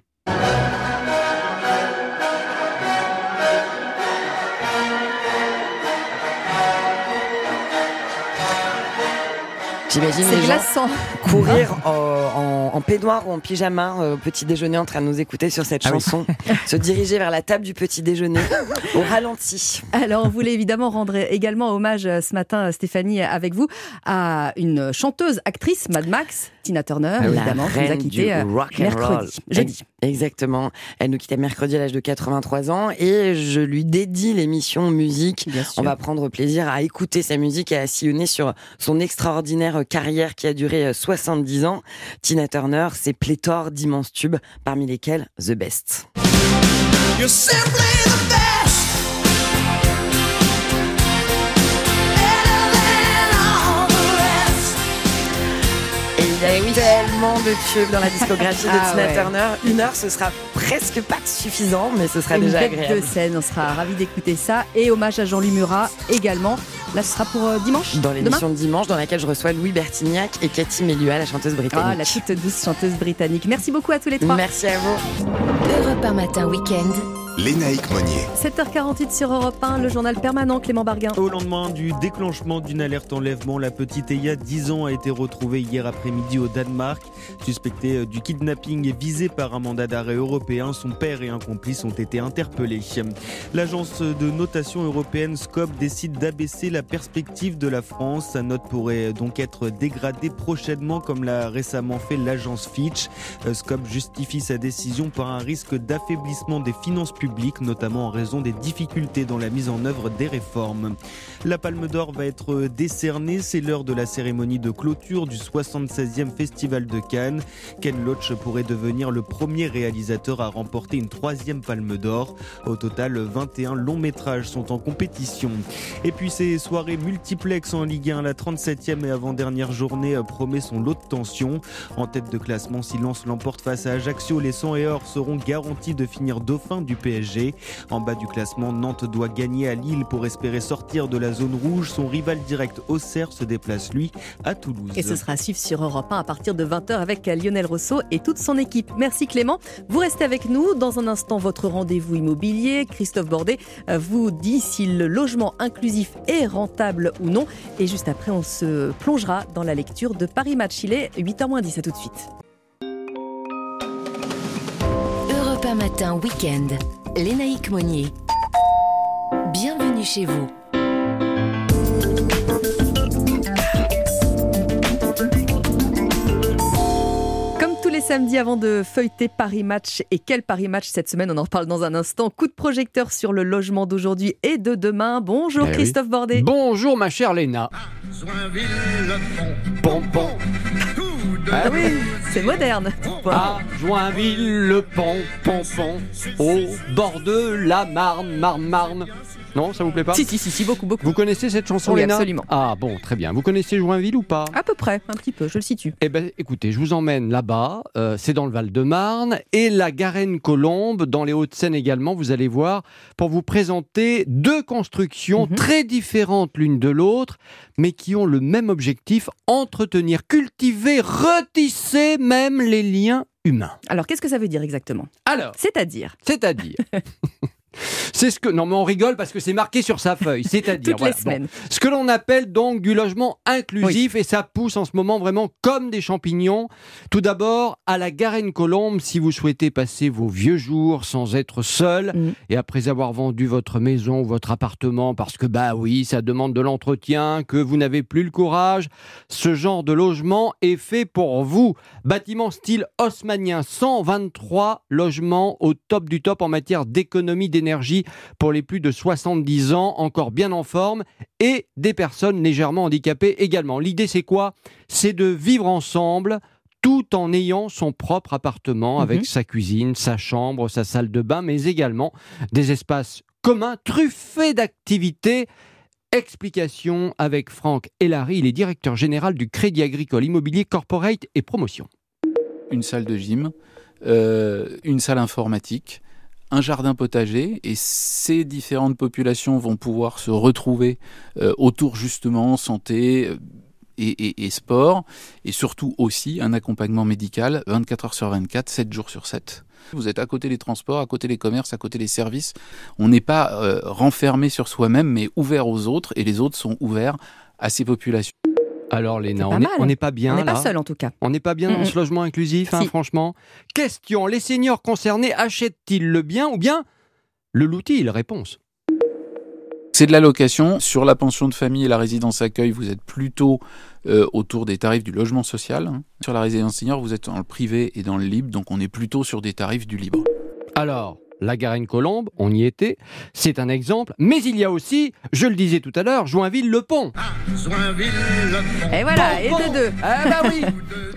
J'imagine C'est les gens glaçant. courir en, en- en peignoir ou en pyjama euh, au petit déjeuner en train de nous écouter sur cette Ah oui. chanson, se diriger vers la table du petit déjeuner au ralenti. Alors, on voulait évidemment rendre également hommage euh, ce matin, Stéphanie, avec vous, à une chanteuse, actrice, Mad Max, Tina Turner, La évidemment, qui nous a du euh, rock and roll. mercredi, jeudi. Ex- Exactement. Elle nous quittait mercredi à l'âge de 83 ans et je lui dédie l'émission musique. On va prendre plaisir à écouter sa musique et à sillonner sur son extraordinaire carrière qui a duré euh, 70 ans. Tina Turner, c'est pléthore d'immenses tubes, parmi lesquels The Best. You're simply the best. Et il y a tellement de tubes dans la discographie de Ah Tina ouais. Turner. Une heure, ce sera presque pas suffisant, mais ce sera Une déjà bête agréable. de scène, on sera ravis d'écouter ça. Et hommage à Jean-Louis Murat également. Là, ce sera pour euh, dimanche Dans l'émission de dimanche, dans laquelle je reçois Louis Bertignac et Cathy Melua, la chanteuse britannique. Ah, la toute douce chanteuse britannique. Merci beaucoup à tous les trois. Merci à vous. Europe 1 matin week-end. Lénaïque Monnier. 7h48 sur Europe 1, le journal permanent Clément Barguin. Au lendemain du déclenchement d'une alerte enlèvement, la petite Eya, 10 ans, a été retrouvée hier après-midi au Danemark. Suspectée euh, du kidnapping et visée par un mandat d'arrêt européen, son père et un complice ont été interpellés. L'agence de notation européenne SCOP décide d'abaisser la perspective de la France. Sa note pourrait donc être dégradée prochainement, comme l'a récemment fait l'agence Fitch. Euh, SCOP justifie sa décision par un risque d'affaiblissement des finances publiques, notamment en raison des difficultés dans la mise en œuvre des réformes. La Palme d'Or va être décernée, c'est l'heure de la cérémonie de clôture du 76e Festival de Cannes. Ken Loach pourrait devenir le premier réalisateur à remporter une troisième Palme d'Or. Au total, 21 longs métrages sont en compétition. Et puis ces soirées multiplex en Ligue 1, la 37e et avant-dernière journée euh, promet son lot de tension. En tête de classement, si Lens l'emporte face à Ajaccio, les 100 et or seront garantis de finir dauphin du PSG. En bas du classement, Nantes doit gagner à Lille pour espérer sortir de la zone rouge. Son rival direct Auxerre se déplace lui à Toulouse. Et ce sera à suivre sur Europe 1 à partir de 20h avec Lionel Rousseau et toute son équipe. Merci Clément. Vous restez avec nous. Dans un instant, votre rendez-vous immobilier. Christophe Bordet euh, vous dit si le logement inclusif est rentable ou non. Et juste après, on se plongera dans la lecture de Paris Match. Il est 8h10. À tout de suite. Europe 1 matin week-end. Lénaïque Monnier. Bienvenue chez vous. Les samedis avant de feuilleter Paris Match, et quel Paris Match cette semaine, on en reparle dans un instant. Coup de projecteur sur le logement d'aujourd'hui et de demain. Bonjour Eh oui. Christophe Bordet. Bonjour ma chère Léna. Ah oui, c'est moderne. À Joinville, le pont, pont, pont, au bord de la Marne, Marne, Marne. Non, ça vous plaît pas Si, si, si, si, beaucoup, beaucoup. Vous connaissez cette chanson, Oui, Léna absolument. Ah bon, très bien. Vous connaissez Joinville ou pas À peu près, un petit peu, je le situe. Eh ben, écoutez, je vous emmène là-bas. euh, c'est dans le Val-de-Marne et la Garenne-Colombe, dans les Hauts-de-Seine également. Vous allez voir pour vous présenter deux constructions Mhm. très différentes l'une de l'autre, mais qui ont le même objectif entretenir, cultiver, retisser même les liens humains. Alors, qu'est-ce que ça veut dire exactement? Alors, C'est-à-dire? C'est-à-dire. C'est ce que non mais on rigole parce que c'est marqué sur sa feuille, c'est-à-dire voilà, bon. ce que l'on appelle donc du logement inclusif et ça pousse en ce moment vraiment comme des champignons. Tout d'abord à la Garenne-Colombe si vous souhaitez passer vos vieux jours sans être seul Mm. et après avoir vendu votre maison ou votre appartement parce que bah oui ça demande de l'entretien, que vous n'avez plus le courage, ce genre de logement est fait pour vous. Bâtiment style haussmanien, 123 logements au top du top en matière d'économie d'énergie pour les plus de 70 ans, encore bien en forme, et des personnes légèrement handicapées également. L'idée c'est quoi? C'est de vivre ensemble tout en ayant son propre appartement Mhm. avec sa cuisine, sa chambre, sa salle de bain, mais également des espaces communs truffés d'activités. Explication avec Franck Elary, il est directeur général du Crédit Agricole Immobilier Corporate et Promotion. une salle de gym, euh, une salle informatique, un jardin potager, et ces différentes populations vont pouvoir se retrouver euh, autour justement santé euh, et, et- et sport, et surtout aussi un accompagnement médical 24 heures sur 24, 7 jours sur 7. Vous êtes à côté des transports, à côté des commerces, à côté des services. On n'est pas euh, renfermé sur soi-même, mais ouvert aux autres, et les autres sont ouverts à ces populations. Alors Léna, C'est on n'est pas bien On n'est pas seul en tout cas. On n'est pas bien dans Mm, ce logement inclusif, hein, Si. franchement. Question les seniors concernés achètent-ils le bien ou bien le loue-t-il Réponse. C'est de la location. Sur la pension de famille et la résidence accueil, vous êtes plutôt euh, autour des tarifs du logement social. hein. Sur la résidence senior, vous êtes dans le privé et dans le libre, donc on est plutôt sur des tarifs du libre. Alors, la Garenne-Colombe, on y était, c'est un exemple, mais il y a aussi, je le disais tout à l'heure, Joinville-le-Pont. Et voilà, et de deux. Ah bah oui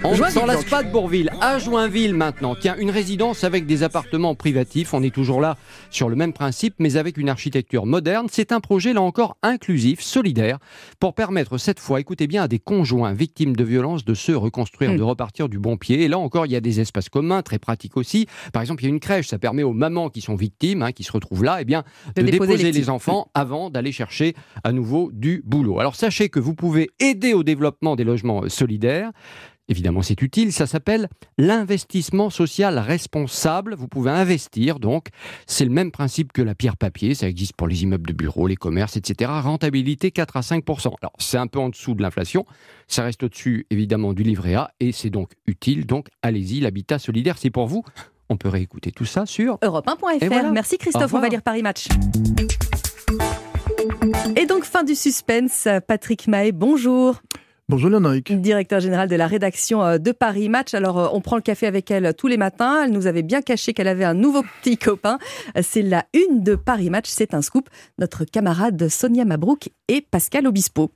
On ne Joinville, s'en lasse pas de Bourville. À Joinville maintenant. Tiens, une résidence avec des appartements privatifs. On est toujours là sur le même principe, mais avec une architecture moderne. C'est un projet, là encore, inclusif, solidaire, pour permettre cette fois, écoutez bien, à des conjoints victimes de violences de se reconstruire, Hmm. de repartir du bon pied. Et là encore, il y a des espaces communs, très pratiques aussi. Par exemple, il y a une crèche, ça permet aux mamans qui sont victimes, hein, qui se retrouvent là, eh bien, De de, déposer déposer, les enfants avant d'aller chercher à nouveau du boulot. Alors sachez que vous pouvez aider au développement des logements euh, solidaires. Évidemment, c'est utile. Ça s'appelle l'investissement social responsable. Vous pouvez investir, donc. C'est le même principe que la pierre papier. Ça existe pour les immeubles de bureaux, les commerces, etc. Rentabilité 4 à 5% Alors, c'est un peu en dessous de l'inflation. Ça reste au-dessus, évidemment, du livret A. Et c'est donc utile. Donc, allez-y. L'habitat solidaire, c'est pour vous. On peut réécouter tout ça sur Europe1.fr. Et voilà. Merci Christophe, on va lire Paris Match. Et donc, fin du suspense. Patrick Mahé, bonjour. Bonjour Léonaric. Directeur général de la rédaction euh, de Paris Match. Alors, euh, on prend le café avec elle tous les matins. Elle nous avait bien caché qu'elle avait un nouveau petit copain. Euh, C'est la une de Paris Match. C'est un scoop. Notre camarade Sonia Mabrouk et Pascal Obispo.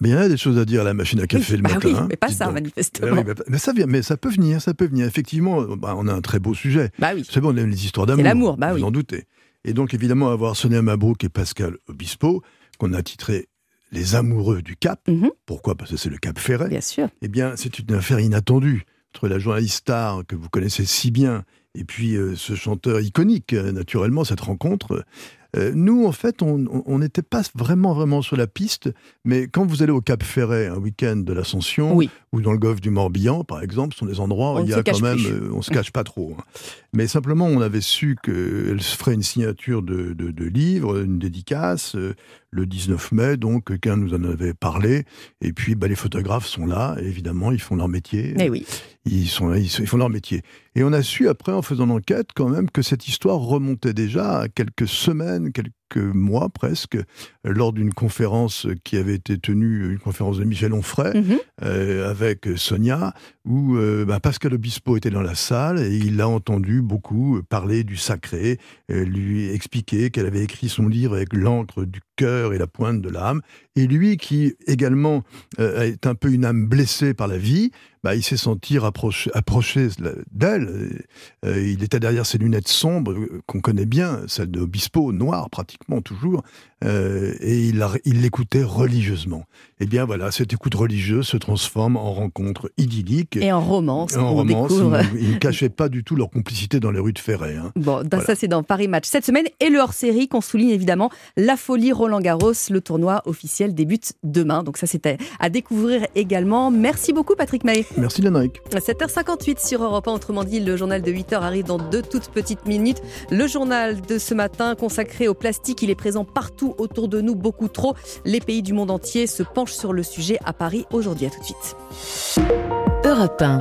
Mais il y en a des choses à dire à la machine à café Oui, le bah matin. oui, hein. mais pas ça, donc. manifestement. Eh oui, mais, mais ça vient, mais ça peut venir, ça peut venir. Effectivement, bah, on a un très beau sujet. Bah oui. C'est bon, on aime les histoires d'amour. l'amour, bah oui. Vous en doutez. Et donc, évidemment, avoir Sonia Mabrouk et Pascal Obispo, qu'on a titré Les amoureux du Cap. Pourquoi? Parce que c'est le Cap Ferret. Mhm. Bien sûr. Eh bien, c'est une affaire inattendue entre la journaliste star que vous connaissez si bien et puis euh, ce chanteur iconique, euh, naturellement, cette rencontre. Euh, nous, en fait, on n'était pas vraiment, vraiment sur la piste, mais quand vous allez au Cap Ferret un week-end de l'Ascension, ou dans le golfe du Morbihan, par exemple, sont des endroits où On il y a quand même, plus. euh, on se cache pas trop. hein. Mais simplement, on avait su qu'elle se ferait une signature de, de, de livre, une dédicace, euh, le 19 mai, donc quelqu'un nous en avait parlé. Et puis, bah, les photographes sont là, et évidemment, ils font leur métier. Eh oui. Ils, sont là, ils, ils font leur métier. Et on a su après, en faisant l'enquête, quand même, que cette histoire remontait déjà à quelques semaines, quelques mois presque, euh, lors d'une conférence qui avait été tenue, une conférence de Michel Onfray, Mhm. euh, avec Sonia, où euh, bah, Pascal Obispo était dans la salle et il l'a entendu beaucoup parler du sacré, lui expliquer qu'elle avait écrit son livre avec l'encre du cœur et la pointe de l'âme. Et lui, qui également euh, est un peu une âme blessée par la vie, bah, il s'est senti rapproché, approché d'elle. Euh, il était derrière ses lunettes sombres euh, qu'on connaît bien, celles de Obispo, noires pratiquement toujours, euh, et il l'écoutait religieusement. Et bien voilà, cette écoute religieuse se transforme en rencontre idyllique. Et en romance, En on romance, découvre. ils, ne cachaient pas du tout leur complicité dans les rues de Ferret. hein. Bon, dans- ça c'est dans Paris Match cette semaine et le hors-série qu'on souligne évidemment, la folie Roland Garros, le tournoi officiel débute demain. Donc ça c'est à, à découvrir également. Merci beaucoup Patrick Mahé. Merci Lénaric. 7h58 sur Europe 1, autrement dit, le journal de 8h arrive dans deux toutes petites minutes. Le journal de ce matin consacré au plastique, il est présent partout autour de nous, beaucoup trop. Les pays du monde entier se penchent sur le sujet à Paris aujourd'hui. À tout de suite. Europe 1.